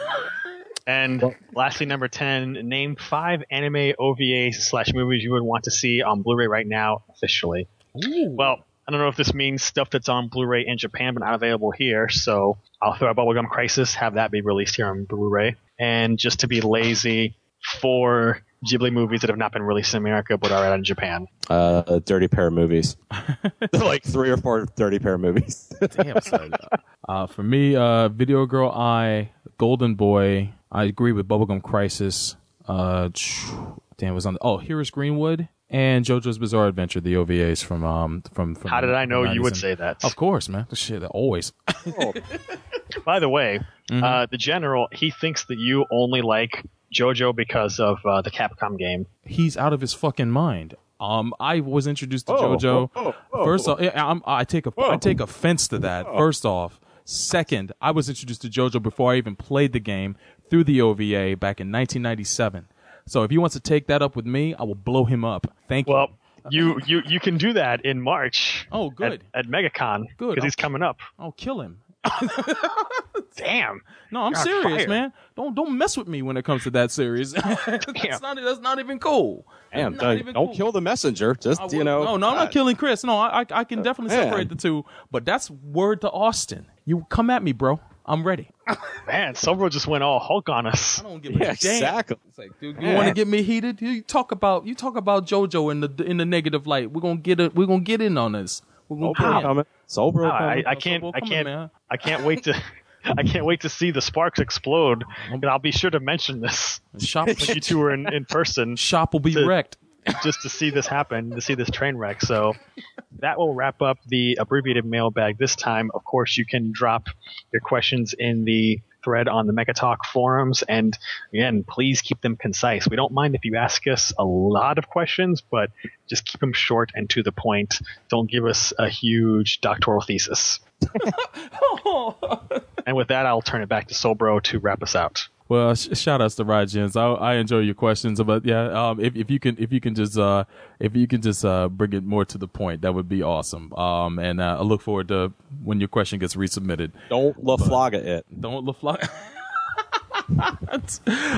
And lastly, number 10, name five anime OVA slash movies you would want to see on Blu ray right now officially. Well, I don't know if this means stuff that's on Blu ray in Japan but not available here, so I'll throw out Bubblegum Crisis, have that be released here on Blu ray. And just to be lazy, four Ghibli movies that have not been released in America but are out in Japan. Uh, a dirty pair of movies. like three or four dirty pair of movies. Damn, son. Uh, for me, uh, Video Girl Ai, Golden Boy. I agree with Bubblegum Crisis. Uh, damn, it was on. The, oh, Here's Greenwood and JoJo's Bizarre Adventure, the OVAs from um from. from How did I know you would 90s. say that? Of course, man. Shit, always. By the way, Mm-hmm. uh, the general he thinks that you only like JoJo because of uh, the Capcom game. He's out of his fucking mind. Um, I was introduced to Oh, JoJo. oh, oh, First oh. off, yeah, I'm, I take a, I take offense to that. First off, second, I was introduced to JoJo before I even played the game through the OVA back in 1997. So if he wants to take that up with me, I will blow him up. Thank you. Well, you you you can do that in March. Oh, good. At, at MegaCon. Good. Because he's coming up. I'll kill him. Damn. No, I'm serious, fire. man. Don't don't mess with me when it comes to that series. that's not that's not even cool. Damn, Not don't, even don't cool. kill the messenger. Just I you know. No, no, I'm not uh, killing Chris. No, I, I, can definitely man. separate the two. But that's word to Austin. You come at me, bro. I'm ready. Man, Sobro just went all Hulk on us. I don't give a damn. It's like, dude, you want to get me heated? You talk about you talk about JoJo in the in the negative light. We're gonna get it. We're gonna get in on this. We're gonna Soul Bro get coming. Soul Bro I, coming. I can't. Well, I can't. man. I can't wait to. I can't wait to see the sparks explode, and I'll be sure to mention this Shop, when you two are in, in person. shop will be to- wrecked. just to see this happen, to see this train wreck. So that will wrap up the abbreviated mailbag this time. Of course, you can drop your questions in the thread on the Mechatalk forums. And again, please keep them concise. We don't mind if you ask us a lot of questions, but just keep them short and to the point. Don't give us a huge doctoral thesis. and with that, I'll turn it back to Sobro to wrap us out. Well, sh- shout outs to Rajins. I, I enjoy your questions, but yeah, um, if, if you can, if you can just, uh, if you can just, uh, bring it more to the point, that would be awesome. Um, and, uh, I look forward to when your question gets resubmitted. Don't LaFlaga it. Don't LaFlaga.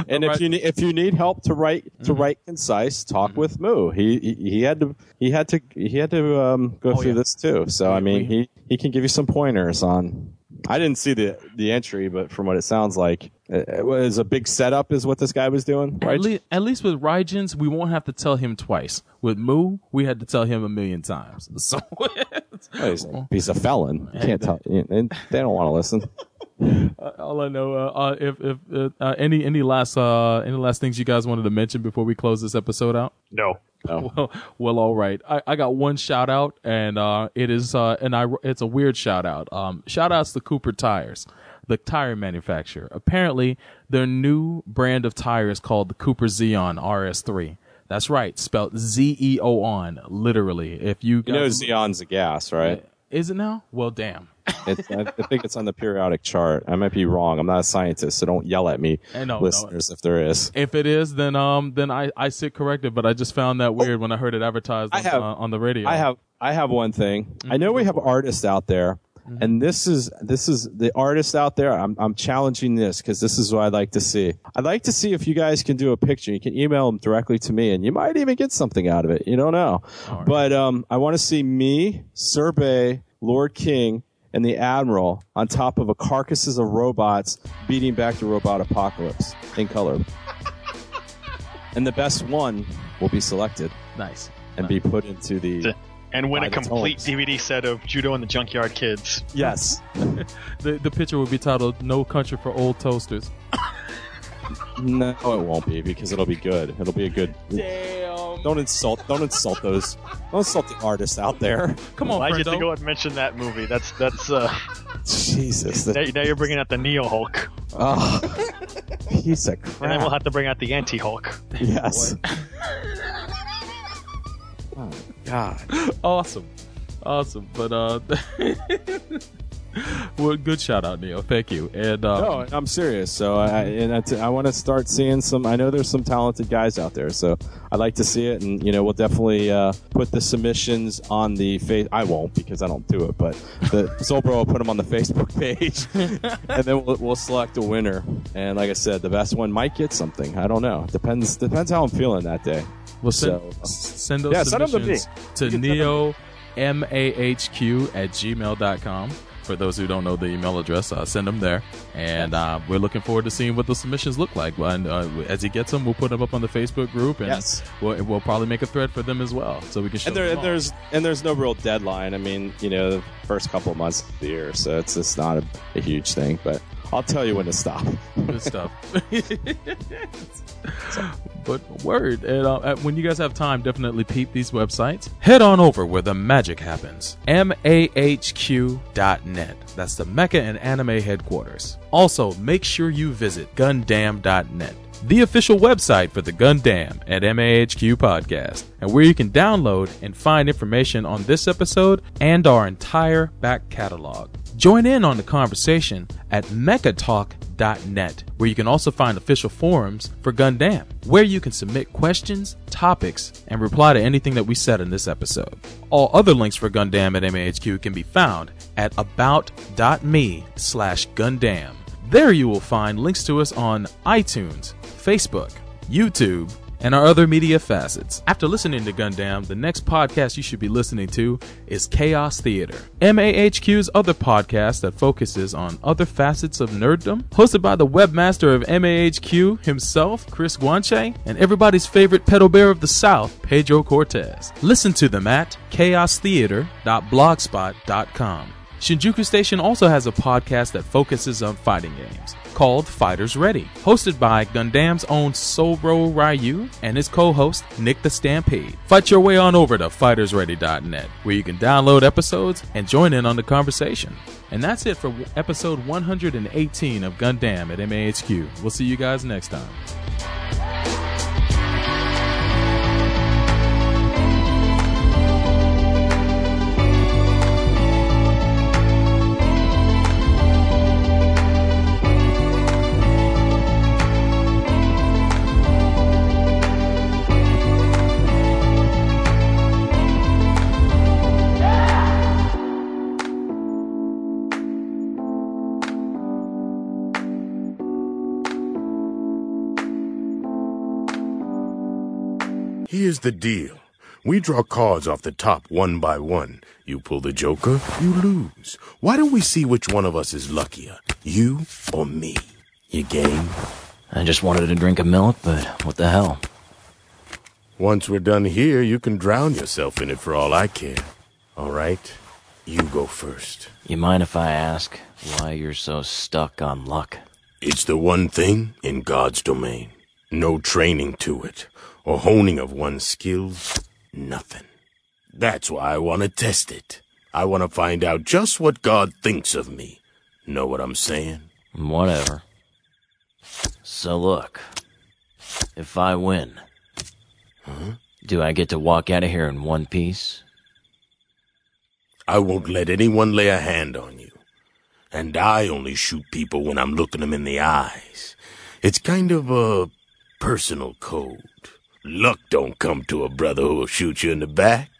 And if you need, if you need help to write to Mm-hmm. write concise, talk with Moo. He, he he had to he had to he had to um, go Oh, through yeah. this too. So I mean, he he can give you some pointers on. I didn't see the the entry, but from what it sounds like, it, it was a big setup. Is what this guy was doing, At, right? le- at least with Rajins, we won't have to tell him twice. With Moo, we had to tell him a million times. So, Oh, he's, a, he's a felon. You can't tell. And they don't want to listen. Uh, all I know, uh, uh, if if uh, uh, any any last uh, any last things you guys wanted to mention before we close this episode out? No. Well, well, all right. I, I got one shout out, and uh, it is uh, and I it's a weird shout out. Um, shout outs to Cooper Tires, the tire manufacturer. Apparently, their new brand of tire is called the Cooper Zeon RS3. That's right, spelled Z E O on, literally. If you You know, Xeon's a gas, right? is it now? Well, damn. It's, I think it's on the periodic chart. I might be wrong. I'm not a scientist, so don't yell at me, no, no. listeners, if there is. If it is, then um, then I I sit corrected. But I just found that weird when I heard it advertised on, have- uh, on the radio. I have I have one thing. I know we have artists out there, and this is this is the artists out there. I'm I'm challenging this because this is what I'd like to see. I'd like to see if you guys can do a picture. You can email them directly to me, and you might even get something out of it. You don't know, but um, I want to see me, Sir Bay, Lord King. And the Admiral on top of a carcasses of robots beating back the robot apocalypse in color. and the best one will be selected nice and be put into the And win a complete tones. DVD set of Judo and the Junkyard Kids. Yes. the the picture would be titled "No Country for Old Toasters." No, it won't be because it'll be good. It'll be a good. Damn. Don't insult. Don't insult those. Don't insult the artists out there. Come on, Why'd you to Fredo. go and mention that movie? That's that's uh. Jesus. Now, now you're bringing out the Neo Hulk, Oh, piece of and then we'll have to bring out the Anti Hulk. yes. God. awesome, awesome. But uh, well, good shout out, Neil. Thank you. And uh, No, I'm serious. So I and I, t- I want to start seeing some. I know there's some talented guys out there, so I'd like to see it. And you know, we'll definitely uh, put the submissions on the face. I won't because I don't do it, but the Sobro will put them on the Facebook page, and then we'll, we'll select a winner. And like I said, the best one might get something. I don't know. Depends. Depends how I'm feeling that day. Well, send, So- send those Yeah, send 'em to me. submissions to, You can send 'em neo mahq at gmail.com. For those who don't know the email address, uh, send them there. And uh, we're looking forward to seeing what the submissions look like. And uh, as he gets them, we'll put them up on the Facebook group. And Yes. we'll, we'll probably make a thread for them as well. So we can show And there, them and there's and there's no real deadline. I mean, you know, the first couple of months of the year, so it's it's not a, a huge thing. But I'll tell you when to stop. Good stuff. but word. And, uh, when you guys have time, definitely peep these websites. Head on over where the magic happens. MAHQ.net. That's the Mecha and Anime headquarters. Also, make sure you visit Gundam.net, the official website for the Gundam at MAHQ podcast, and where you can download and find information on this episode and our entire back catalog. Join in on the conversation at mechatalk.net, where you can also find official forums for Gundam, where you can submit questions, topics, and reply to anything that we said in this episode. All other links for Gundam at MAHQ can be found at about.me slash Gundam. There you will find links to us on iTunes, Facebook, YouTube, and our other media facets. After listening to Gundam, the next podcast you should be listening to is Chaos Theater, MAHQ's other podcast that focuses on other facets of nerddom, hosted by the webmaster of MAHQ himself, Chris Guanche, and everybody's favorite pedal bear of the South, Pedro Cortez. Listen to them at chaostheater.blogspot.com. Shinjuku Station also has a podcast that focuses on fighting games called Fighters Ready, hosted by Gundam's own Sobro Ryu and his co-host Nick the Stampede. Fight your way on over to fightersready.net where you can download episodes and join in on the conversation. And that's it for episode 118 of Gundam at MAHQ. We'll see you guys next time. Here's the deal. We draw cards off the top one by one. You pull the joker, you lose. Why don't we see which one of us is luckier? You or me? You game? I just wanted to drink a milk, but what the hell? Once we're done here, you can drown yourself in it for all I care. All right? You go first. You mind if I ask why you're so stuck on luck? It's the one thing in God's domain. No training to it, or honing of one's skills, nothing. That's why I want to test it. I want to find out just what God thinks of me. Know what I'm saying? Whatever. So look, if I win, huh? do I get to walk out of here in one piece? I won't let anyone lay a hand on you. And I only shoot people when I'm looking them in the eyes. It's kind of a personal code. Luck don't come to a brother who'll shoot you in the back.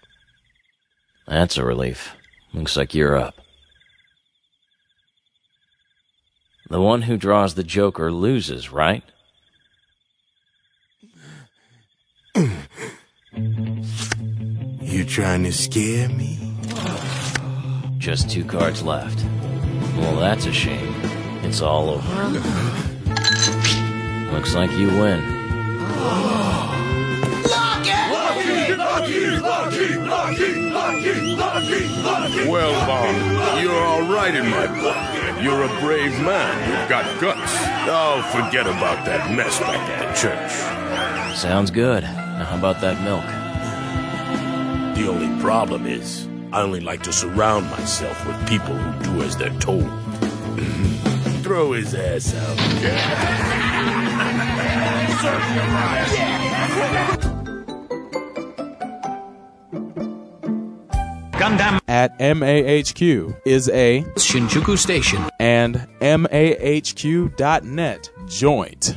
That's a relief. Looks like you're up. The one who draws the Joker loses, right? You trying to scare me? Just two cards left. Well, that's a shame. It's all over. Looks like you win. Well, Bond, you're all right in my book, and you're a brave man. You've got guts. Oh, forget about that mess back at the church. Sounds good. Now, how about that milk? The only problem is, I only like to surround myself with people who do as they're told. Mm-hmm. Throw his ass out. Gundam at MAHQ is a Shinjuku Station and MAHQ.net joint.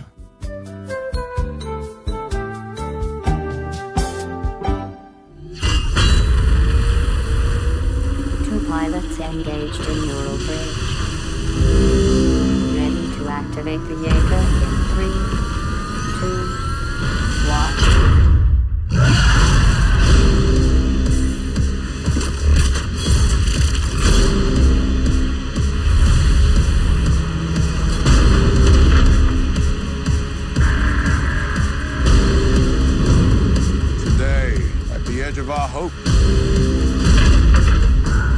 Two pilots engaged in neural bridge. Ready to activate the Jaeger of our hope,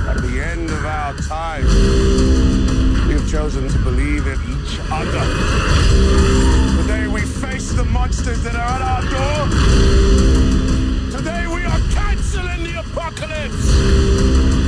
at the end of our time, we have chosen to believe in each other. Today we face the monsters that are at our door. Today we are canceling the apocalypse.